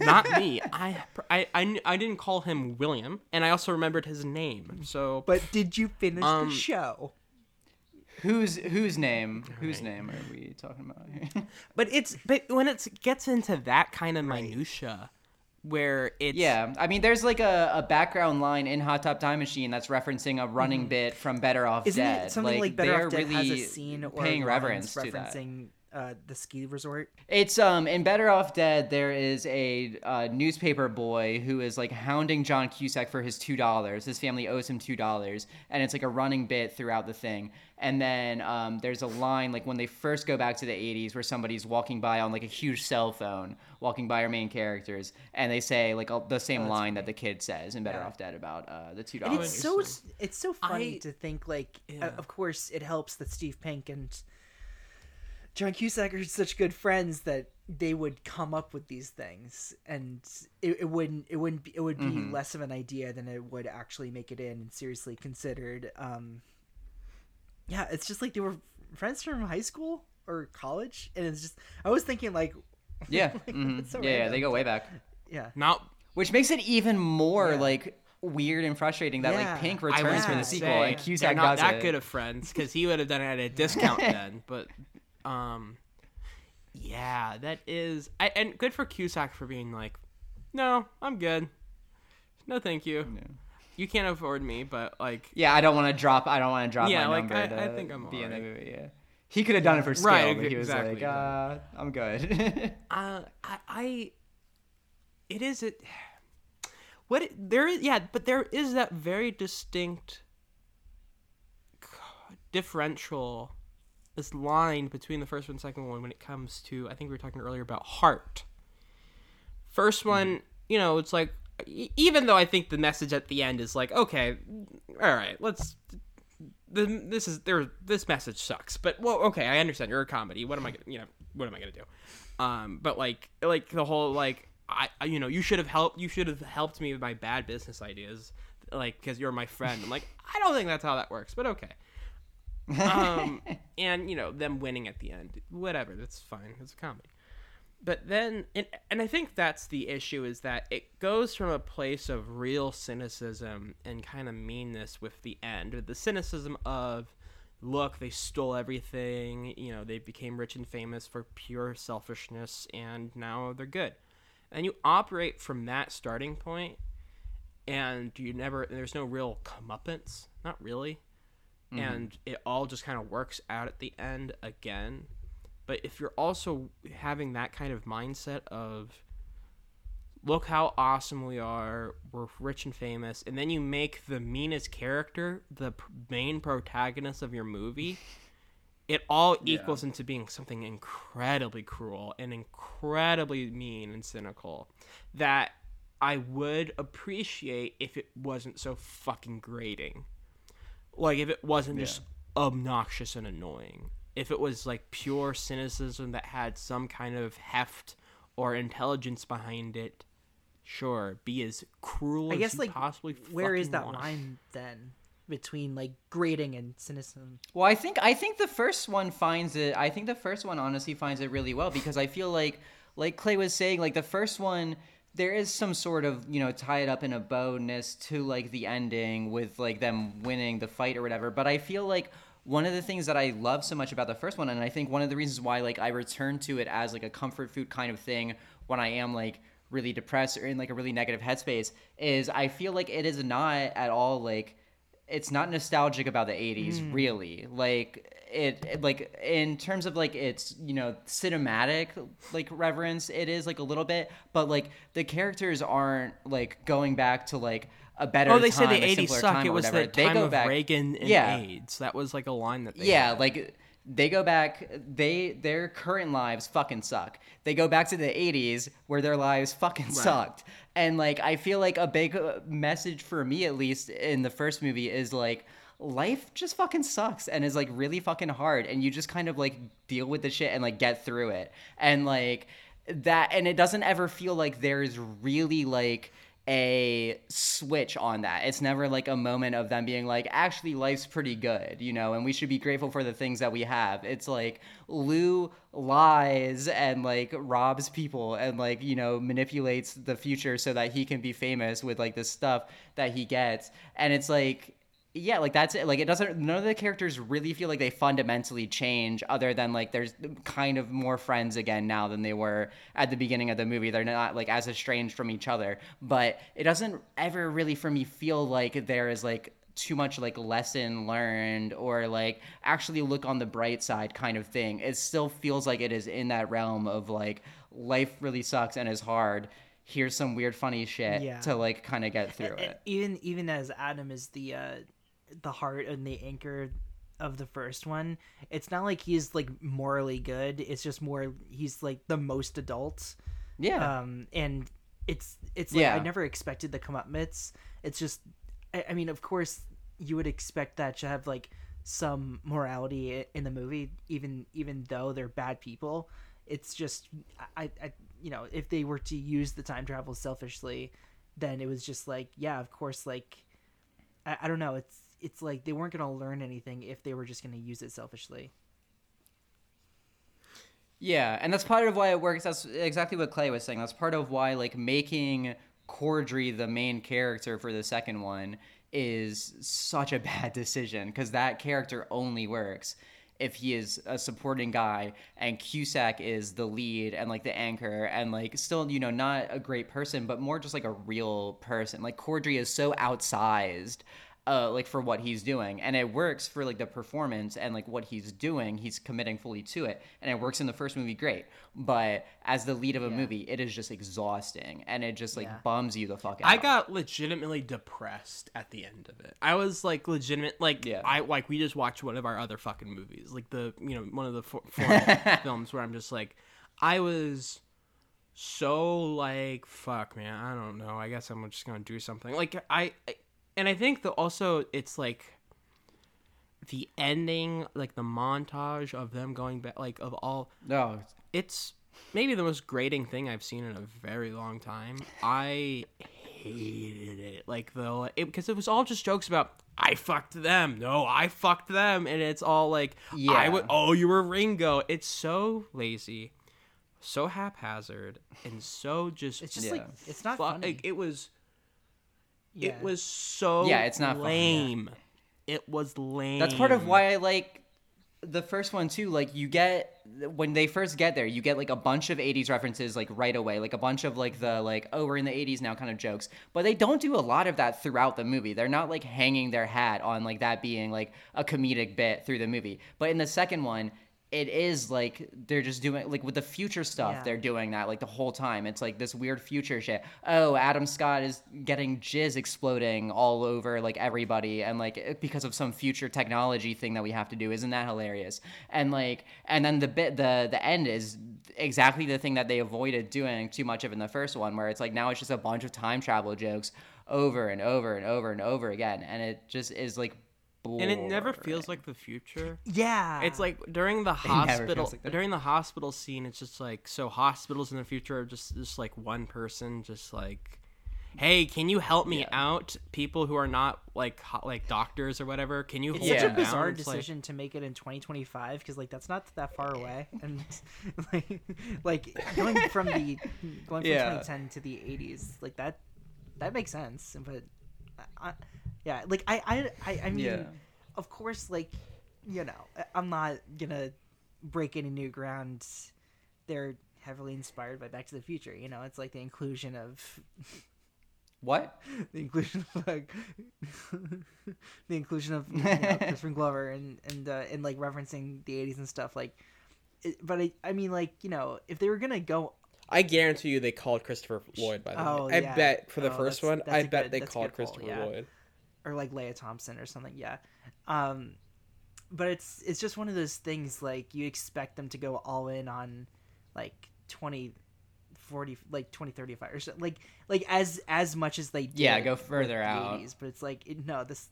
Not me. I, I, I, I didn't call him William, and I also remembered his name. So, But did you finish Um, the show? Whose whose name? Whose name are we talking about here? but it's but when it gets into that kind of minutia, where it's Yeah, I mean, there's like a, a background line in Hot Tub Time Machine that's referencing a running bit from Better Off Mm-hmm. Isn't Dead. it something like, Better they're Off Dead really has a scene or paying reverence to that. referencing uh, the ski resort? It's um in Better Off Dead. There is a uh, newspaper boy who is like hounding John Cusack for his two dollars. His family owes him two dollars, and it's like a running bit throughout the thing. And then um, there's a line like when they first go back to the '80s where somebody's walking by on like a huge cell phone, walking by our main characters, and they say like a- the same line that the kid says in Better Yeah. Off Dead about uh, the two And dollars. it's so it's so funny I- to think like uh, of course it helps that Steve Pink and John Cusack are such good friends that they would come up with these things and it, it wouldn't it wouldn't be it would be Mhm. less of an idea than it would actually make it in and seriously considered um yeah it's just like they were friends from high school or college and it's just I was thinking like Yeah, like, mhm. so yeah, yeah, they go way back. yeah not Which makes it even more Yeah. like weird and frustrating that Yeah. like Pink returns for the sequel say, and they're Cusack not does that it. good of friends because he would have done it at a discount then. But um, yeah, that is. I, and good for Cusack for being like, no, I'm good. No, thank you. You can't afford me, but like, Yeah, I don't want to drop. I don't want to drop Yeah, my like, number. I- I think I'm be in the alright. movie. Yeah, he could have done it for scale, Right, but he was exactly, like, uh, I'm good. uh, I, I, it is it. What it, there is, yeah, but there is that very distinct differential, this line between the first one and second one when it comes to. I think we were talking earlier about heart. First one, you know, it's like even though I think the message at the end is like, okay, all right, let's. The, this is there. This message sucks, but well, okay, I understand. You're a comedy. What am I? gonna You know, what am I gonna do? Um, but like, like the whole like, I, I you know, you should have helped. You should have helped me with my bad business ideas, like because you're my friend. I'm like, I don't think that's how that works, but okay. um, and you know, them winning at the end, whatever. That's fine. It's a comedy but then and, and i think that's the issue is that it goes from a place of real cynicism and kind of meanness with the end with the cynicism of look they stole everything you know they became rich and famous for pure selfishness and now they're good. And you operate from that starting point and you never there's no real comeuppance not really. Mhm. and it all just kind of works out at the end again but if you're also having that kind of mindset of look how awesome we are we're rich and famous and then you make the meanest character the main protagonist of your movie it all equals into being something incredibly cruel and incredibly mean and cynical that i would appreciate if it wasn't so fucking grating. Like if it wasn't just obnoxious and annoying if it was like pure cynicism that had some kind of heft or intelligence behind it, sure, be as cruel I as guess you like possibly where is that want. line then between like grading and cynicism? Well, I think I think the first one finds it. I think the first one honestly finds it really well because I feel like, like Clay was saying, like the first one, there is some sort of you know tie it up in a bowness to like the ending with like them winning the fight or whatever. But I feel like one of the things that I love so much about the first one, and I think one of the reasons why like I return to it as like a comfort food kind of thing when I am like really depressed or in like a really negative headspace, is I feel like it is not at all like it's not nostalgic about the 80s Mm. really like it, it- like in terms of like its you know cinematic like reverence it is like a little bit but like the characters aren't like going back to like a better Oh, they say the '80s suck. It was whatever. the they time go of back Reagan and yeah AIDS. That was like a line that they yeah had. like they go back they their current lives fucking suck they go back to the 80s where their lives fucking sucked and like i feel like a big uh, message for me at least in the first movie is like life just fucking sucks and is like really fucking hard and you just kind of like deal with the shit and like get through it and like that and it doesn't ever feel like there's really like a switch on that. It's never like a moment of them being like, actually, life's pretty good, you know, and we should be grateful for the things that we have. It's like Lou lies and like robs people and like, you know, manipulates the future so that he can be famous with like the stuff that he gets. And it's like, yeah, like that's it. Like it doesn't. None of the characters really feel like they fundamentally change, other than like there's kind of more friends again now than they were at the beginning of the movie. They're not like as estranged from each other, but it doesn't ever really for me feel like there is like too much like lesson learned or like actually look on the bright side kind of thing. It still feels like it is in that realm of like life really sucks and is hard. Here's some weird funny shit Yeah. to like kind of get through it. Even even as Adam is the uh, the heart and the anchor of the first one, it's not like he's like morally good. It's just more he's like the most adult. Yeah. Um, and it's it's like I never expected the come comeuppance. It's just, I, I mean, of course you would expect that to have like some morality in the movie, even even though they're bad people. It's just I, I you know if they were to use the time travel selfishly, then it was just like yeah, of course like I, I don't know it's it's like they weren't gonna learn anything if they were just gonna use it selfishly. Yeah, and that's part of why it works. That's exactly what Clay was saying. That's part of why like making Corddry the main character for the second one is such a bad decision because that character only works if he is a supporting guy and Cusack is the lead and like the anchor and like still you know not a great person but more just like a real person. Like Corddry is so outsized uh, like for what he's doing and it works for like the performance and like what he's doing he's committing fully to it and it works in the first movie great but as the lead of a movie it is just exhausting and it just like Yeah. bums you the fuck out I got legitimately depressed at the end of it. I was like legitimate, like I like we just watched one of our other fucking movies, like the you know one of the four, four films where I'm just like, I was so like fuck man, I don't know. I guess I'm just gonna do something like I, I and I think that also it's like the ending, like the montage of them going back, like of all. No, it's maybe the most grating thing I've seen in a very long time. I hated it, like the because it, was all just jokes about I fucked them. No, I fucked them, and it's all like yeah. I would. Oh, you were Ringo. It's so lazy, so haphazard, and so just. It's just, like, it's not fu- funny. like, it was. Yeah. It was so Yeah, it's not lame. It was lame. That's part of why I like the first one too. Like you get when they first get there, you get like a bunch of '80s references like right away, like a bunch of like the like oh we're in the '80s now kind of jokes. But they don't do a lot of that throughout the movie. They're not like hanging their hat on like that being like a comedic bit through the movie. But in the second one. It is like they're just doing like with the future stuff. Yeah. They're doing that like the whole time. It's like this weird future shit. Oh, Adam Scott is getting jizz exploding all over like everybody, and like eh, because of some future technology thing that we have to do. Isn't that hilarious? And like, and then the bit, the the end is exactly the thing that they avoided doing too much of in the first one, where it's like now it's just a bunch of time travel jokes over and over and over and over again, and it just is like and it never feels like the future. Yeah. It's like during the It never feels hospital like during the hospital scene it's just like so hospitals in the future are just just like one person just like hey, can you help me out people who are not like ho- like doctors or whatever? Can you It's hold such a it down?" bizarre It's like- decision to make it in 2025 because like that's not that far away, and like like going from the going from Yeah. 2010 to the 80s like that that makes sense. But I, yeah, like I I I, I mean, Yeah. of course, like you know, I'm not gonna break any new ground. They're heavily inspired by Back to the Future. You know, it's like the inclusion of What? the inclusion of like the inclusion of you know, Christopher Glover and and uh, and like referencing the 80s and stuff like it, but I, I mean like you know if they were gonna go I guarantee you they called Christopher Lloyd by the Oh, way. I yeah. bet for the Oh, first that's- one, that's I bet good- they called call, Christopher yeah. Lloyd. Or like Lea Thompson or something yeah um but it's it's just one of those things like you expect them to go all in on like 20 40 like 20 35 or so like like as as much as they did Yeah, go with further the out. 80s, but it's like it, no this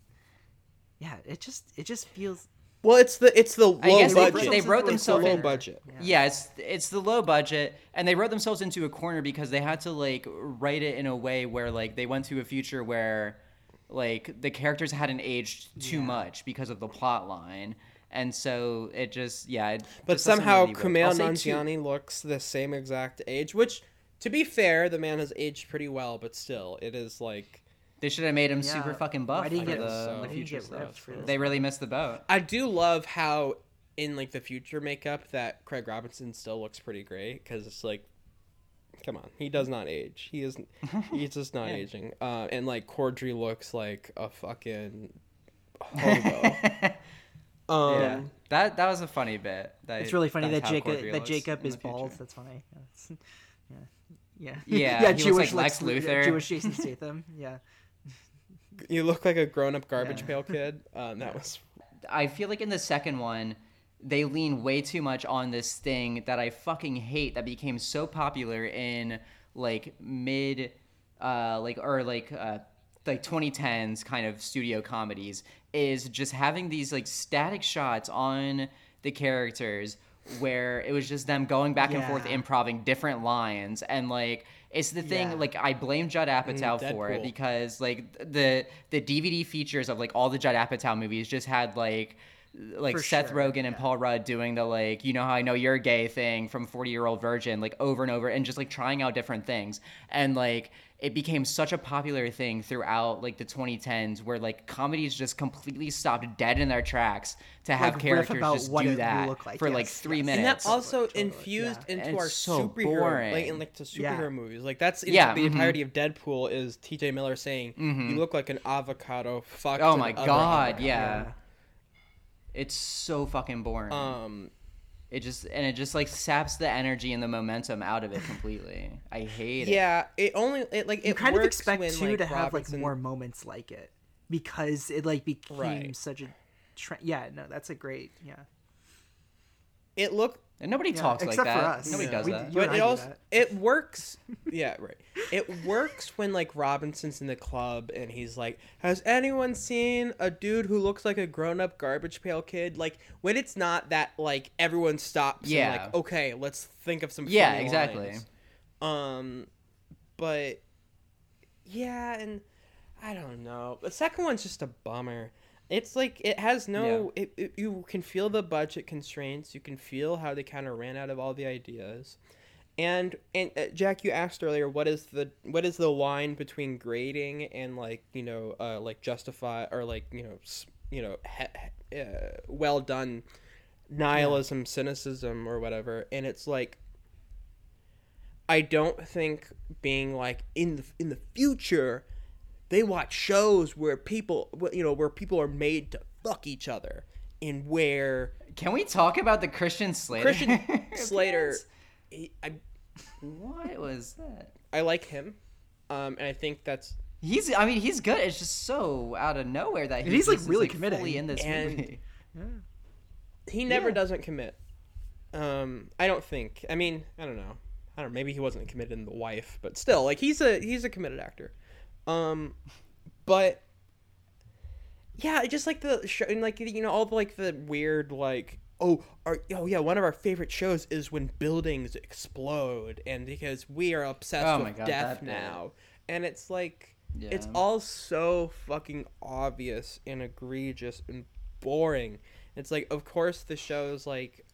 yeah it just it just feels Well, it's the it's the low I guess they, budget. they wrote It's the themselves low in- budget. Yeah. it's it's the low budget, and they wrote themselves into a corner because they had to like write it in a way where like they went to a future where like the characters hadn't aged too Yeah. much because of the plot line, and so it just yeah. It But just somehow really work. Kumail I'll two- Nanjiani looks the same exact age, which, to be fair, the man has aged pretty well, but still, it is like. They should have made him Yeah. super fucking buff Why did he for get- the, so- the why did he future stuff. for They really missed the boat. I do love how in like the future makeup that Craig Robinson still looks pretty great because it's like, come on, he does not age. He is, he's just not Yeah. aging. Uh, and like Corddry looks like a fucking hobo. um, yeah, that that was a funny bit. That, it's really funny that Jacob that Jacob is bald. That's funny. That's- yeah, yeah, Yeah, yeah. he looks Jewish like Lex Lu- yeah, Luthor. Jewish Jason Statham. Yeah. you look like a grown-up garbage Yeah. pail kid. Um, that was I feel like in the second one, they lean way too much on this thing that I fucking hate that became so popular in like mid, uh, like or like uh, like 2010s kind of studio comedies is just having these like static shots on the characters where it was just them going back and forth Yeah. improving different lines and like it's the thing Yeah. like I blame Judd Apatow for it because like the the DVD features of like all the Judd Apatow movies just had like like For Seth sure, Rogen and Paul Rudd doing the like you know how I know you're gay thing from 40 year old virgin like over and over and just like trying out different things and like it became such a popular thing throughout like the 2010s where like comedies just completely stopped dead in their tracks to have Like, characters about just what do that look like, for like three yes. minutes and that also infused And into it's our so superhero, boring. like in like the superhero Yeah. movies. Like that's into Yeah, the mhm. entirety of Deadpool is T.J. Miller saying, Mhm. "You look like an avocado." Fucked oh my god avocado." yeah. It's so fucking boring Um, it just and it just like saps the energy and the momentum out of it completely i hate it yeah, it only it like you it kind of works expect when, too like, to have like more moments like it because it like became Right. such a trend. Yeah, no, that's a great yeah. It looked and nobody Yeah, talks like except for that us. nobody Yeah. does We- that but it also that. it works yeah right it works when like robinson's in the club and he's like has anyone seen a dude who looks like a grown-up garbage pail kid like when it's not that like everyone stops Yeah. and like okay let's think of some Yeah, exactly. lines. um but yeah and i don't know the second one's just a bummer it's like it has no it, it, you can feel the budget constraints. You can feel how they kind of ran out of all the ideas. And and uh, Jack, you asked earlier, what is the what is the line between grading and like you know uh, like justify or like you know s- you know he, he- uh, well done nihilism, cynicism or whatever, and it's like I don't think being like in the in the future they watch shows where people you know where people are made to fuck each other and where can we talk about the christian slater Christian Slater he, I what was that I like him, um, and I think that's he's i mean he's good it's just so out of nowhere that And he's, like, just is, really committed. fully in this And- movie he never Yeah. doesn't commit. Um, I don't think. I mean, I don't know. I don't. know. Maybe he wasn't committed in the wife, but still, like he's a he's a committed actor. Um, but yeah, I just like the show and like you know all the like the weird like oh our, oh yeah one of our favorite shows is when buildings explode and because we are obsessed Oh with God, death now and it's like it's all so fucking obvious and egregious and boring. It's like of course the show's like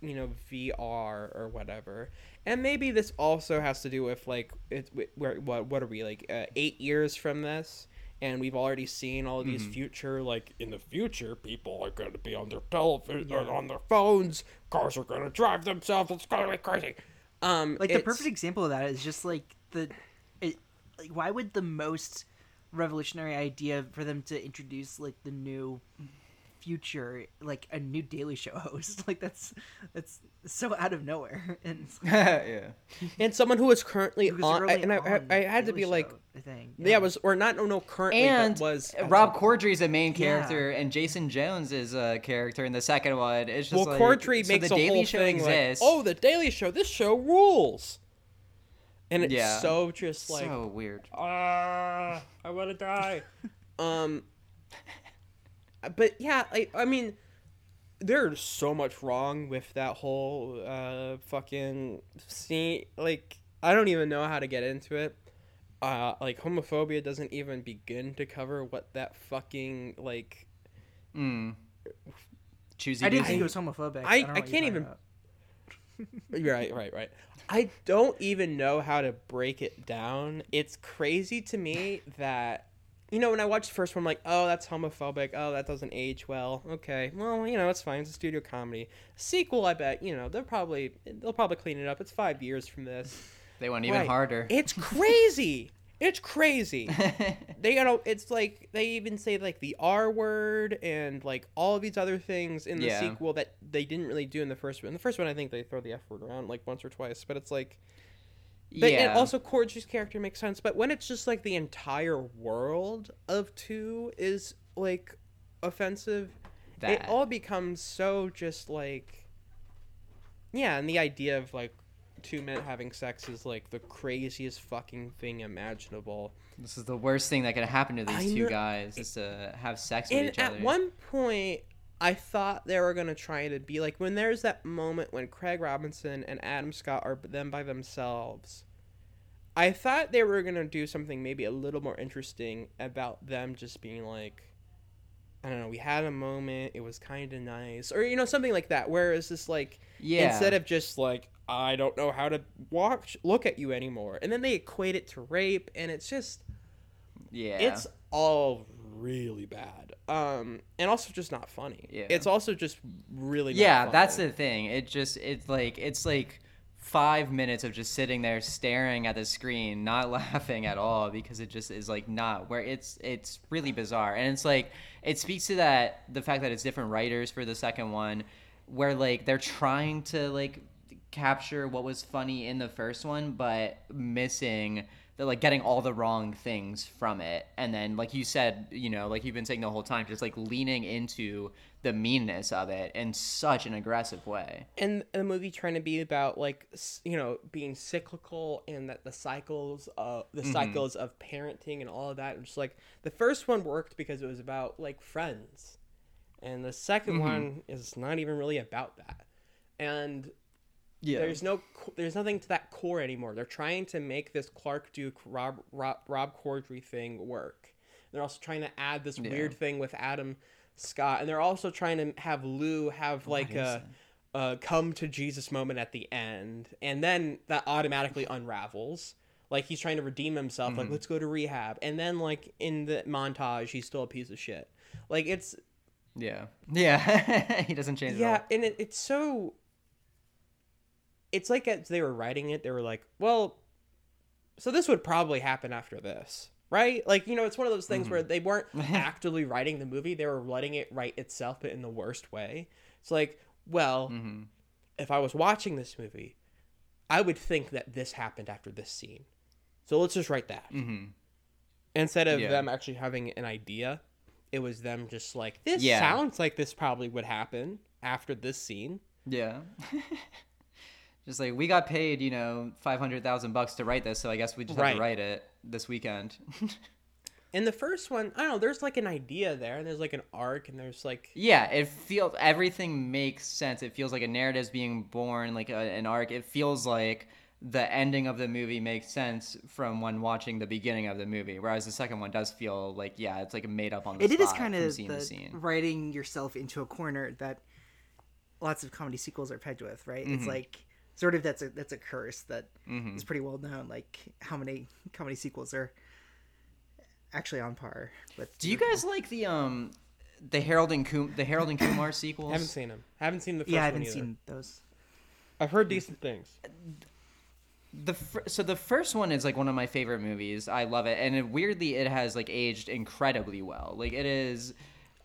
you know VR or whatever. And maybe this also has to do with like it's where what what are we like uh, 8 years from this? And we've already seen all of these Mhm. future like in the future people are going to be on their television on their phones, cars are going to drive themselves, it's going to be crazy. Um like the perfect example of that is just like the it like why would the most revolutionary idea for them to introduce like the new future like a new daily show host like that's that's so out of nowhere and yeah and someone who is currently Who's on really and I, on I, I had to be like Show, I think, yeah. was or not no no currently and but was Rob some- Corddry is the main Yeah. character, and Jason Jones is a character in the second one. It's just well, like, Corddry so makes the a Daily whole Show thing exists. like, oh, the Daily Show, this show rules, and it's Yeah. so just like, so weird. ah, I want to die. um, but yeah, I, I mean, there's so much wrong with that whole uh fucking scene. Like, I don't even know how to get into it. Uh, like homophobia doesn't even begin to cover what that fucking like. Mm. Choosy I didn't think it was homophobic I, don't I can't even. right, right, right. I don't even know how to break it down. It's crazy to me that you know when I watched the first one, I'm like, oh, that's homophobic. Oh, that doesn't age well. Okay, well, you know, it's fine. It's a studio comedy. Sequel, I bet. You know, they'll probably they'll probably clean it up. It's five years from this. They went even Right. harder. It's crazy. it's crazy. they you know it's like they even say like the R word and like all of these other things in the Yeah. sequel that they didn't really do in the first one. In the first one, I think they throw the F word around like once or twice, but it's like. But, Yeah. And also, Corddry's character makes sense, but when it's just like the entire world of two is like offensive, that. it all becomes so just like. Yeah, and the idea of like two men having sex is like the craziest fucking thing imaginable. This is the worst thing that could happen to these I two know- guys is to have sex with And each at other. one point, I thought they were gonna try to be like when there's that moment when Craig Robinson and Adam Scott are them by themselves. I thought they were gonna do something maybe a little more interesting about them just being like, I don't know, we had a moment, it was kind of nice, or you know something like that. Whereas this like, Yeah. instead of just like I don't know how to watch look at you anymore, and then they equate it to rape, and it's just yeah. it's all really bad um and also just not funny Yeah. it's also just really not yeah funny. that's the thing it just it's like it's like five minutes of just sitting there staring at the screen not laughing at all because it just is like not where it's it's really bizarre and it's like it speaks to that the fact that it's different writers for the second one where like they're trying to like capture what was funny in the first one but missing the like getting all the wrong things from it. And then like you said you know like you've been saying the whole time just like leaning into the meanness of it in such an aggressive way. And the movie trying to be about like you know being cyclical and that the cycles of the Mhm. cycles of parenting and all of that. And just like the first one worked because it was about like friends. And the 2nd Mhm. one is not even really about that. And Yeah. there's no there's nothing to that core anymore. They're trying to make this clark duke rob rob, rob Corddry thing work. They're also trying to add this Yeah. weird thing with adam scott and they're also trying to have lou have like is a uh, come to jesus moment at the end and then that automatically unravels. Like he's trying to redeem himself like Mhm. let's go to rehab. And then like in the montage he's still a piece of shit. Like it's yeah. Yeah. He doesn't change at yeah and it, it's so it's like as they were writing it they were like well so this would probably happen after this right like you know it's one of those things Mm-hmm. where they weren't actively writing the movie they were letting it write itself but in the worst way it's like well Mm-hmm. if i was watching this movie i would think that this happened after this scene so let's just write that mm-hmm. instead of Yeah. them actually having an idea it was them just like this Yeah. sounds like this probably would happen after this scene yeah just like we got paid you know 500000 bucks to write this so i guess we just have to write it this weekend in the first one, I don't know. There's like an idea there, and there's like an arc, and there's like Yeah, it feels everything makes sense. It feels like a narrative's being born, like a, an arc. It feels like the ending of the movie makes sense from when watching the beginning of the movie, whereas the second one does feel like yeah, it's like a made up on the It is spot kind of scene the scene. writing yourself into a corner that lots of comedy sequels are pegged with, right? It's Mhm. like sort of that's a that's a curse that is Mhm. pretty well known. Like how many comedy sequels are actually on par with. Do you guys like the um the Harold and Kum- the Harold and Kumar sequels? I haven't seen them. Haven't seen the first Yeah, I haven't either. seen those. I've heard decent things. The fir- so the first one is like one of my favorite movies. I love it, and it, weirdly, it has like aged incredibly well. Like it is.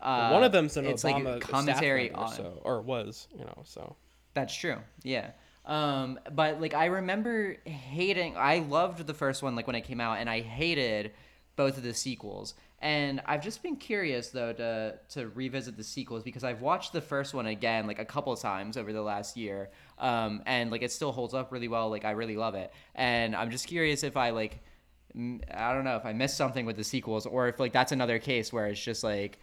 Uh, one of them's an it's Obama like staff commentary member, on so, or was, you know, so. That's true. Yeah. Um, but like I remember hating I loved the first one like when it came out and I hated both of the sequels. And I've just been curious though to to revisit the sequels because I've watched the first one again like a couple times over the last year. Um, and like it still holds up really well. Like I really love it. And I'm just curious if I like I don't know if I missed something with the sequels or if like that's another case where it's just like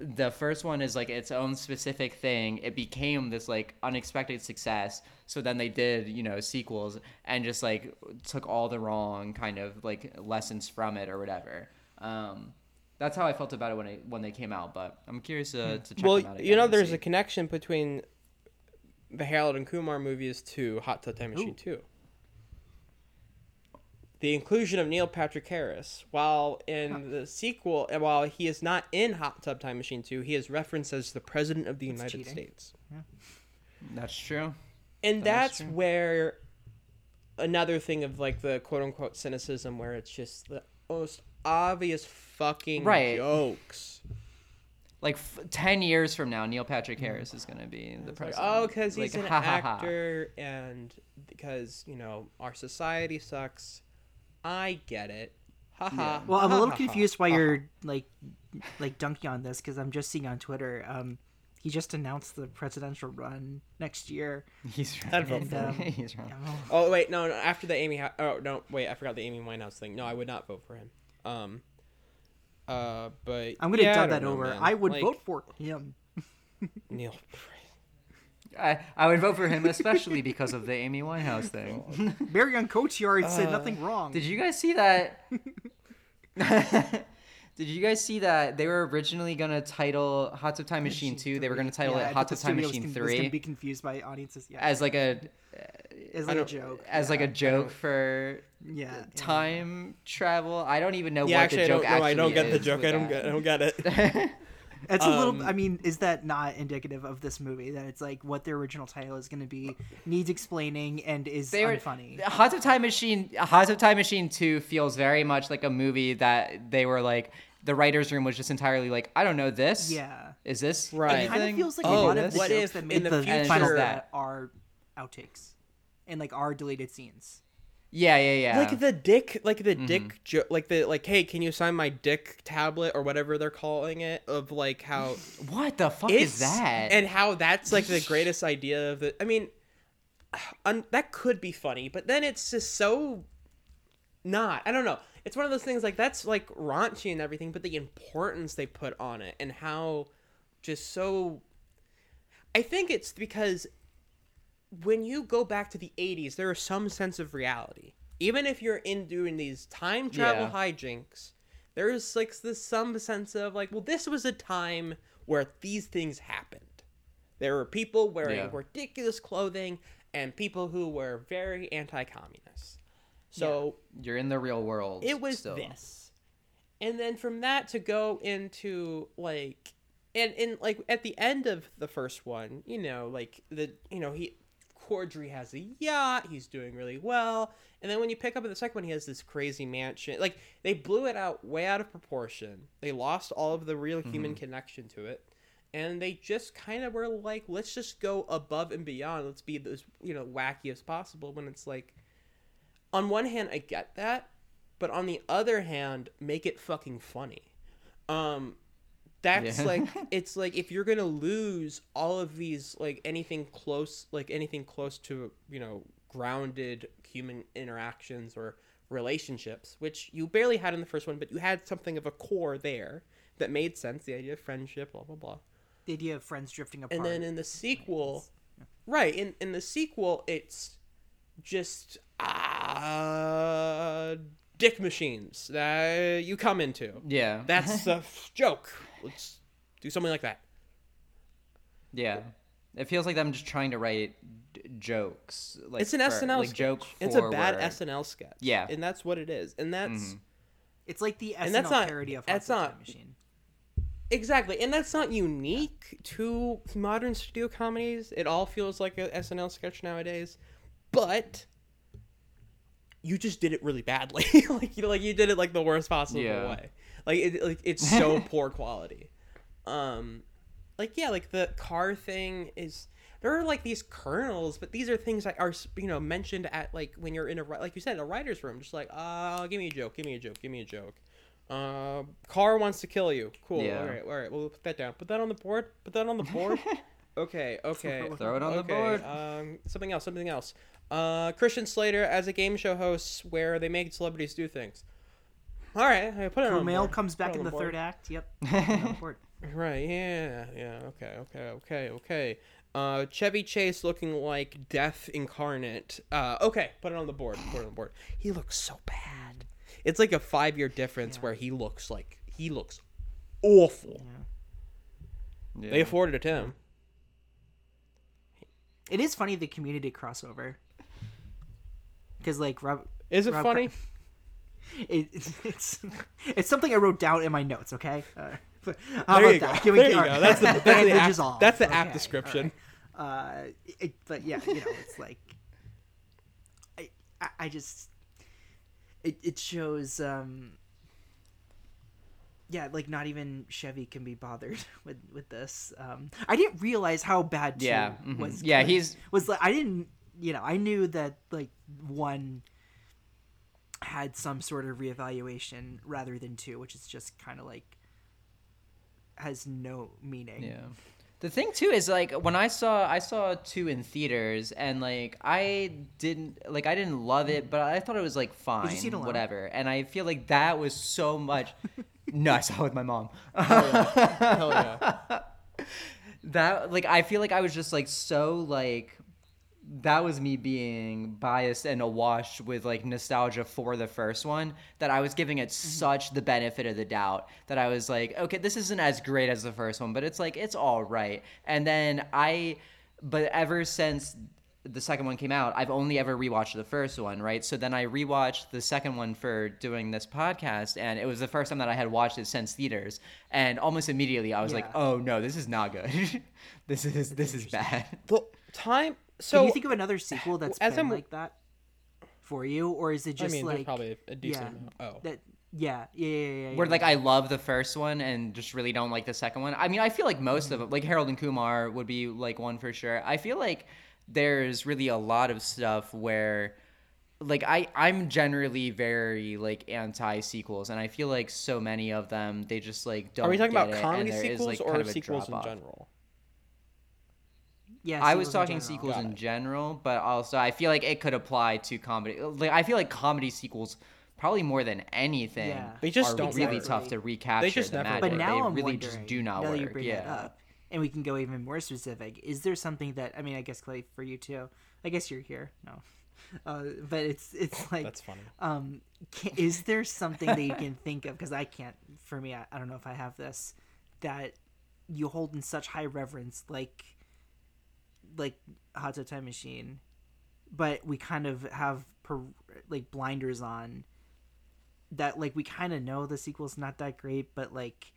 the first one is like its own specific thing. It became this like unexpected success. So then they did, you know, sequels and just like took all the wrong kind of like lessons from it or whatever. Um, that's how I felt about it when it when they came out. But I'm curious uh, to check well, them out again you know, there's see. a connection between the Harold and Kumar movies to Hot Tub Time Machine Ooh. 2. The inclusion of Neil Patrick Harris, while in the sequel, while he is not in Hot Tub Time Machine 2, he is referenced as the President of the That's United cheating. States. That's true. And That is that's true. where another thing of like the quote unquote cynicism, where it's just the most obvious fucking Right. jokes. like f- ten years from now, Neil Patrick Harris is gonna be the Like, president. oh, because he's Like, an ha, ha, ha. actor, and because you know our society sucks. I get it. Haha. ha. Well, I'm a little ha, ha, confused why ha, ha. you're like like dunking on this because I'm just seeing on Twitter. Um, he just announced the presidential run next year. He's I'd vote And, for him. um, He's wrong. oh, Oh wait, no, no. After the Amy, ha- oh no, wait, I forgot the Amy Winehouse thing. No, I would not vote for him. Um, uh, but I'm gonna yeah, I dub that know, over. man. I would Like, vote for him. Neil. I, I would vote for him, especially because of the Amy Winehouse thing. Marion Cotillard said Uh, nothing wrong. Did you guys see that? Did you guys see that they were originally gonna title Hot Tub Time Machine Two? They were gonna title Yeah, it Hot the Tub Time studio was Machine con- was gonna Three be confused by audiences. Yeah, as like a as like a joke. as like a joke for Yeah, time travel. I don't even know Yeah, what actually, the I don't joke know. actually I don't get the joke. I don't that. get. I don't get it. It's a little. Um, I mean, is that not indicative of this movie? That it's like what the original title is going to be needs explaining and is They were unfunny. Hot Tub Time Machine. Hot Tub Time Machine Two feels very much like a movie that they were like. The writers' room was just entirely like, I don't know this. Yeah. Is this Right. It kind of feels like Oh, a lot of the what jokes if that in made the the, future- final that. cut are outtakes and like are deleted scenes. Yeah, yeah, yeah. Like the dick, like the Mhm. dick joke, like the like, hey, can you sign my dick tablet or whatever they're calling it? Of like how what the fuck is that? and how that's like the greatest idea of the. I mean, un, that could be funny, but then it's just so not. I don't know. It's one of those things like that's like raunchy and everything, but the importance they put on it and how just so. I think it's because when you go back to the 80s, there is some sense of reality. Even if you're in doing these time travel Yeah. hijinks, there is like this some sense of like, well, this was a time where these things happened. There were people wearing Yeah. ridiculous clothing and people who were very anti-communist. So You're in the real world. it was still. this and then from that to go into like and in like at the end of the first one you know like the you know he Corddry has a yacht. He's doing really well. And then when you pick up in the second one he has this crazy mansion. Like they blew it out way out of proportion. They lost all of the real human connection to it. And they just kind of were like let's just go above and beyond. Let's be as you know wacky as possible when it's like on one hand I get that, but on the other hand, make it fucking funny. Um that's Yeah. like it's like if you're gonna lose all of these like anything close like anything close to you know grounded human interactions or relationships, which you barely had in the first one, but you had something of a core there that made sense. The idea of friendship, blah blah blah. The idea of friends drifting apart. And then in the sequel, right? In in the sequel, it's just uh, dick machines that you come into. Yeah. that's the f- joke. Let's do something like that. Yeah. It feels like I'm just trying to write d- jokes. Like it's an for- SNL like sketch. joke. It's a bad. SNL sketch. Yeah. and that's what it is. And that's Mhm. It's like the SNL and that's not parody of that's Hot Tub not Time Machine. exactly, and that's not unique to modern studio comedies. It all feels like a SNL sketch nowadays, but you just did it really badly. like you know, like you did it like the worst possible Yeah. way. Like it, like it's so poor quality. Um, like yeah, like the car thing is. There are like these kernels, but these are things that are you know mentioned at like when you're in a like you said a writer's room, just like uh, give me a joke, give me a joke, give me a joke. Uh, car wants to kill you. Cool. Yeah. All right. All right. We'll put that down. Put that on the board. Put that on the board. okay. Okay. Throw it on the board. Um, something else. Something else. Uh, Christian Slater as a game show host where they make celebrities do things. All right. I put it on the Kumail board. comes back on in the board. third act. Yep. Right. Yeah. Yeah. Okay. Okay. Okay. Okay. Uh, Chevy Chase looking like death incarnate. Uh, okay. Put it on the board. Put it on the board. He looks so bad. It's like a five year difference where he looks like he looks awful. They Yeah. afforded it to him. It is funny the community crossover. Because like Rob, Is it Rob funny? Cra- It, it's, it's it's something I wrote down in my notes. Okay. Uh, but how There about you that? go. Can we There get you go. That's the- that's the app- off. that's the app description. right. Uh, it, but yeah, you know, it's like I I, I just it it shows um yeah like not even chevy can be bothered with with this um i didn't realize how bad two Yeah, mhm. was Yeah, he's- was like i didn't you know i knew that like one had some sort of reevaluation rather than two which is just kind of like has no meaning Yeah. The thing too is like when I saw I saw two in theaters and like I didn't like I didn't love it, but I thought it was like fine, see it alone? whatever. And I feel like that was so much. no, I saw it with my mom. Hell yeah. Hell yeah. that like I feel like I was just like so like that was me being biased and awash with like nostalgia for the first one that I was giving it mm-hmm. such the benefit of the doubt that I was like, okay, this isn't as great as the first one, but it's like it's all right. And then I but ever since the second one came out, I've only ever rewatched the first one, right? So then I rewatched the second one for doing this podcast, and it was the first time that I had watched it since theaters. And almost immediately, I was like, "Oh no, this is not good. this is this is bad." The time. So Can you think of another sequel that's as been I'm- like that for you, or is it I just mean, like probably a decent yeah, amount. Oh. that yeah yeah yeah yeah, yeah Where like yeah. I love the first one and just really don't like the second one. I mean, I feel like most of mm-hmm. them, like Harold and Kumar, would be like one for sure. I feel like there's really a lot of stuff where like I I'm generally very like anti sequels, and I feel like so many of them they just like don't. Are we talking get about comedy there is, sequels like, or kind of sequels in drop-off. general? Yeah I was sequels in talking sequels Got in it. general, but also I feel like it could apply to comedy. Like I feel like comedy sequels, probably more than anything, Yeah. They just are don't really work. tough to recapture they just the never magic. But now they I'm really just do not now work. you bring yeah. it up, and we can go even more specific. Is there something that I mean? I guess Clay for you too. I guess you're here. No, uh, but it's it's like That's funny. Um, ca is there something that you can think of? Because I can't. For me, I, I don't know if I have this that you hold in such high reverence, like like Hot Tub Time Machine, but we kind of have per, like blinders on that like we kind of know the sequel's not that great but like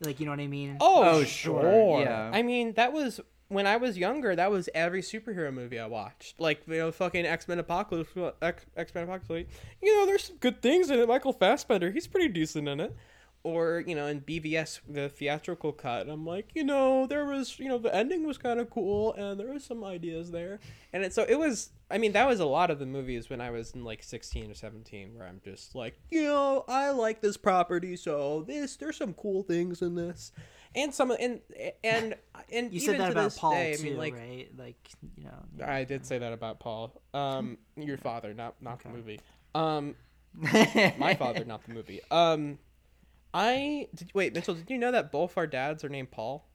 like you know what i mean Oh, Oh, sure. sure, yeah. I mean, that was when I was younger. That was every superhero movie I watched. Like you know, fucking X Men Apocalypse, X Men Apocalypse. You know, there's some good things in it. Michael Fassbender, he's pretty decent in it. Or you know, in BVS, the theatrical cut, I'm like, you know, there was, you know, the ending was kind of cool, and there was some ideas there, and it, so it was. I mean, that was a lot of the movies when I was in like 16 or 17, where I'm just like, you know, I like this property, so this, there's some cool things in this, and some, and and and you even said that to about paul day, too I mean, like, right like you know I did say that about Paul. Um, your father, not not the movie. Um, My father, not the movie. Um, I did, wait, Mitchell. Did you know that both our dads are named Paul?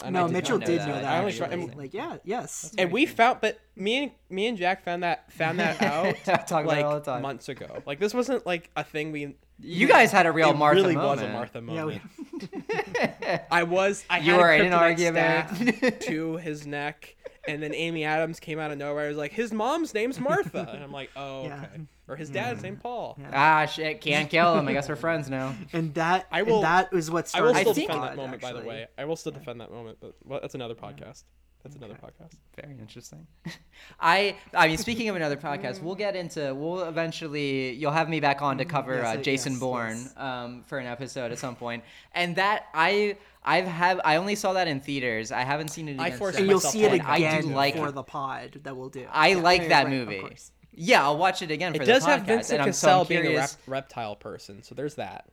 I No, did Mitchell not did know that. I only tried- and- like, yeah, yes. and we found, but me and me and Jack found that found that out Talk about it like all the time. months ago. Like this wasn't like a thing we. You guys had a real Martha really was a moment. Martha Yeah, we- I was. I You had were a in an argument. to his neck, and then Amy Adams came out of nowhere. I was like, his mom's name's Martha, and I'm like, oh, Yeah. okay. Or his dad's named Paul. Ah, shit, can't kill him. I guess we're friends now. And that I will. and that was what I will started still the defend that moment. By the way, I will still defend that moment, but well, that's another podcast. That's another podcast. Very interesting. I I mean, speaking of another podcast, we'll get into. We'll eventually. You'll have me back on to cover Yes, uh, uh, Jason yes, Bourne yes. um, for an episode at some point. And that I I've have I only saw that in theaters. I haven't seen it. I again forced And you'll see it And I again do like for it. the pod that we'll do. I Yeah, like that right, movie. Yeah, I'll watch it again for It the does podcast. have Vincent and I'm so Cassel being a rep- reptile person, so there's that.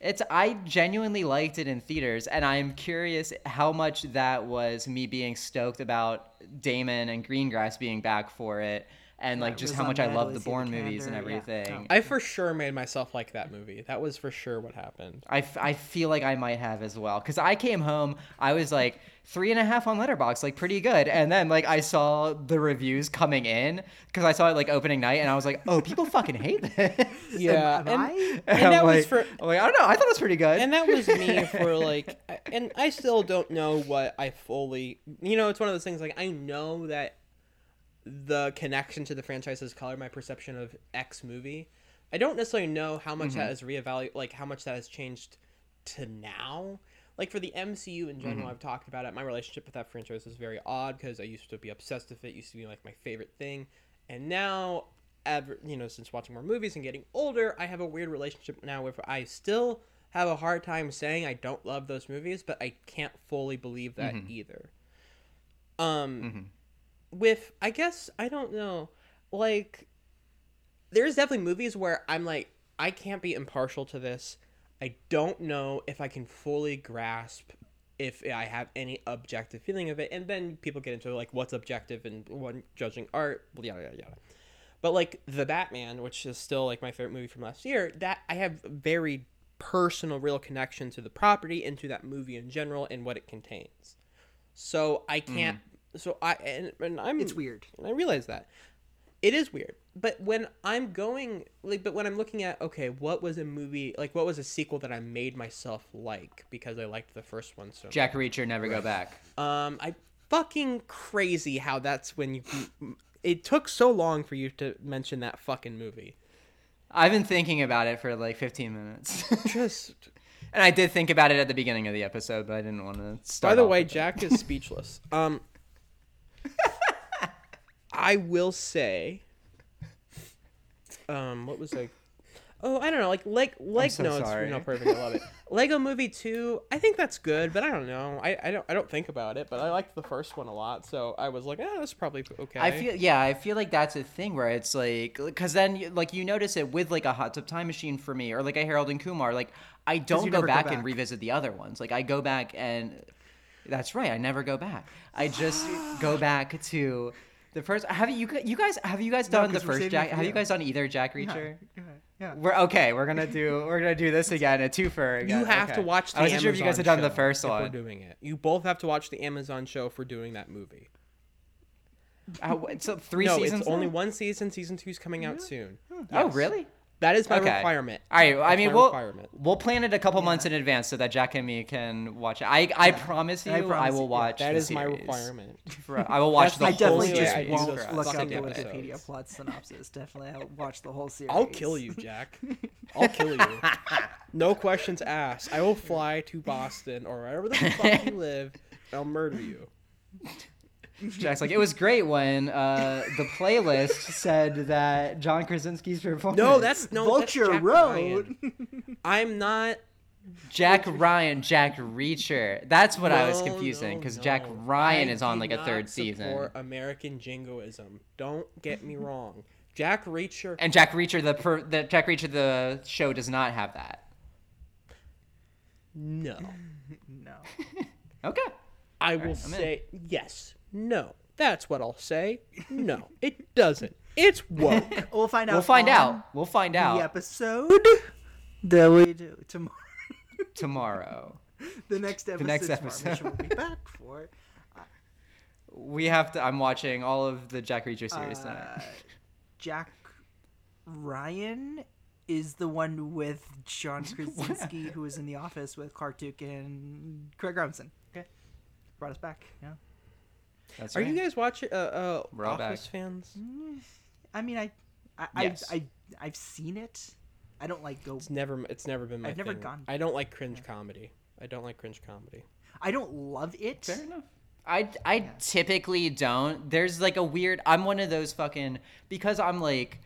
It's I genuinely liked it in theaters, and I'm curious how much that was me being stoked about Damon and Greengrass being back for it, and like it just how much I love the Cedar Bourne movies and Kander, yeah. everything. I for sure made myself like that movie. That was for sure what happened. I, f- I feel like I might have as well because I came home I was like three and a half on Letterboxd like pretty good and then like I saw the reviews coming in because I saw it like opening night and I was like oh people fucking hate this Yeah, Am and, I? and I'm that was like- for I'm like I don't know I thought it was pretty good and that was me for like and i still don't know what i fully you know it's one of those things like i know that the connection to the franchise has colored my perception of x movie i don't necessarily know how much that mm-hmm. has reevaluated like how much that has changed to now. Like for the mcu in general mm-hmm. i've talked about it. My relationship with that franchise is very odd because i used to be obsessed with it. It used to be like my favorite thing. And now ever you know since watching more movies and getting older i have a weird relationship now where i still have a hard time saying i don't love those movies but i can't fully believe that mm-hmm. either. Um with i guess i don't know like there's definitely movies where i'm like i can't be impartial to this i don't know if i can fully grasp if i have any objective feeling of it and then people get into like what's objective and one judging art yada yada yada but like the Batman, which is still like my favorite movie from last year, that I have very personal, real connection to the property and to that movie in general and what it contains. So I can't. Mm. So I and, and I'm. It's weird. And I realize that it is weird. But when I'm going like, but when I'm looking at okay, what was a movie like? What was a sequel that I made myself like because I liked the first one so. Jack Reacher never go back Um, I fucking crazy how that's when you. It took so long for you to mention that fucking movie. I've been thinking about it for like 15 minutes Just and I did think about it at the beginning of the episode but I didn't want to start by the way. Jack is speechless. Um, I will say. Um, what was I? Oh, I don't know. Like, like, like. so no, it's sorry. no perfect. I love it. Lego Movie Two. I think that's good, but I don't know. I, I don't I don't think about it, but I liked the first one a lot, so I was like, eh, that's probably okay. I feel yeah, I feel like that's a thing where it's like because then like you notice it with like a hot tub time machine for me or like a Harold and Kumar. Like I don't go never go back, and revisit the other ones. Like I go back and that's right, I never go back. I just go back to the first. Have you you guys have you guys done the 'cause we're first Jack? Have you guys done either Jack Reacher? Yeah, yeah. We're okay. We're gonna do we're gonna do this again a twofer. Again. You have okay. to watch the I wasn't sure if you guys had Amazon done the show first if We're doing it. You both have to watch the Amazon show for doing that movie. Uh, so three no, seasons. it's only one season. Season two's coming out soon. Oh Yes. really? That is my Okay. requirement. All right. I mean, we'll requirement. we'll plan it a couple months in advance so that Jack and me can watch it. I I promise you, I I, promise will you, watch. That the is my requirement. For- I will watch That's the I the whole definitely only way just I won't look fucking up the episodes. Wikipedia plot synopsis. Definitely, I'll watch the whole series. I'll kill you, Jack. I'll kill you. No questions asked. I will fly to Boston or wherever the fuck you live. and I'll murder you. Jack's like, it was great when uh, the playlist said that John Krasinski's performance. No, that's no that's Vulture Jack Road. Ryan. I'm not. Jack Ryan, Jack Reacher. That's what I was confusing because no. Jack Ryan I is on like a third season, support American jingoism. Don't get me wrong. Jack Reacher. and Jack Reacher the per, the Jack Reacher the show does not have that. No. no. Okay. I will right, I'm in. say yes. No. That's what I'll say. No, it doesn't. It's woke. we'll find out. We'll find on out. We'll find out. The episode that we do tomorrow. tomorrow. The next episode. The next episode. which we'll be back for. We have to. I'm watching all of the Jack Reacher series Uh, tonight. Jack Ryan is the one with John Krasinski, who was in the office with Clark Duke and Craig Robinson. Okay, brought us back. Yeah. That's Are right. you guys watching uh, uh We're all Office back. fans? I mean, I, I, Yes. I, I, I've seen it. I don't like go. It's never it's never been my I've never thing. gone- I don't like cringe comedy. I don't like cringe comedy. I don't love it. Fair enough. I, I typically don't. There's like a weird. I'm one of those fucking because I'm like,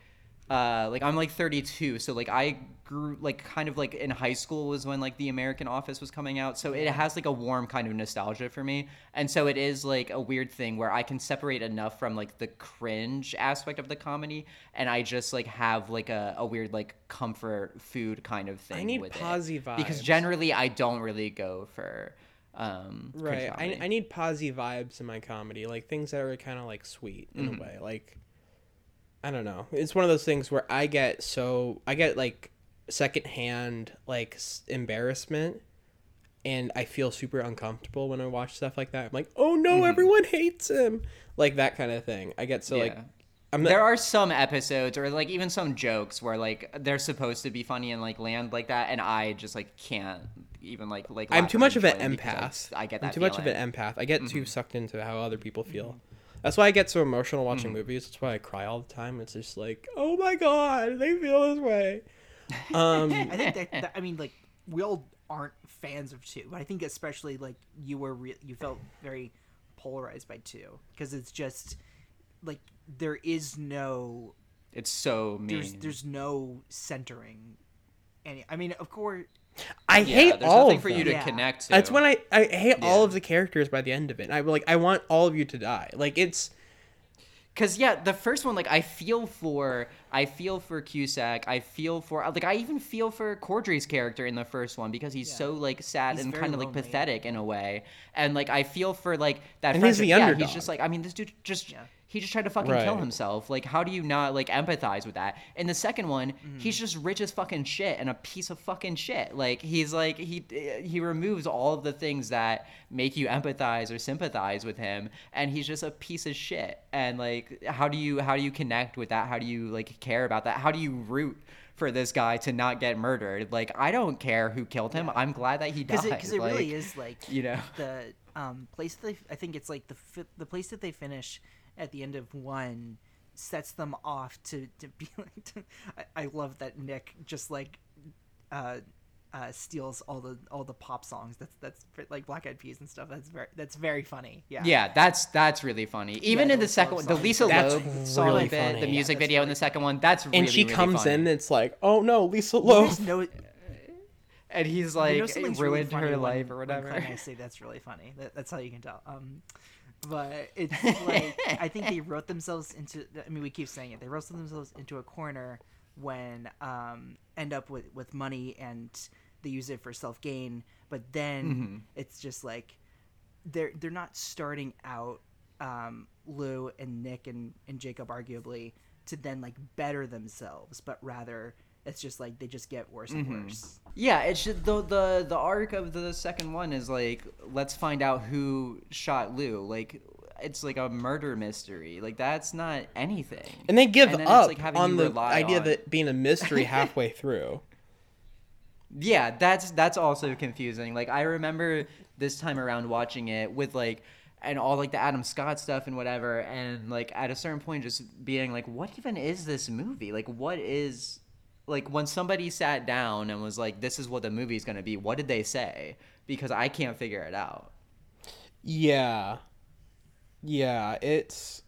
uh, like I'm like 32. So like I grew like kind of like in high school was when like the American Office was coming out. So it has like a warm kind of nostalgia for me. And so it is like a weird thing where I can separate enough from like the cringe aspect of the comedy, and I just like have like a, a weird like comfort food kind of thing. I need with it. posy because generally I don't really go for. Um, Right. I. I need posy vibes in my comedy, like things that are kind of like sweet in Mhm. a way. Like I don't know. It's one of those things where I get so I get like secondhand like embarrassment and I feel super uncomfortable when I watch stuff like that. I'm like, "Oh no, Mhm. everyone hates him." Like that kind of thing. I get so like Yeah. I'm not, there are some episodes or like even some jokes where like they're supposed to be funny and like land like that and i just like can't even like like I'm too much of an enjoy them because empath. i, I get that I'm too much of an empath. I get too Mhm. sucked into how other people feel. That's why I get so emotional watching Mhm. movies. That's why I cry all the time. It's just like, oh my god, they feel this way. Um, I think that, that I mean, like we all aren't fans of two, but I think especially like you were re- you felt very polarized by two because it's just like there is no it's so mean there's there's no centering any. I mean, of course. I Yeah, hate there's all nothing of for you them. to connect to. That's when I I hate all of the characters by the end of it. I like I want all of you to die. Like it's Cause yeah, the first one, like I feel for, I feel for Cusack. I feel for, like I even feel for Corddry's character in the first one because he's so like sad He's and kind of like pathetic in a way, and like I feel for like that. And he's friendship. the yeah, underdog. He's just like, I mean, this dude just. He just tried to fucking kill himself. Like, how do you not like empathize with that? In the second one, Mm-hmm. he's just rich as fucking shit and a piece of fucking shit. Like, he's like he he removes all of the things that make you empathize or sympathize with him, and he's just a piece of shit. And like, how do you how do you connect with that? How do you like care about that? How do you root? For this guy to not get murdered, like I don't care who killed him. I'm glad that he died. because it, 'cause it like, really is like you know. the um place that they, I think it's like the fi- the place that they finish at the end of one sets them off to to be like to, I, I love that Nick just like uh uh steals all the all the pop songs that's that's like Black Eyed Peas and stuff that's very that's very funny yeah Yeah, that's that's really funny. Even in the second one, the. Lisa That's Loeb song really bit, funny. the Yeah, music video in the second one, that's really and she really comes funny. in. It's like, oh no, Lisa You Loeb. guys know and he's like You know like really ruined funny her when- life or whatever. Clint and I say that's really funny. That, that's how you can tell. Um, but it's like I think they wrote themselves into. I mean, we keep saying it. They wrote themselves into a corner when um end up with with money and they use it for self gain. But then Mhm. it's just like they're they're not starting out um Lou and Nick and and Jacob arguably to then like better themselves, but rather it's just like they just get worse and Mhm. worse. Yeah, it's just the the the arc of the second one is like let's find out who shot Lou. Like it's like a murder mystery. Like that's not anything. And they give it's, up like, on the idea on- of it being a mystery halfway through. Yeah, that's that's also confusing. Like I remember this time around watching it with like and all like the Adam Scott stuff and whatever and like at a certain point just being like what even is this movie? Like what is like when somebody sat down and was like this is what the movie's going to be, what did they say? Because I can't figure it out. Yeah. Yeah, it's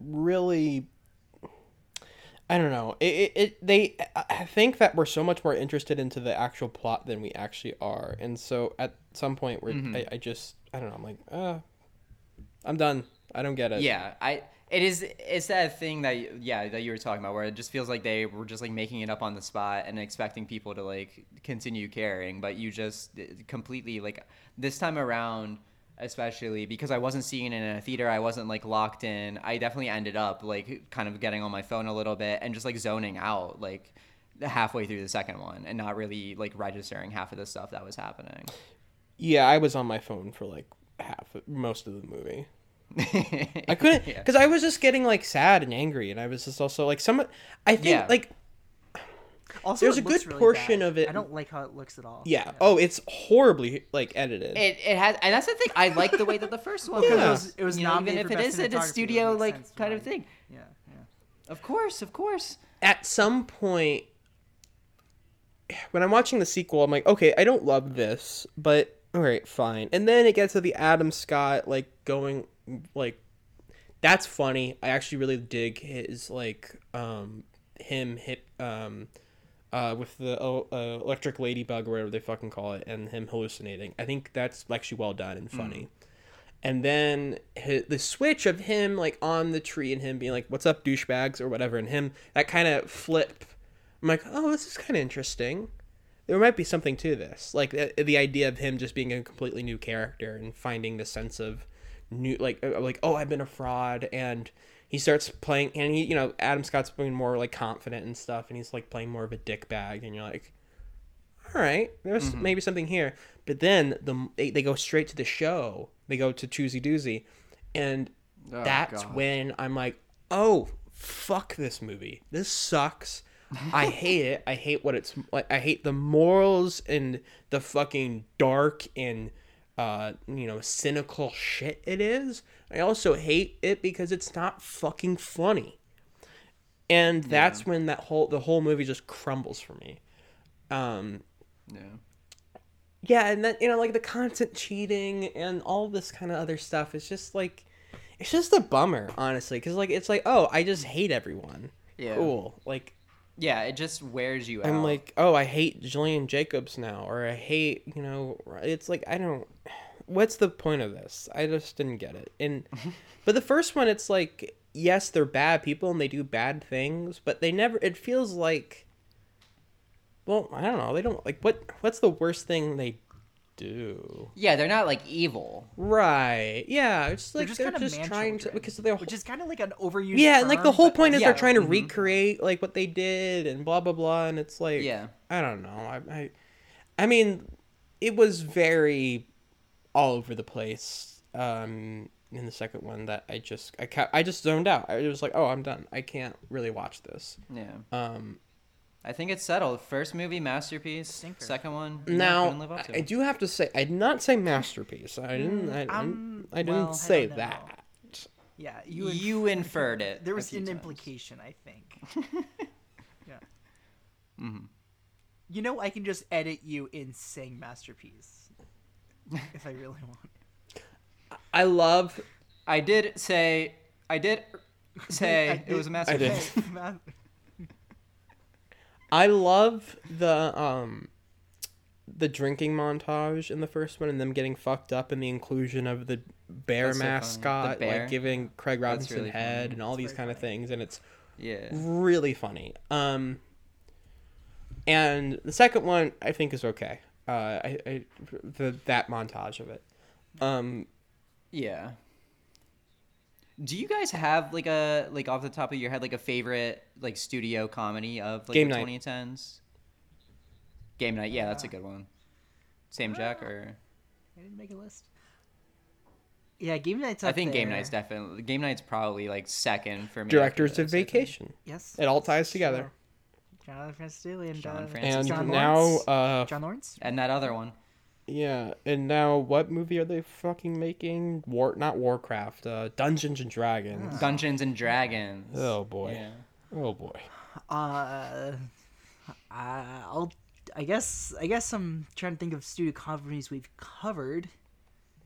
really I don't know. It, it, it they I- think that we're so much more interested into the actual plot than we actually are. And so at some point where Mhm. I, I just I don't know, I'm like, uh I'm done. I don't get it. Yeah, I it is it's that thing that yeah that you were talking about where it just feels like they were just like making it up on the spot and expecting people to like continue caring, but you just uh, completely like this time around especially because I wasn't seeing it in a theater. I wasn't like locked in. I definitely ended up like kind of getting on my phone a little bit and just like zoning out like halfway through the second one and not really like registering half of the stuff that was happening. Yeah, I was on my phone for like half most of the movie. I couldn't because I was just getting like sad and angry, and I was just also like some. I think Yeah. like Also, there's a good really portion bad. of it. I don't like how it looks at all. Yeah. Oh, it's horribly like edited. It, it has, and that's the thing. I like the way that the first one. Yeah. was. It was- it was you know, even if for it Best is in a studio like sense kind of thing. Yeah, yeah. Of course, of course. At some point, when I'm watching the sequel, I'm like, okay, I don't love this, but all right, fine. And then it gets to the Adam Scott like going like that's funny. I actually really dig his like um him hit um uh with the uh, uh, electric ladybug or whatever they fucking call it and him hallucinating. I think that's actually well done and funny. And then hi the switch of him like on the tree and him being like, "What's up, douchebags?" or whatever, and him that kind of flip. I'm like, "Oh, this is kind of interesting." There might be something to this, like the, the idea of him just being a completely new character and finding the sense of new, like, uh, like, oh, I've been a fraud, and he starts playing, and he, you know, Adam Scott's being more like confident and stuff, and he's like playing more of a dick bag, and you're like, all right, there's maybe something here. But then the they, they go straight to the show. They go to Choozy Doozy, and Oh, that's God. when I'm like, oh fuck this movie. This sucks. I hate it. I hate what it's like. I hate the morals and the fucking dark and uh you know cynical shit it is. I also hate it because it's not fucking funny. And that's when that whole the whole movie just crumbles for me. Um Yeah. yeah, and then you know, like the constant cheating and all this kind of other stuff. It's just like, it's just a bummer, honestly, because like it's like, oh, I just hate everyone. Yeah. Cool. Like Yeah, it just wears you out. I'm like, oh, I hate Gillian Jacobs now, or I hate, you know, it's like I don't. What's the point of this? I just didn't get it. And but the first one, it's like, yes, they're bad people and they do bad things, but they never. It feels like. Well, I don't know. They don't like what. What's the worst thing they do? yeah, they're not like evil. Right. Yeah. It's like just they're kinda just trying to because they're which is kind of like an overused. yeah, and like the whole point is yeah, they're trying to mhm. recreate like what they did and blah blah blah, and it's like Yeah. I don't know. I I, I mean, it was very all over the place. Um, in the second one, that I just I kept I just zoned out. I was like, oh, I'm done. I can't really watch this. Yeah. Um, I think it's settled. First movie masterpiece. Second one. now live up to I do have to say I did not say masterpiece. I didn't. I, didn't- um, I didn't well, say don't that. Yeah, you You inferred it There was an times. implication, I think. yeah. Mhm. You know, I can just edit you in saying masterpiece if I really want. I love. I did say. I did say I it was a did- masterpiece. did. I love the um the drinking montage in the first one and them getting fucked up and the inclusion of the bear That's so. The mascot bear. like giving Craig Robinson really head funny. and all these kind of things and it's Yeah. really funny. Um and the second one I think is okay. Uh I, I the that montage of it. Um Yeah. Do you guys have like a like off the top of your head like a favorite like studio comedy of like Game the Night. 2010s? Game Night, yeah, that's a good one. Same Jack or I didn't make a list. Yeah, game night's. I up think Game. Night's definitely Game Night's probably like second for me. Directors of this, I. Vacation. Yes. It all ties together. Jonathan Francis Daley and John uh, Francis And John now Lawrence. uh John Lawrence. And that other one. Yeah, and now what movie are they fucking making? War, not Warcraft. Uh, Dungeons and Dragons. Dungeons and Dragons. Oh boy. Yeah. Oh boy. Uh, I'll. I guess. I guess I'm trying to think of studio companies we've covered,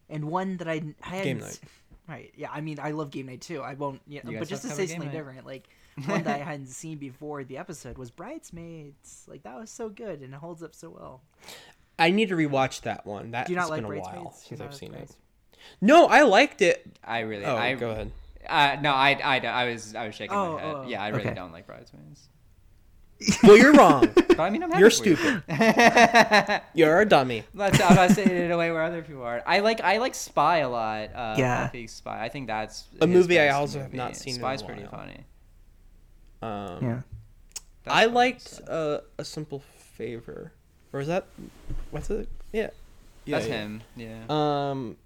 and one that I I hadn't. Night. Right. Yeah. I mean, I love Game Night too. I won't. You know, You but just to say something different, like one that I hadn't seen before the episode was Bridesmaids. Like that was so good and it holds up so well. I need to rewatch that one. That's Do you not like a Bridesmaids? while since not I've like seen it. No, I liked it. I really Oh, I go ahead. Uh, no, I, I, I was I was shaking Oh, my head. oh, yeah, I really okay. don't like Bridesmaids. Well, you're wrong. But I mean, I'm happy You're for you. stupid. You're a dummy. That's, I'm not saying it in a way where other people are. I like I like Spy a lot. Uh, Yeah. Buffy Spy. I think that's A movie I best also have not seen in a Spy's pretty funny. Um, Yeah. I liked uh, a simple favor, or is that what's it? Yeah, yeah That's yeah. him, yeah. Um.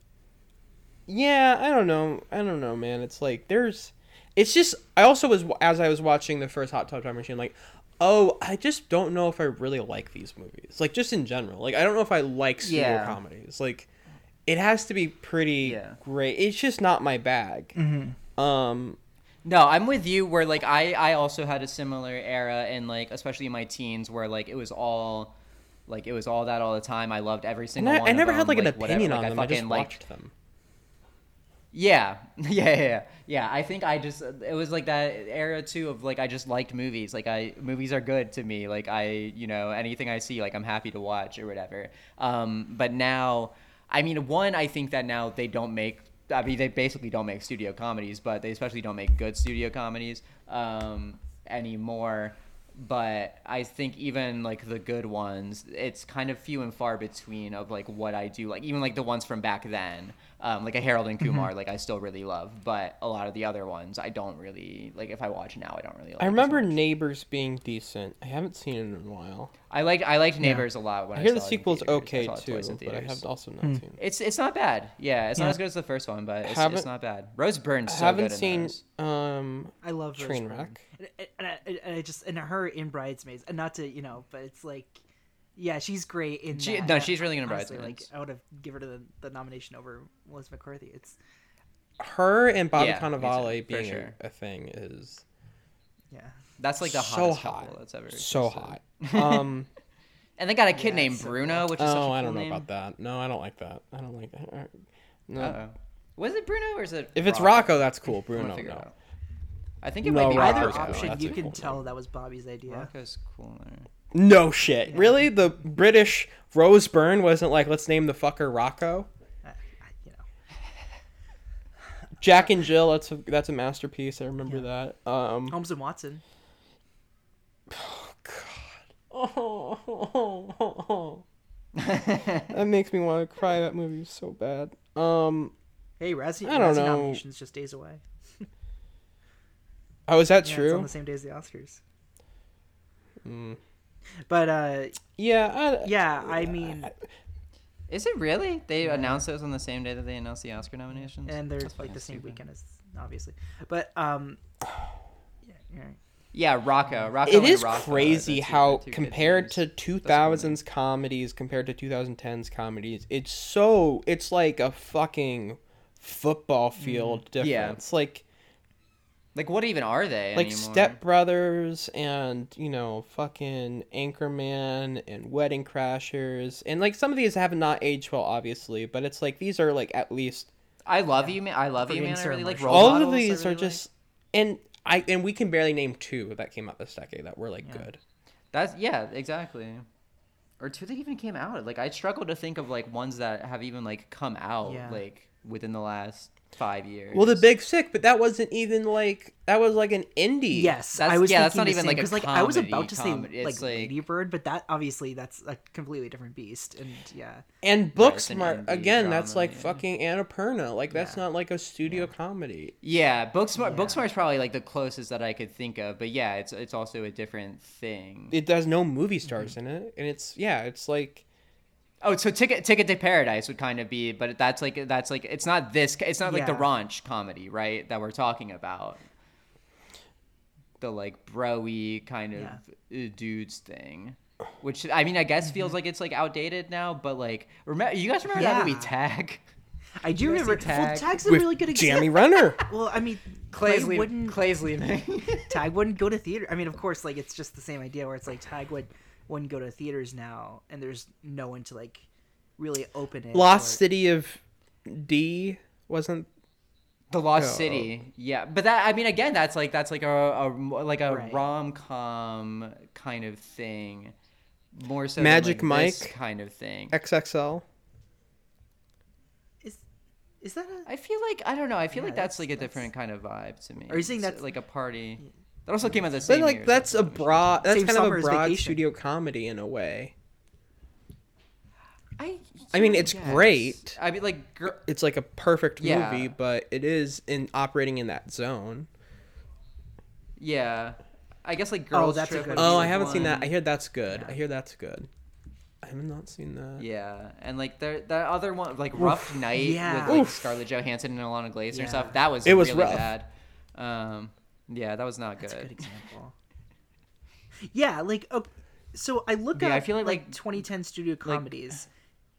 Yeah, I don't know. I don't know, man. It's like there's. It's just. I also was as I was watching the first Hot Tub Time Machine, like, oh, I just don't know if I really like these movies. Like just in general, like I don't know if I like studio Yeah. comedies. Like, it has to be pretty great. It's just not my bag. Mhm. Um. No, I'm with you. Where like I I also had a similar era in like especially in my teens where like it was all. Like it was all that all the time. I loved every single I- one. I of never had, them, like, an whatever. opinion Like, on I them. I just fucking, like, watched them. Yeah. yeah, yeah, yeah, yeah. I think I just it was like that era too of like I just liked movies. Like I movies are good to me. Like I you know anything I see like I'm happy to watch or whatever. Um, but now, I mean, one I think that now they don't make. I mean, they basically don't make studio comedies, but they especially don't make good studio comedies um, anymore. But I think even like the good ones, it's kind of few and far between of like what I do. Like even like the ones from back then, um, like a Harold and Kumar, Mhm. like I still really love. But a lot of the other ones, I don't really like. If I watch now, I don't really like. I remember much. Neighbors being decent. I haven't seen it in a while. I liked I liked Yeah. Neighbors a lot when I, I hear the saw it sequel's okay too, but I have also not Hmm. seen. it. It's it's not bad. Yeah, it's Yeah. not as good as the first one, but it's, it's not bad. Rose Byrne's so haven't good seen um I love Rose Trainwreck. And, and, I, and I just and her in Bridesmaids, and not to you know, but it's like, yeah, she's great in. She- that. no, she's really good in honestly, Bridesmaids. Like I would have given her the, the nomination over Melissa McCarthy. It's Her and Bobby Yeah, me too, Cannavale being sure. a, a thing is yeah. That's like the so hottest hot. couple that's ever so hot. Um, and they got a kid Yeah, named so Bruno, which is such a oh, cool I don't know name. about that. No, I don't like that. I don't like that. Uh, No. Uh-oh. Was it Bruno or is it? If it's Rocco? Rocco, that's cool. Bruno, no. I think it No, might be Rocco's either option. That's You a can cool tell name. that was Bobby's idea. Rocco's cooler. No shit. Really? The British Rose Byrne wasn't like, let's name the fucker Rocco. you know. Jack and Jill. That's a that's a masterpiece. I remember that. Um, Holmes and Watson. Oh, that makes me want to cry. That movie was so bad. Um, Hey, Razzie, I don't Razzie know. nominations just days away. oh, is that Yeah, It's true? on the same day as the Oscars. Mm. But uh, Yeah, I, yeah, I mean, Is it really? They announced those on the same day that they announced the Oscar nominations. and they're That's like the same stupid. weekend as obviously. But um, yeah, yeah. Yeah, Rocco. Rocco. it and is Rocco crazy the how the two compared to 2000s comedies compared to 2010s comedies it's so it's like a fucking football field Mm. Yeah. difference like Like, what even are they like anymore? step brothers and you know fucking anchorman and wedding crashers and like some of these have not aged well obviously but it's like these are like at least I love you, man. I love you, man. I really like role all of models, I these are really like. just and i and we can barely name two that came out this decade that were like Yeah. good That's yeah, exactly. Or two that even came out. Like I struggle to think of like ones that have even like come out Yeah. like within the last five years. Well, the Big Sick, but that wasn't even like that was like an indie. Yes, That's- I was yeah, that's not even, same, like, a 'cause, like I was about to say comedy. like, It's like- Lady Bird, but that obviously that's a completely different beast, and yeah, And Right, it's an Booksmart indie again. that's like yeah. fucking Annapurna. Like that's not like a studio comedy. Yeah, Booksmart. Booksmart's probably like the closest that I could think of, but yeah, it's it's also a different thing. It has no movie stars mm-hmm. in it, and it's yeah, it's like Oh, so Ticket Ticket to Paradise would kind of be, but that's like that's like it's not this. It's not like the raunch comedy, right? That we're talking about. The like broy kind of uh, dudes thing, which I mean, I guess feels like it's like outdated now. But like, remember you guys remember that movie Tag? I do You guys see remember. Well, Tag? Tag's a With really good Jamie example. Renner. Well, I mean, Clay Clay's leaving. wouldn't Clay's leaving. Tag wouldn't go to theater. I mean, of course, like it's just the same idea where it's like Tag would wouldn't go to theaters now, and there's no one to like really open it. Lost or- City of D wasn't The Lost Oh. City, yeah, but that I mean, again, that's like that's like a, a like a Right. rom com kind of thing, more so Magic than, like, Mike kind of thing. XXL. Is that a? I feel like I don't know. I feel Yeah, like that's, that's- like a that's- different kind of vibe to me. Are you saying It's, that's- like a party? That also came out the But same like year. that's a broad. That's Same kind of a broad Vacation. studio comedy in a way. I. I mean, it's Yes. great. I mean, like, gr- It's like a perfect Yeah. movie, but it is in operating in that zone. yeah. I guess like girls. that's a Trip good would Oh, I haven't seen that. I hear that's good. I hear that's good. I have not seen that. Yeah, and like the the other one, like Rough Night yeah. with like Oof. Scarlett Johansson and Ilana Glazer Yeah. and stuff. That was It was really rough. bad. Um, yeah, that was not good. That's a good good. example. Yeah, like uh, so I look Yeah, at I feel like, like, like- 2010 studio comedies,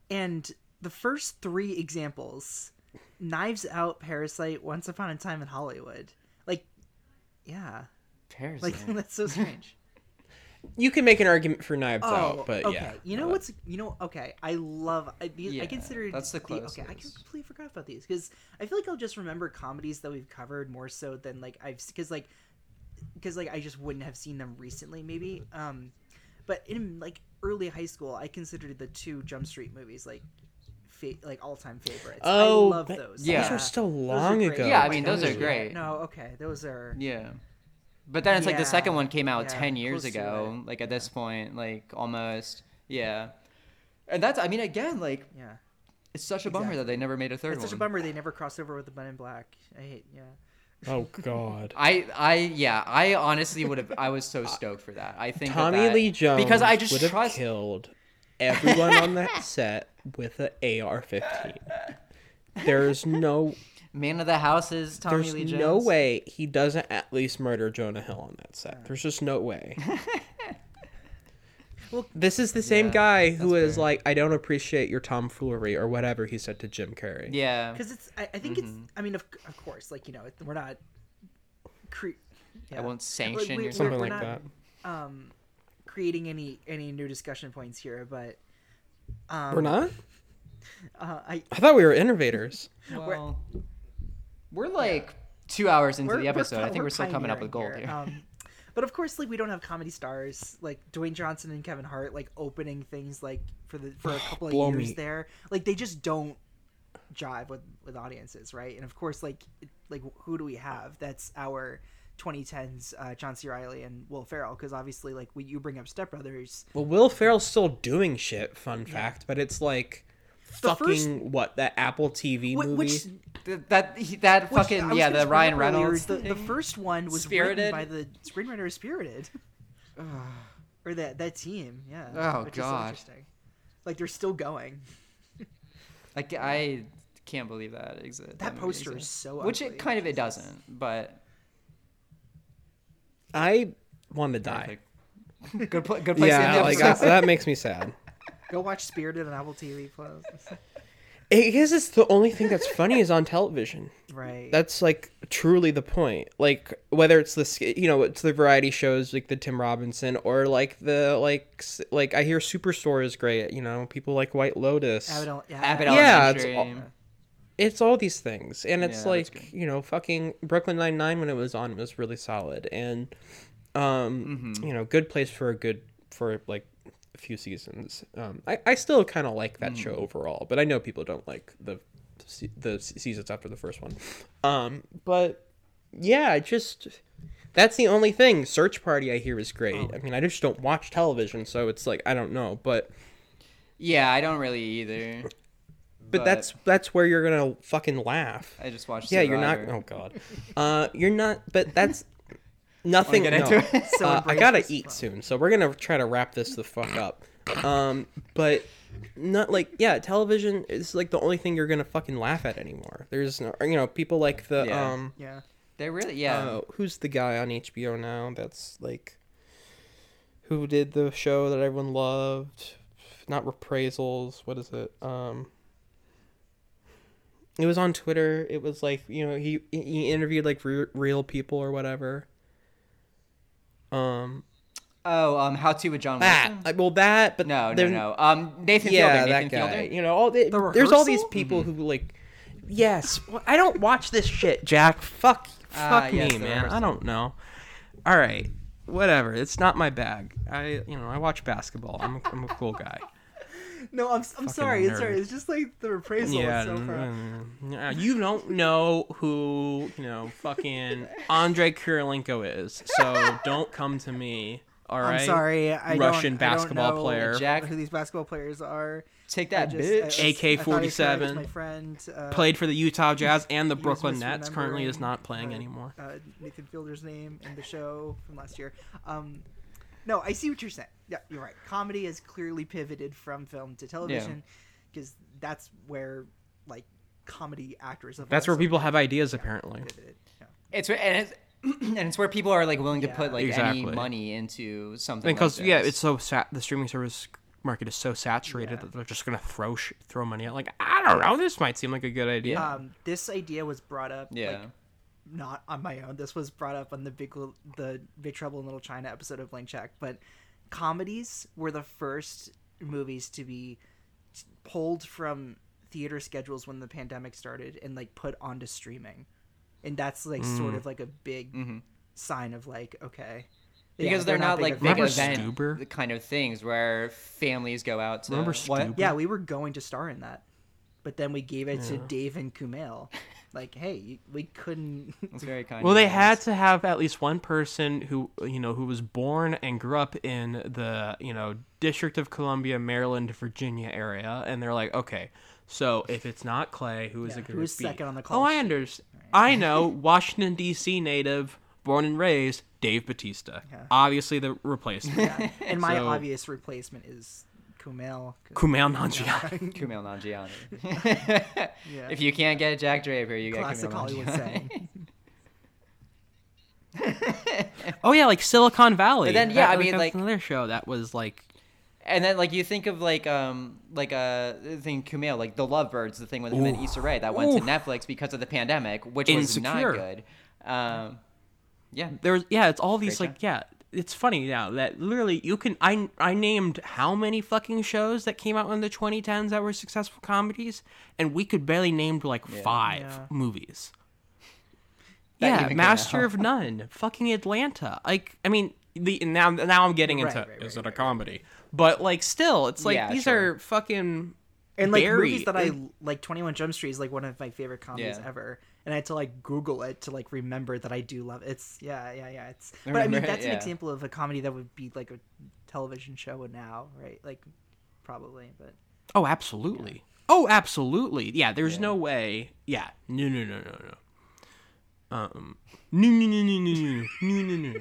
and the first three examples, Knives Out, Parasite, Once Upon a Time in Hollywood, like, yeah, Parasite. like that's so strange. You can make an argument for Knives Oh, Out, but okay. yeah. You know but- what's you know okay. I love I, these. I Yeah, consider that's the closest. okay. I completely forgot about these because I feel like I'll just remember comedies that we've covered more so than like I've because like because like I just wouldn't have seen them recently maybe. Um, but in like early high school, I considered the two Jump Street movies like. Fa- like all time favorites. Oh, I love but those. those Yeah. are so Those are long ago. Yeah, I mean, those are great. No, okay, those are. Yeah. But then it's like the second one came out yeah, 10 years close ago, like at this point, like almost. Yeah. And that's, I mean, again, like, Yeah, it's such a bummer Exactly. that they never made a third it's one. such a bummer they never crossed over with the Men in Black. I hate. Yeah. Oh God. I, I, yeah, I honestly would have, I was so stoked for that. I think Tommy that- Lee Jones because I just would have trust, killed everyone on that set with an AR-15. There's no, Man of the House is Tommy there's Lee Jones. There's no way he doesn't at least murder Jonah Hill on that set. There's just no way. Well, this is the same Yeah, guy who is fair. like, I don't appreciate your tomfoolery or whatever he said to Jim Carrey. Yeah. because it's I, I think it's I mean of, of course like you know we're not cre- I won't sanction we- your Something we're like not, um creating any any new discussion points here but um We're not. uh, I I thought we were innovators. Well, we're like two hours into we're- the episode. we're, I think we're, still coming up with gold pioneering here. Um, but of course, like we don't have comedy stars like Dwayne Johnson and Kevin Hart like opening things like for the for a couple of years me. there. Like they just don't jive with with audiences, right? And of course, like like who do we have? That's our 2010s uh, John C. Reilly and Will Ferrell because obviously like when you bring up Step Brothers, Well, Will Ferrell's still doing shit. Fun fact, but it's like The fucking first- what that Apple TV Wh- movie. which Th- that that Which fucking yeah, the Ryan up earlier Reynolds. The, the first one was Spirited? written by the screenwriter of Spirited, or that that team. Yeah. Oh, which is so God. interesting. Like they're still going. Like I can't believe that exists. That poster is so Which it kind of it doesn't, but I want to die. good pl- good place to end Yeah, like episode. that, that makes me sad. Go watch Spirited on Apple TV Plus. I guess it's the only thing that's funny is on television. Right. That's like truly the point. Like whether it's the you know it's the variety shows like the Tim Robinson or like the like like I hear Superstore is great. You know people like White Lotus. Abbott, yeah, Abbott yeah, it's all, it's all these things, and it's Yeah, like you know fucking Brooklyn Nine Nine when it was on was really solid, and um Mm-hmm. you know good place for a good for like a few seasons. Um, I I still kind of like that Mm. show overall, but I know people don't like the the seasons after the first one. Um, but yeah, it just that's the only thing. Search Party I hear is great. Oh. I mean, I just don't watch television, so it's like I don't know, but Yeah, I don't really either. but, that's that's where you're gonna fucking laugh. I just watched. Yeah, you're not. Oh god, uh, you're not. But that's nothing. get no. into it? So Uh, I gotta eat fun. soon, so we're gonna try to wrap this the fuck up. Um, but not like yeah, television is like the only thing you're gonna fucking laugh at anymore. There's no, you know, people like the Yeah. um, Yeah. They really yeah. uh, who's the guy on HBO now? That's like, who did the show that everyone loved? Not reprisals. What is it? Um, it was on Twitter. It was like you know he he interviewed like re- real people or whatever. Um, oh, um, How to with John that Wilson. well that but No, no, they're- no. Um, Nathan yeah, Fielder. Nathan that guy. Fielder. You know, all the, The there's all these Rehearsal? people who like. Yes, well, I don't watch this shit, Jack. Fuck, Ah, fuck yes, me, The man. I Rehearsal. don't know. All right, whatever. It's not my bag. I, you know, I watch basketball. I'm, I'm a cool guy. No, I'm, I'm sorry. It's sorry. It's just like the reprisal Yeah, so far. mm, you don't know who you know fucking Andrei Kirilenko is, so don't come to me. All right, I'm sorry. I Russian don't, I don't basketball know player. Who these basketball players are? Take that, just- bitch. I- I was- I thought he was AK-47, My friend uh, played for the Utah Jazz and the Brooklyn Nets. Currently, is not playing uh, anymore. Uh, Nathan Fielder's name in the show from last year. Um, no, I see what you're saying. Yeah, you're right. Comedy has clearly pivoted from film to television because that's where like comedy actors. Have That's where people have ideas, apparently. Yeah. It's where- and it's and it's where people are like willing to put like Exactly. any money into something. Because like yeah, it's so sat. The streaming service market is so saturated that they're just gonna throw sh- throw money at. Like I don't know, this might seem like a good idea. Um, this idea was brought up. Yeah. Like, not on my own. This was brought up on the big the Big Trouble in Little China episode of Blank Check. But comedies were the first movies to be pulled from theater schedules when the pandemic started and like put onto streaming, and that's like sort Mm. of like a big Mhm. sign of like okay. because yeah, they're, not, big like of big event Stuber? the kind of things where families go out to. Remember what? Stuber? Yeah, we were going to star in that, but then we gave it to Dave and Kumail. Like, hey, we couldn't. It's very kind. Well, of they you had to have at least one person who you know who was born and grew up in the you know District of Columbia, Maryland, Virginia area, and they're like, okay, so if it's not Clay, who is Yeah, it going who's to be? second on the call Oh, I sheet? understand. I know Washington D.C. native, born and raised, Dave Bautista. Obviously, the replacement. Yeah. And my So- obvious replacement is Kumail. Kumail Nanjiani. Kumail Nanjiani. Yeah. If you can't get a Jack Draper, you get Classic Kumail Hollywood Nanjiani. saying. Oh yeah, like Silicon Valley. But then, yeah, That- I mean, like- another show that was like And then, like you think of like um like uh thing Kumail like the Lovebirds, the thing with him and Ooh. Issa Rae that went to Netflix because of the pandemic, which was not good. Um, yeah, there's yeah, it's all these Great like yeah. It's funny now that literally you can I I named how many fucking shows that came out in the 2010s that were successful comedies, and we could barely name like five Yeah. movies. That yeah, Master of None, fucking Atlanta. Like I mean, the now now I'm getting into Right, right, is it a comedy? But like still, it's like Yeah, these sure. are fucking And like very- movies that I like, Twenty One Jump Street is like one of my favorite comedies Yeah. ever, and I had to like Google it to like remember that I do love it. It's yeah, yeah, yeah. It's I but I mean remember it, that's an example of a comedy that would be like a television show now, right? Like probably, but Oh, absolutely. Oh, absolutely. Yeah, there's no way. Yeah. No, no, no, no, no. Um. No, no, no, no, no, no, no, no, no.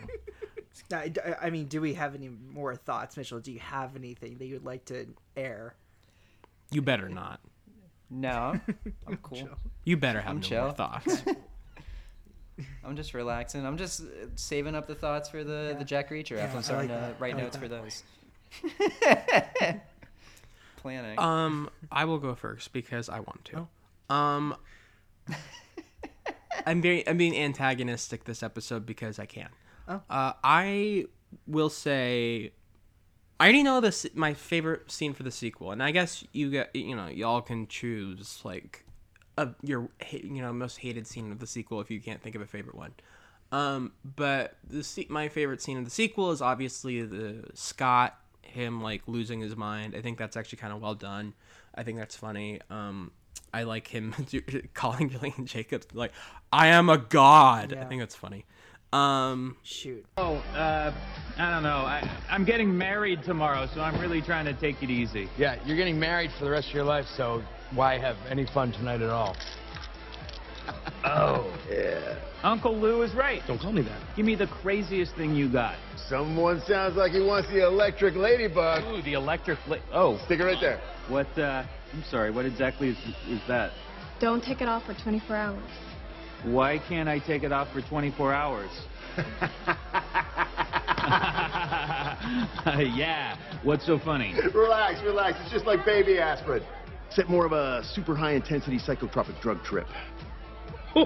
I, I mean, do we have any more thoughts, Mitchell? Do you have anything that you'd like to air? You better not. no, I'm cool. You better have I'm no chill. more thoughts. I'm just relaxing. I'm just uh, saving up the thoughts for the the Jack Reacher. Yeah, after I I'm starting like to write like notes for that. those. Planning. um, I will go first because I want to. Oh. Um, I'm very I'm being antagonistic this episode because I can. Oh. Uh, I will say, I already know this my favorite scene for the sequel, and I guess you get you know y'all can choose like a, your you know most hated scene of the sequel if you can't think of a favorite one. Um, but the my favorite scene of the sequel is obviously the Scott him like losing his mind. I think that's actually kind of well done. I think that's funny. Um, I like him calling Gillian Jacobs like I am a god. I think that's funny. Um, Shoot. Oh, uh, I don't know. I, I'm getting married tomorrow, so I'm really trying to take it easy. Yeah, you're getting married for the rest of your life, so why have any fun tonight at all? Oh. Yeah. Uncle Lou is right. Don't call me that. Give me the craziest thing you got. Someone sounds like he wants the electric ladybug. Ooh, the electric la- Oh. Stick it right there. What, uh, I'm sorry, what exactly is, is that? Don't take it off for 24 hours. Why can't I take it off for 24 hours? yeah, what's so funny? relax, relax. It's just like baby aspirin. Except more of a super high intensity psychotropic drug trip. I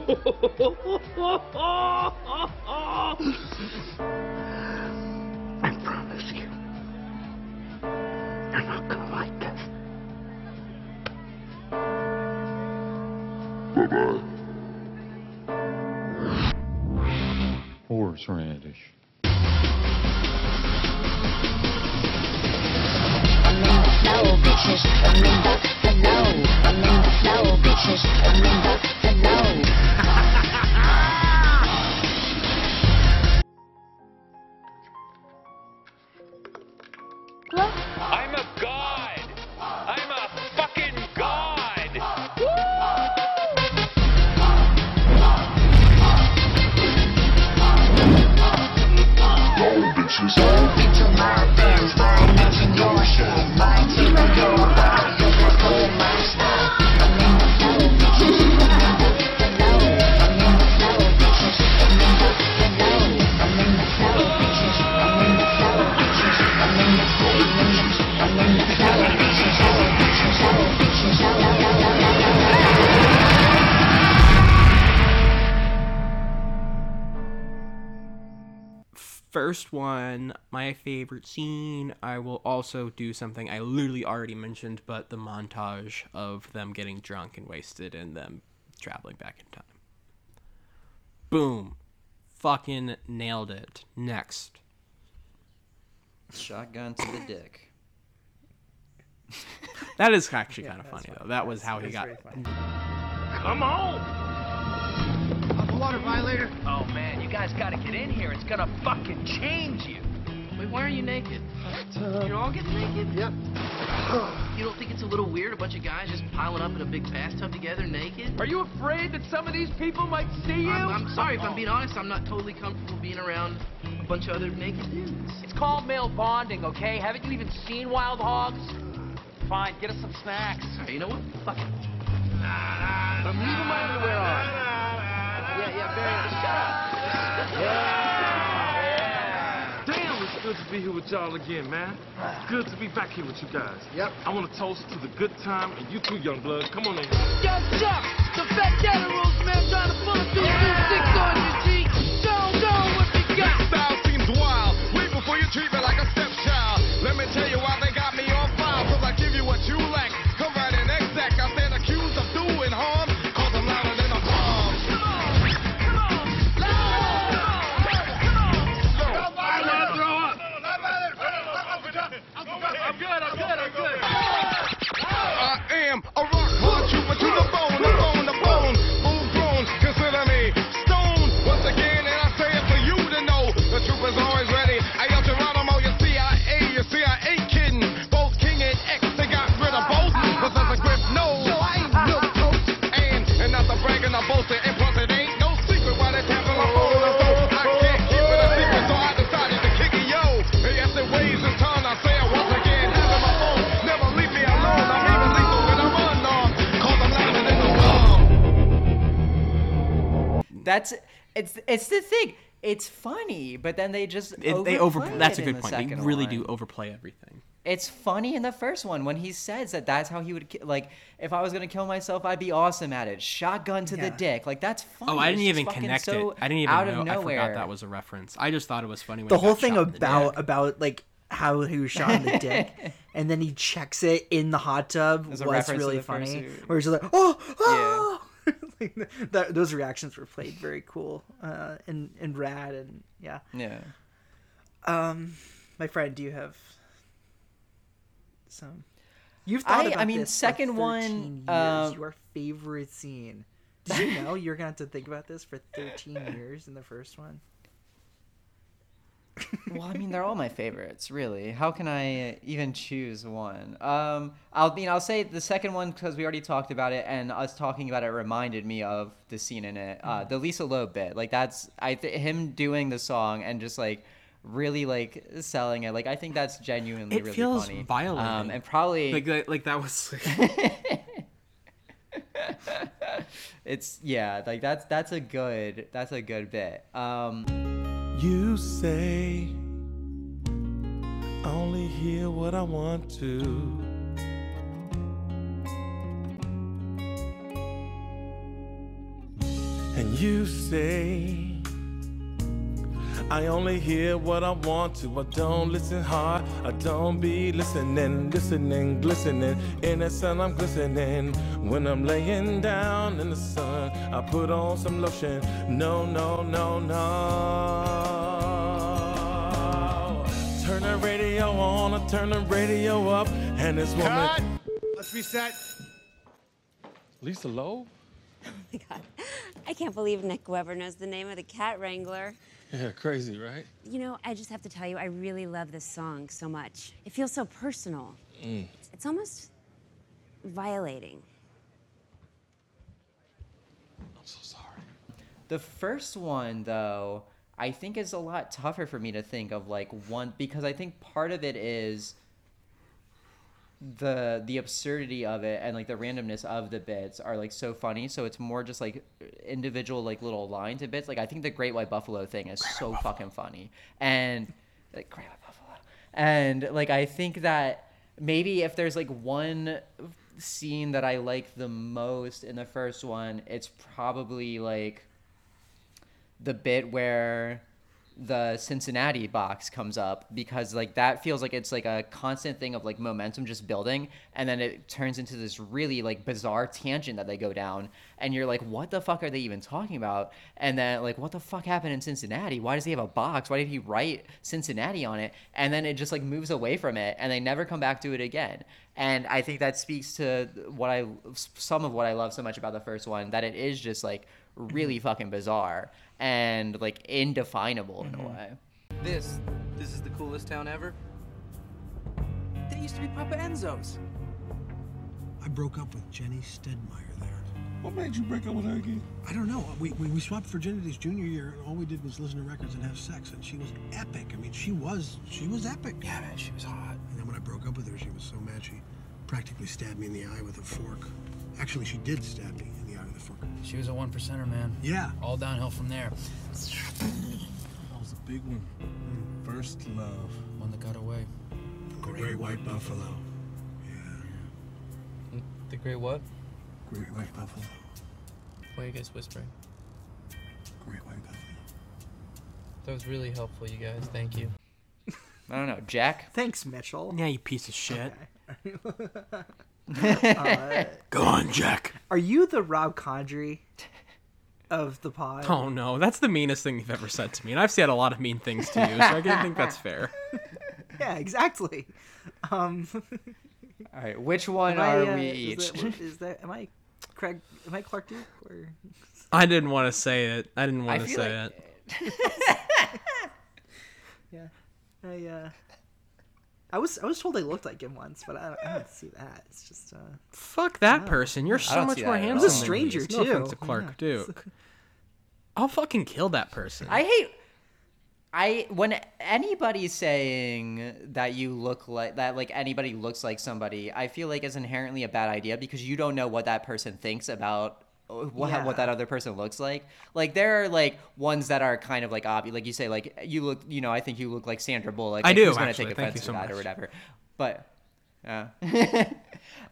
promise you, you're not gonna like this. Horseradish. I mean, no, bitch, bitches. I'm in the my favorite scene. I will also do something I literally already mentioned, but the montage of them getting drunk and wasted and them traveling back in time. Boom. Fucking nailed it. Next. Shotgun to the dick. That is actually Yeah, kind of that's funny, though. That was That's- how he got. very funny. Come on. The water violator. Oh man, you guys gotta get in here. It's gonna fucking change you. Wait, why are you naked? Uh, You're all getting naked? Yep. You don't think it's a little weird, a bunch of guys just piling up in a big bathtub together naked? Are you afraid that some of these people might see you? I'm, I'm sorry if I'm being honest. I'm not totally comfortable being around a bunch of other naked dudes. It's called male bonding, okay? Haven't you even seen Wild Hogs? Fine, get us some snacks. Right, you know what? Fuck it. I'm leaving my underwear on. Yeah, yeah, Barry, shut up. It's good to be here with y'all again, man. It's good to be back here with you guys. Yep. I want to toast to the good time and you too, young blood. Come on in. Yo, Chuck, the fat Gatteros, man, trying to pull a two two six on you, G. Show 'em, show 'em what they got. Style seems wild. Wait before you treat me like a stepchild. Let me tell you why That's it's it's the thing. It's funny, but then they just It, they over. That's a it in good the point. They really one. do overplay everything. It's funny in the first one when he says that that's how he would ki- like if I was gonna kill myself, I'd be awesome at it. Shotgun to the dick, like that's funny. Oh, I didn't even connect so it. I didn't even out know. of I forgot that was a reference. I just thought it was funny. When the he whole got thing shot about about like how he was shot in the dick and then he checks it in the hot tub As was really funny where he's like oh, oh! like, that, those reactions were played very cool uh, and and rad and yeah. Yeah. um my friend do you have some? You've thought I- about I mean, this second 13 one, years, um, your favorite scene. Did you know you're gonna have to think about this for 13 years in the first one well, I mean, they're all my favorites, really. How can I even choose one? Um, I'll mean, I'll say the second one because we already talked about it, and us talking about it reminded me of the scene in it, uh, the Lisa Loeb bit. Like that's I th- him doing the song and just like really like selling it. Like I think that's genuinely It really feels funny. violent. Um, and probably like that, like that was. it's yeah, like that's that's a good that's a good bit. Um, You say I only hear what I want to. And you say I only hear what I want to. I don't listen hard. I don't be listening, listening, glistening. In the sun, I'm glistening. When I'm laying down in the sun, I put on some lotion. No, no, no, no. Turn the radio on, I turn the radio up, and this woman. Let's be set. Lisa Loeb? Oh I can't believe Nick Webber knows the name of the cat wrangler. Yeah, crazy, right? You know, I just have to tell you, I really love this song so much. It feels so personal. Mm. It's almost violating. I'm so sorry. The first one, though, I think is a lot tougher for me to think of like one because I think part of it is the the absurdity of it and like the randomness of the bits are like so funny. So it's more just like individual like little lines and bits. Like i think the great white buffalo thing is so fucking funny. And like great white buffalo. And like i think that maybe if there's like one scene that i like the most in the first one it's probably like the bit where the Cincinnati box comes up because like that feels like it's like a constant thing of like momentum just building and then it turns into this really like bizarre tangent that they go down and you're like what the fuck are they even talking about? And then like what the fuck happened in Cincinnati? Why does he have a box? Why did he write Cincinnati on it? And then it just like moves away from it and they never come back to it again. And I think that speaks to what I some of what I love so much about the first one that it is just like really mm-hmm. fucking bizarre and like indefinable in a mm-hmm. way. This, this is the coolest town ever. That used to be Papa Enzo's. I broke up with Jenny Stedmeyer there. What made you break up with her again? I don't know. We, we, we swapped virginities junior year, and all we did was listen to records and have sex, and she was epic. I mean, she was she was epic. Yeah, man, she was hot. And then when I broke up with her, she was so mad she practically stabbed me in the eye with a fork. Actually, she did stab me in the eye with a fork. She was a one percenter, man. Yeah. All downhill from there. That was a big one. First love. One that got away. The Great White Buffalo. Yeah. The great what? Great White Buffalo. Why are you guys whispering? Great White Buffalo. That was really helpful, you guys. Thank you. I don't know, Jack. Thanks, Mitchell. Yeah, you piece of shit. Uh, Go on, Jack. Are you the Rob Corddry of the pod? Oh no, that's the meanest thing you've ever said to me, and I've said a lot of mean things to you, so I don't think that's fair. yeah, exactly. Um, All right, which one I, are uh, we is each? that- is that am I Craig? Am I Clark Duke or? I didn't want to say it. I didn't want to say like- it. Yeah, I uh, I was I was told I looked like him once, but I don't, I don't see that. It's just uh, Fuck that no. person. You're so much more handsome. all. He's a than stranger, me. No offense too. to Clark Yeah. Duke. I'll fucking kill that person. I hate. I when anybody's saying that you look like that, like anybody looks like somebody, I feel like is inherently a bad idea because you don't know what that person thinks about what, Yeah. what that other person looks like. Like there are like ones that are kind of like obvious, like you say, like you look, you know, I think you look like Sandra Bullock. I Like, do, Who's gonna actually. take offense so to that or whatever? But yeah.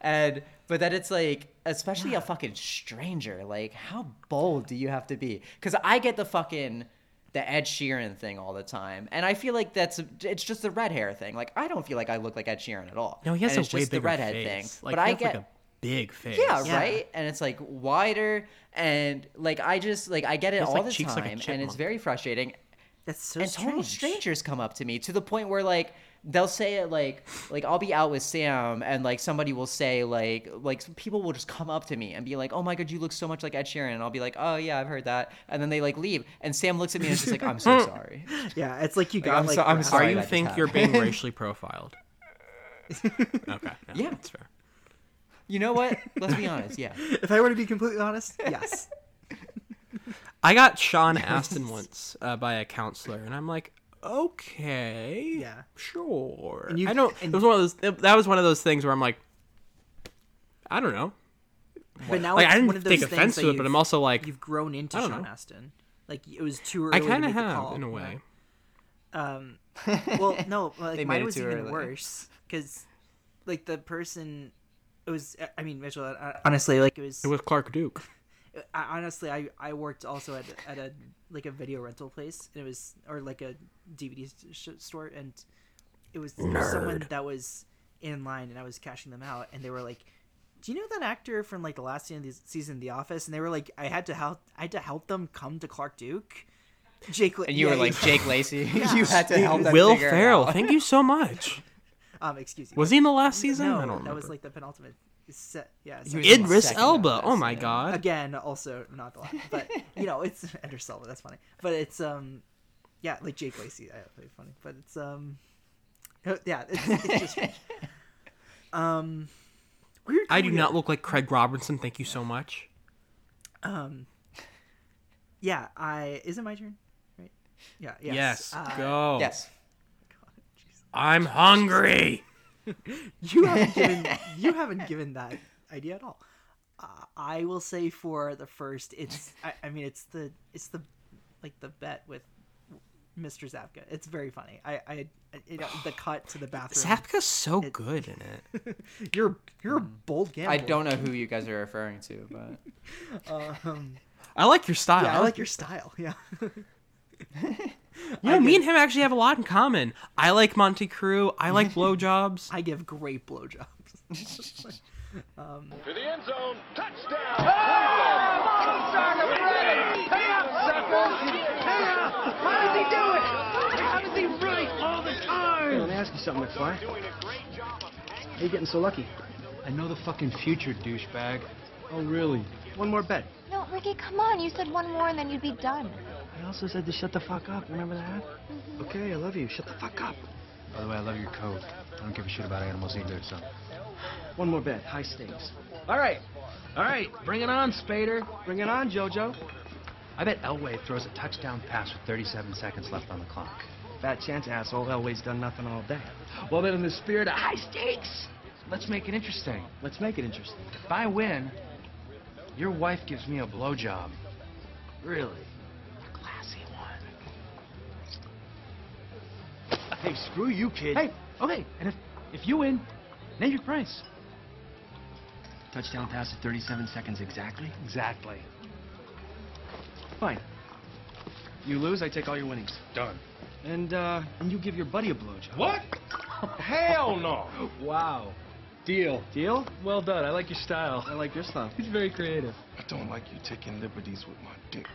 and but then it's like, especially a fucking stranger. Like, how bold do you have to be? Because I get the fucking the Ed Sheeran thing all the time, and I feel like that's it's just the red hair thing. Like, I don't feel like I look like Ed Sheeran at all. No, he has and a it's way just the bigger redhead face. thing. Like, but I get like, a big face. yeah, Yeah. right. And it's like wider, and like I just like I get it He has, all like, the cheeks like time, and it's very frustrating. That's so and total strangers come up to me to the point where like they'll say it like like I'll be out with Sam and like somebody will say like like people will just come up to me and be like oh my god you look so much like Ed Sheeran and I'll be like oh yeah I've heard that and then they like leave and Sam looks at me and is just like I'm so sorry Yeah, it's like you Like, got I'm like. so- I'm sorry Are you think you're being racially profiled? okay. Yeah. That's fair. You know what let's be honest yeah If I were to be completely honest, yes. I got Sean Astin once uh, by a counselor, and I'm like, okay, Yeah. sure. And you- I don't. and- it was one of those. That was one of those things where I'm like, I don't know. But now Like, I didn't one of those take offense to it, but I'm also like, you've grown into Sean know. Astin. Like it was too early. I kind of have call, in a you know? way. Um, well, no, like They made mine it was too even early. worse because, like, the person, it was. Uh, I mean, Mitchell. I, honestly, like it was. It was Clark Duke. I, honestly, I I worked also at at a like a video rental place. And it was or like a DVD sh- store, and it was someone that was in line, and I was cashing them out, and they were like. Do you know that actor from like the last season of the- season of The Office? And they were like, I had to help, I had to help them come to Clark Duke. Jake, La- and you yeah, were like Jake Lacy Yeah. you had to help them Will figure Ferrell, thank you so much. Um, excuse me. Was he in the last season? No, I don't that remember. was like the penultimate Se- yeah, You- Idris Elba, oh my yeah. God. Again, also not the last, but you know, it's Idris Elba. That's funny, but it's um, yeah, like Jake Lacy. I play funny, but it's um, yeah, it's, it's just um, weird. I do Korea. not look like Craig Robinson. Thank you so much. Um, yeah, I is it my turn? Right? Yeah. Yes. Yes, uh, go. Yes. I'm hungry. you haven't given you haven't given that idea at all. Uh, I will say for the first, it's I, I mean it's the it's the like the bet with Mr. Zabka. It's very funny. I I you know, the cut to the bathroom. Zabka's so good in it. you're you're a bold gambler. I don't know who you guys are referring to, but Um, I like your style. yeah, I like your style. Yeah. You know, me and him actually have a lot in common. I like Mötley Crüe. I like blowjobs. I give great blowjobs. um, To the end zone. Touchdown. Oh, Cleveland! Hang up, suckers! Hang up! How does he do it? How does he right all the time? let me ask you something, McFly. How you getting so lucky? I know the fucking future, douchebag. Oh, really? One more bet. No, Ricky, come on. You said one more and then you'd be done. I also said to shut the fuck up. Remember that? Mm-hmm. Okay, I love you. Shut the fuck up. By the way, I love your coat. I don't give a shit about animals either, so. One more bet. High stakes. All right. All right. Bring it on, Spader. Bring it on, JoJo. I bet Elway throws a touchdown pass with 37 seconds left on the clock. Fat chance, asshole. Elway's done nothing all day. Well, then, in the spirit of high stakes, let's make it interesting. Let's make it interesting. If I win, your wife gives me a blowjob. Really? A classy one. Hey, screw you, kid. Hey, okay. And if if you win, name your price. Touchdown pass at 37 seconds exactly? Exactly. Fine. You lose, I take all your winnings. Done. And uh, and you give your buddy a blowjob. What? Hell no. Wow. Deal. Deal? Well done. I like your style. I like your style. It's very creative. I don't like you taking liberties with my dick.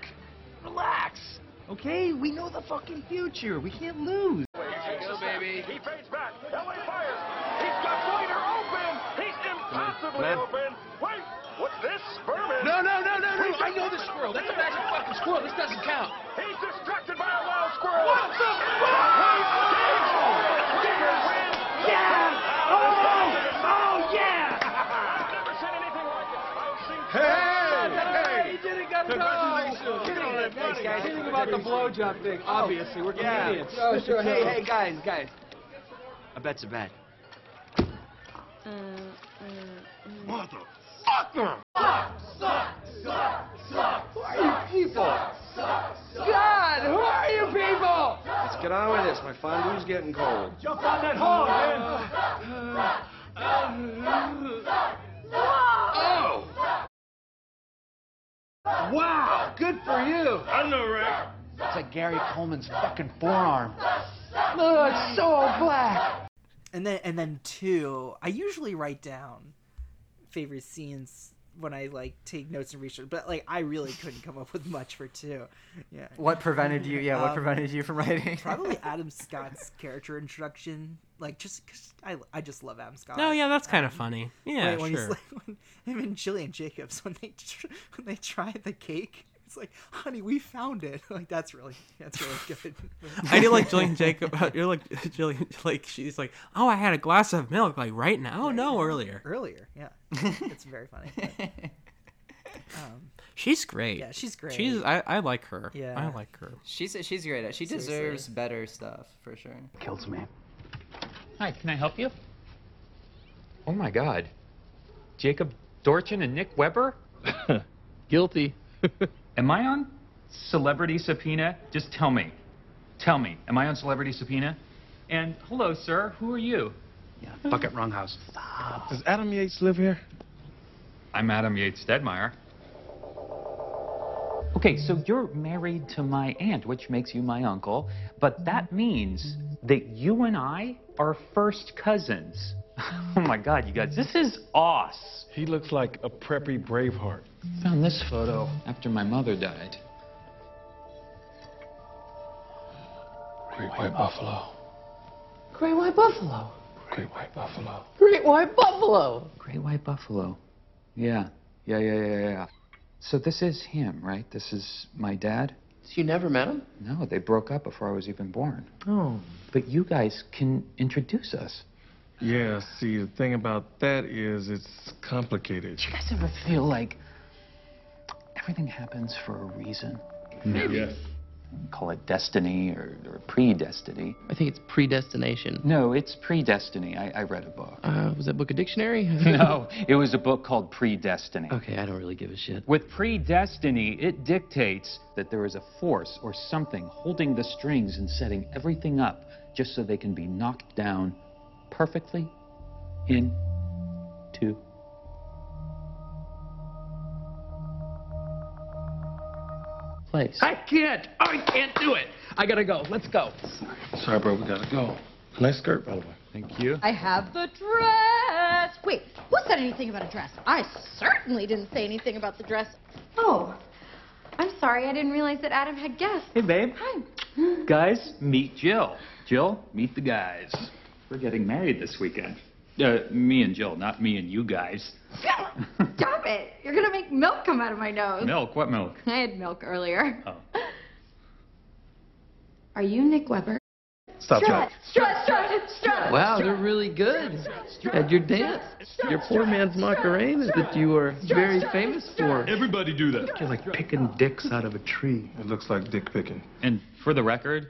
Relax. Okay, we know the fucking future. We can't lose. Go, baby. He fades back. LA fires. He's got Slater open. He's impossibly Man. open. Wait, what's this? Furman. No, no, no, no, no. I know the squirrel. That's a magic fucking squirrel. This doesn't count. He's distracted by a wild squirrel. What the Yeah! Oh! Oh, yeah! Hey! He did it, got Congratulations. Kidding. Thanks, guys. Kidding about the blowjob thing. Oh. Obviously, we're Yeah. comedians. Oh, sure. Hey, hey, guys, guys. A bet's a bet. Uh, uh, Motherfucker! Who are you people? God, who are you people? Let's get on with this. My fondue's getting cold. Jump on that hog, Oh! Wow, good for you. I know, right? It's like Gary Coleman's fucking forearm. Oh, it's so black. and then and then two, I usually write down favorite scenes when I like take notes and research, but like I really couldn't come up with much for two. Yeah. What prevented you- yeah, what Um, prevented you from writing? probably Adam Scott's character introduction, like just 'cause I I just love Adam Scott. Oh yeah, that's kind of Um, funny. Yeah, when, when he's sure. like, when him and Gillian Jacobs when they tr- when they try the cake, it's like, honey, we found it. Like that's really that's really good. I do like Gillian Jacob. You're like Gillian, like she's like, oh, I had a glass of milk, like right now. No, earlier. Earlier, yeah, it's very funny. but, um, She's great. Yeah, she's great. She's I, I like her. Yeah. I like her. She's she's great. She Seriously. deserves better stuff for sure. Kills me. Hi, can I help you? Oh my God. Jacob Dorchin and Nick Webber? Guilty. Am I on Celebrity Subpoena? Just tell me. Tell me. Am I on Celebrity Subpoena? And hello, sir. Who are you? Yeah, fuck it, wrong house. Does Adam Yates live here? I'm Adam Yates Stedmeyer. Okay, so you're married to my aunt, which makes you my uncle, but that means that you and I are first cousins. Oh my god, you guys, this is us. He looks like a preppy Braveheart. Found this photo after my mother died. Great white buffalo. Great white buffalo. Great white buffalo. Great white buffalo. Great white buffalo. Yeah, yeah, yeah, yeah, yeah. So this is him, right? This is my dad? You never met him? No, they broke up before I was even born. Oh. But you guys can introduce us. Yeah, see, the thing about that is it's complicated. Do You guys ever feel like everything happens for a reason? Yes. Call it destiny or, or predestiny. I think it's predestination. No, it's predestiny. I, I read a book. Uh, was that book a dictionary? no, it was a book called Predestiny. Okay, I don't really give a shit. With predestiny, it dictates that there is a force or something holding the strings and setting everything up just so they can be knocked down perfectly into Place. I can't. I can't do it. I gotta go. Let's go. Sorry, bro, we gotta go. Nice skirt, by the way. Thank you. I have the dress. Wait, who said anything about a dress? I certainly didn't say anything about the dress. Oh, I'm sorry. I didn't realize that Adam had guests. Hey, babe. Hi. Guys, meet Jill. Jill, meet the guys. We're getting married this weekend. Uh, me and Jill, not me and you guys. Stop it. You're going to make milk come out of my nose. Milk? What milk? I had milk earlier. Oh. Are you Nick Webber? Stop, Strut, strut, strut, strut. Wow, they're really good at your dance. Your poor man's Macarena that you are very famous for. Everybody do that. You're like picking dicks out of a tree. It looks like dick picking. And for the record,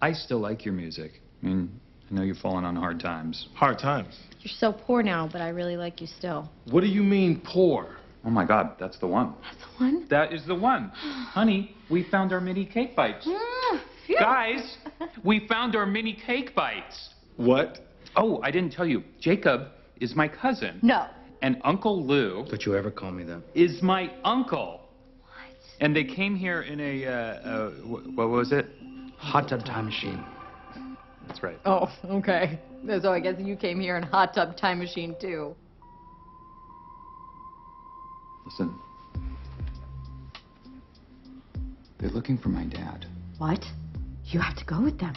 I still like your music. I mean, I know you've fallen on hard times. Hard times. You're so poor now, but I really like you still. What do you mean poor? Oh my god, that's the one. That's the one? That is the one. Honey, we found our mini cake bites. Mm. Guys, we found our mini cake bites. What? Oh, I didn't tell you. Jacob is my cousin. No. And Uncle Lou Don't you ever call me that. is my uncle. What? And they came here in a, uh, uh, what was it? Hot tub time machine. That's right. Oh, okay. So I guess you came here in hot tub time machine too. Listen. They're looking for my dad. What? You have to go with them.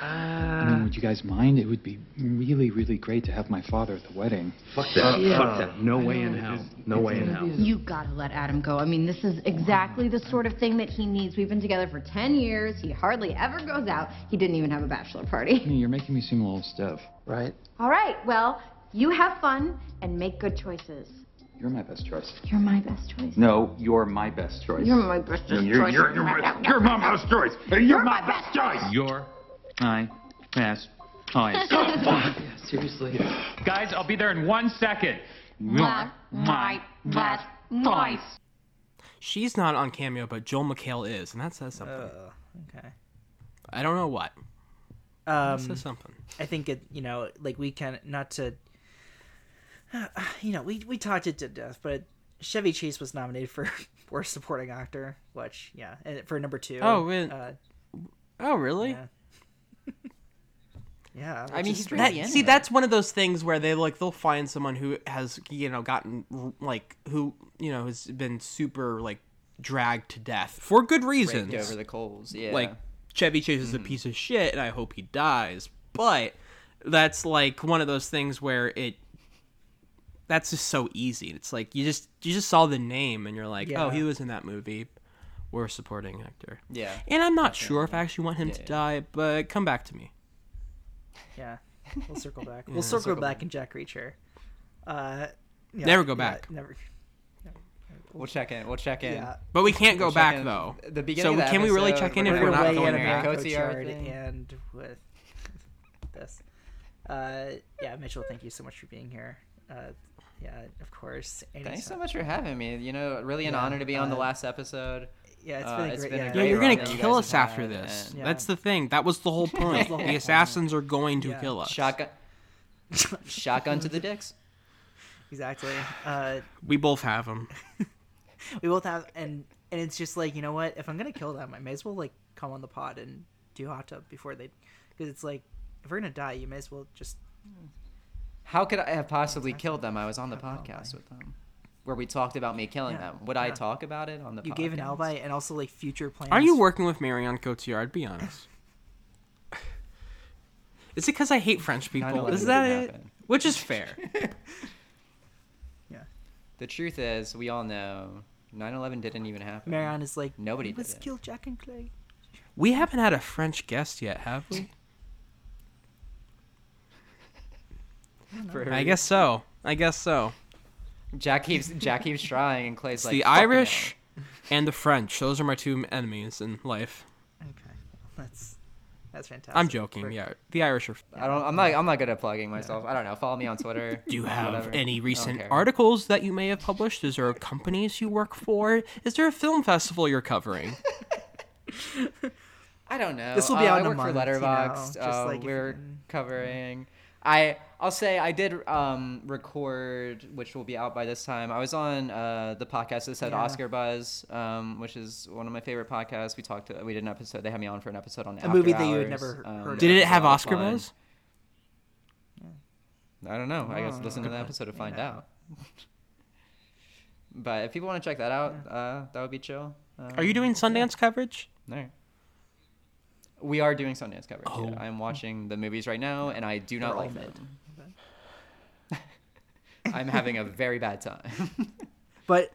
Uh, I mean, would you guys mind? It would be really, really great to have my father at the wedding. Fuck that. Fuck that. No way in hell. No way in hell. You gotta let Adam go. I mean, this is exactly the sort of thing that he needs. We've been together for 10 years. He hardly ever goes out. He didn't even have a bachelor party. I mean, you're making me seem a little stiff. Right? All right, well, you have fun and make good choices. You're my best choice. You're my best choice. No, you're my best choice. You're my best You're, choice. you're, you're, you're, my, you're my best choice. You're, my best choice. You're my best choice. Seriously. Guys, I'll be there in one second. You're my best choice. She's not on Cameo, but Joel McHale is, and that says something. Uh, okay. I don't know what. Um, that says something. I think it, you know, like we can not to, you know, we we talked it to death, but Chevy Chase was nominated for worst supporting actor, which yeah, and for number two. Oh, really? Uh, Oh, really? yeah. Yeah. I mean, he's really That, see, it. that's one of those things where they like they'll find someone who has you know gotten like who you know has been super like dragged to death for good reasons. Raked over the coals. Yeah. Like Chevy Chase is a mm-hmm. piece of shit, and I hope he dies. But that's like one of those things where it. That's just so easy. It's like you just you just saw the name and you're like, oh, he was in that movie. We're a supporting actor. Yeah. And I'm not sure if I actually want him to die, but come back to me. Yeah, we'll circle back. Yeah, we'll circle, circle back in Jack Reacher. Uh, yeah, Never go yeah, back. never. We'll check in. We'll check in. Yeah. But we can't go We'll back though. The beginning so of the can we really check in we're if we're gonna not weigh going in there? about Cotillard Cotillard and with this. Uh, yeah, Mitchell, thank you so much for being here. Uh, yeah, of course. Thanks so much for having me. You know, really an Yeah, honor to be on the uh, last episode. Yeah, it's Uh, been a it's great- been a yeah. Yeah, you're gonna that kill guys us after had, this. and- Yeah. That's the thing. That was the whole point. the whole the point. assassins are going to Yeah. kill us. Shotgun. Shotgun to the dicks. Exactly. Uh, We both have them. we both have, and and it's just like you know what? If I'm gonna kill them, I may as well like come on the pod and do hot tub before they, because it's like if we're gonna die, you may as well just. How could I have possibly killed them? I was on the podcast with them, where we talked about me killing Yeah, them. Would I talk about it on the? You podcast? gave an alibi and also like future plans. Are you working with Marion Cotillard? Be honest. Is it because I hate French people? Is that it? happen. Which is fair. Yeah. The truth is, we all know 9/11 didn't even happen. Marion is like, Nobody Let's kill Jack and Clay. we haven't had a French guest yet, have we? For- I guess so. I guess so. Jack keeps Jack keeps trying, and Clay's It's like the "Fucking Irish and the French. Those are my two enemies in life. Okay, that's that's fantastic. I'm joking. Yeah, the Irish are. I don't. I'm not. I'm not good at plugging myself. I don't know. Follow me on Twitter. Do you have whatever. any recent articles that you may have published? Is there companies you work for? Is there a film festival you're covering? I don't know. This will be Uh, out I in a work month, for you know, Letterboxd. just uh, like we're can- covering. I I'll say I did um, record, which will be out by this time. I was on uh, the podcast that said Yeah. Oscar Buzz, um, which is one of my favorite podcasts. We talked. To, we did an episode. They had me on for an episode on A movie After that you had never um, heard of. Did it have Oscar fun. buzz? I don't know. I guess Oh, listen to good the episode to find Yeah. out. but if people want to check that out, uh, that would be chill. Are you Um, doing Sundance coverage? No. We are doing Sundance coverage. Oh. Yeah. I'm watching the movies right now, and I do not They're like mid. them. I'm having a very bad time. But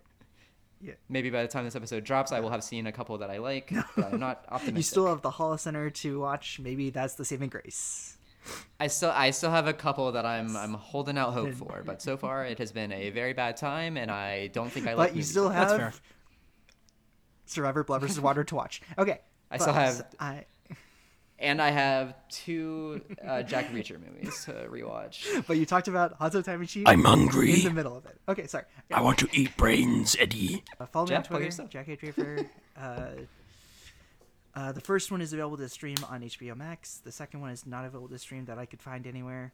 Maybe by the time this episode drops, I will have seen a couple that I like, but I'm not optimistic. you still have the Hall Center to watch. Maybe that's the saving grace. I still, I still have a couple that I'm, I'm holding out hope for, but so far it has been a very bad time, and I don't think I like. but you still that much. have Survivor Blood versus Water to watch. Okay, I still have- I, And I have two uh, Jack Reacher movies to rewatch. but you talked about Hot Tub Time Machine. I'm hungry. In the middle of it. Okay, sorry. I want to eat brains, Eddie. Uh, follow me on Jeff, plug Twitter. Jack A. Draper. uh, uh, the first one is available to stream on HBO Max. The second one is not available to stream that I could find anywhere.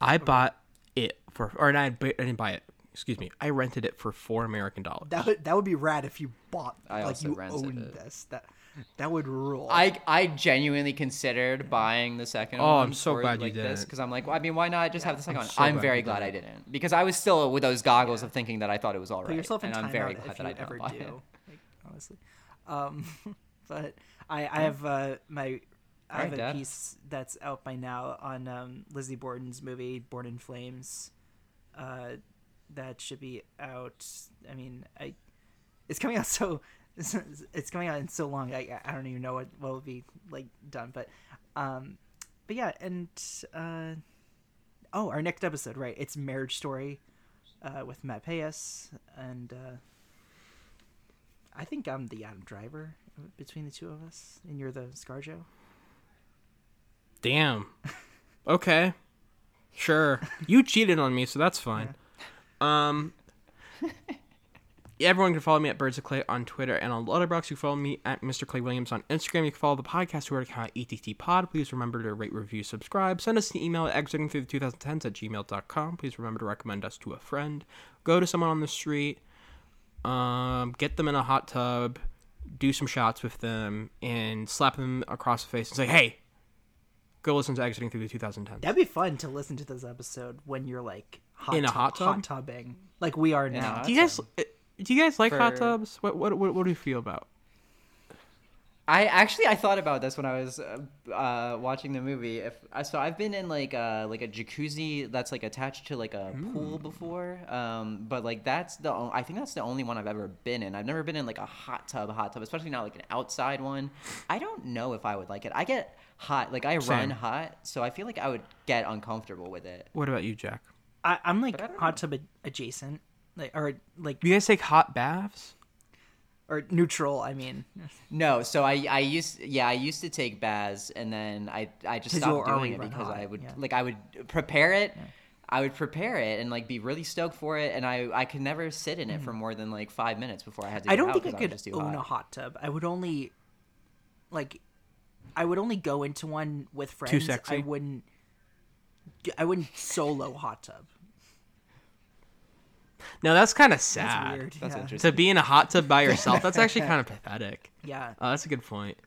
I bought it for, or not, I didn't buy it. Excuse me. I rented it for four American dollars. That would that would be rad if you bought I like also you rented owned it. this. That that would rule. I I genuinely considered buying the second Oh, one. I'm so for, glad you like, this didn't. because I'm like, well, I mean, why not just have the second I'm one? so I'm very glad I didn't. didn't because I was still with those goggles of thinking that I thought it was all right. Put right, yourself in and I'm timeout very if glad you that I ever don't buy do. it. Like, honestly, um, but I I have uh, my I Alright, have a Dad. piece that's out by now on um, Lizzie Borden's movie Born in Flames. Uh, that should be out. I mean, I it's coming out so it's, out in so long. I I don't even know what what will be like done, but um, but yeah, and uh, oh, our next episode, right? It's Marriage Story, uh, with Matt Payas, and uh, I think I'm the Adam Driver between the two of us, and you're the ScarJo. Damn. Okay. Sure. You cheated on me, so that's fine. Um. Everyone can follow me at Birds of Clay on Twitter and on Letterboxd. You can follow me at Mr. Clay Williams on Instagram. You can follow the podcast Twitter account at ETT Pod. Please remember to rate, review, subscribe. Send us an email at exiting through the 2010s at gmail.com. Please remember to recommend us to a friend. Go to someone on the street. Um, get them in a hot tub. Do some shots with them and slap them across the face and say, "Hey, go listen to Exiting Through the 2010s." That'd be fun to listen to this episode when you're like hot In a tub- hot tub? hot tubbing, like we are now. Do you guys do you guys like hot tubs? What what what, what do you feel about? I actually I thought about this when I was uh, uh, watching the movie. If uh, so, I've been in like a like a jacuzzi that's like attached to like a pool before. Um, but like that's the o- I think that's the only one I've ever been in. I've never been in like a hot tub, hot tub, especially not like an outside one. I don't know if I would like it. I get hot, like I Same. run hot, so I feel like I would get uncomfortable with it. What about you, Jack? I, I'm like hot tub adjacent, like or like Do you guys take hot baths? or neutral. I mean, No, so I I used yeah I used to take baths and then I I just 'Cause stopped doing already it run because hot, I would yeah. like I would prepare it. I would prepare it and like be really stoked for it, and I I could never sit in it for hmm. more than like five minutes before I had to. I get don't out think I 'cause could just too own hot. a hot tub. I would only like I would only go into one with friends. sexy? I wouldn't I wouldn't solo hot tub. No, that's kind of sad. weird, That's yeah. interesting. To be in a hot tub by yourself, that's actually kind of pathetic. Yeah. Oh, that's a good point.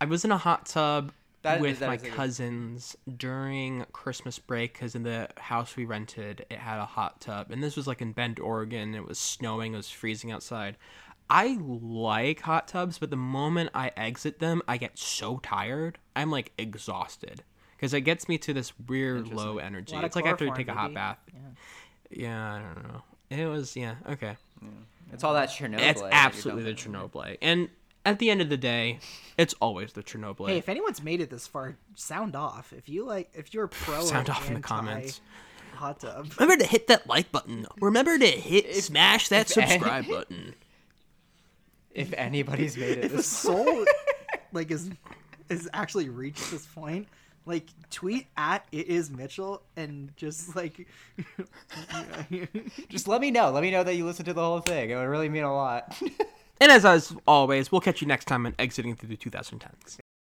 I was in a hot tub That- with that my is a good- cousins during Christmas break because in the house we rented, it had a hot tub. And this was like in Bend, Oregon. It was snowing, it was freezing outside. I like hot tubs, but the moment I exit them, I get so tired. I'm like exhausted. because it gets me to this weird low energy. It's like after you chloroform, take a hot baby. bath. Yeah. I don't know. It was yeah okay. It's all that Chernobyl. It's absolutely the. Chernobyl, and at the end of the day, it's always the Chernobyl. Hey, if anyone's made it this far, sound off. If you like, if you're pro, Sound or off in the comments. Hot tub. Remember to hit that like button. Remember to hit smash that if any- subscribe button. If anybody's made it, if a this soul like is is actually reached this point, like tweet at it is Mitchell and just like just let me know. Let me know that you listened to the whole thing. It would really mean a lot. And as as always, we'll catch you next time on exiting through the 2010s.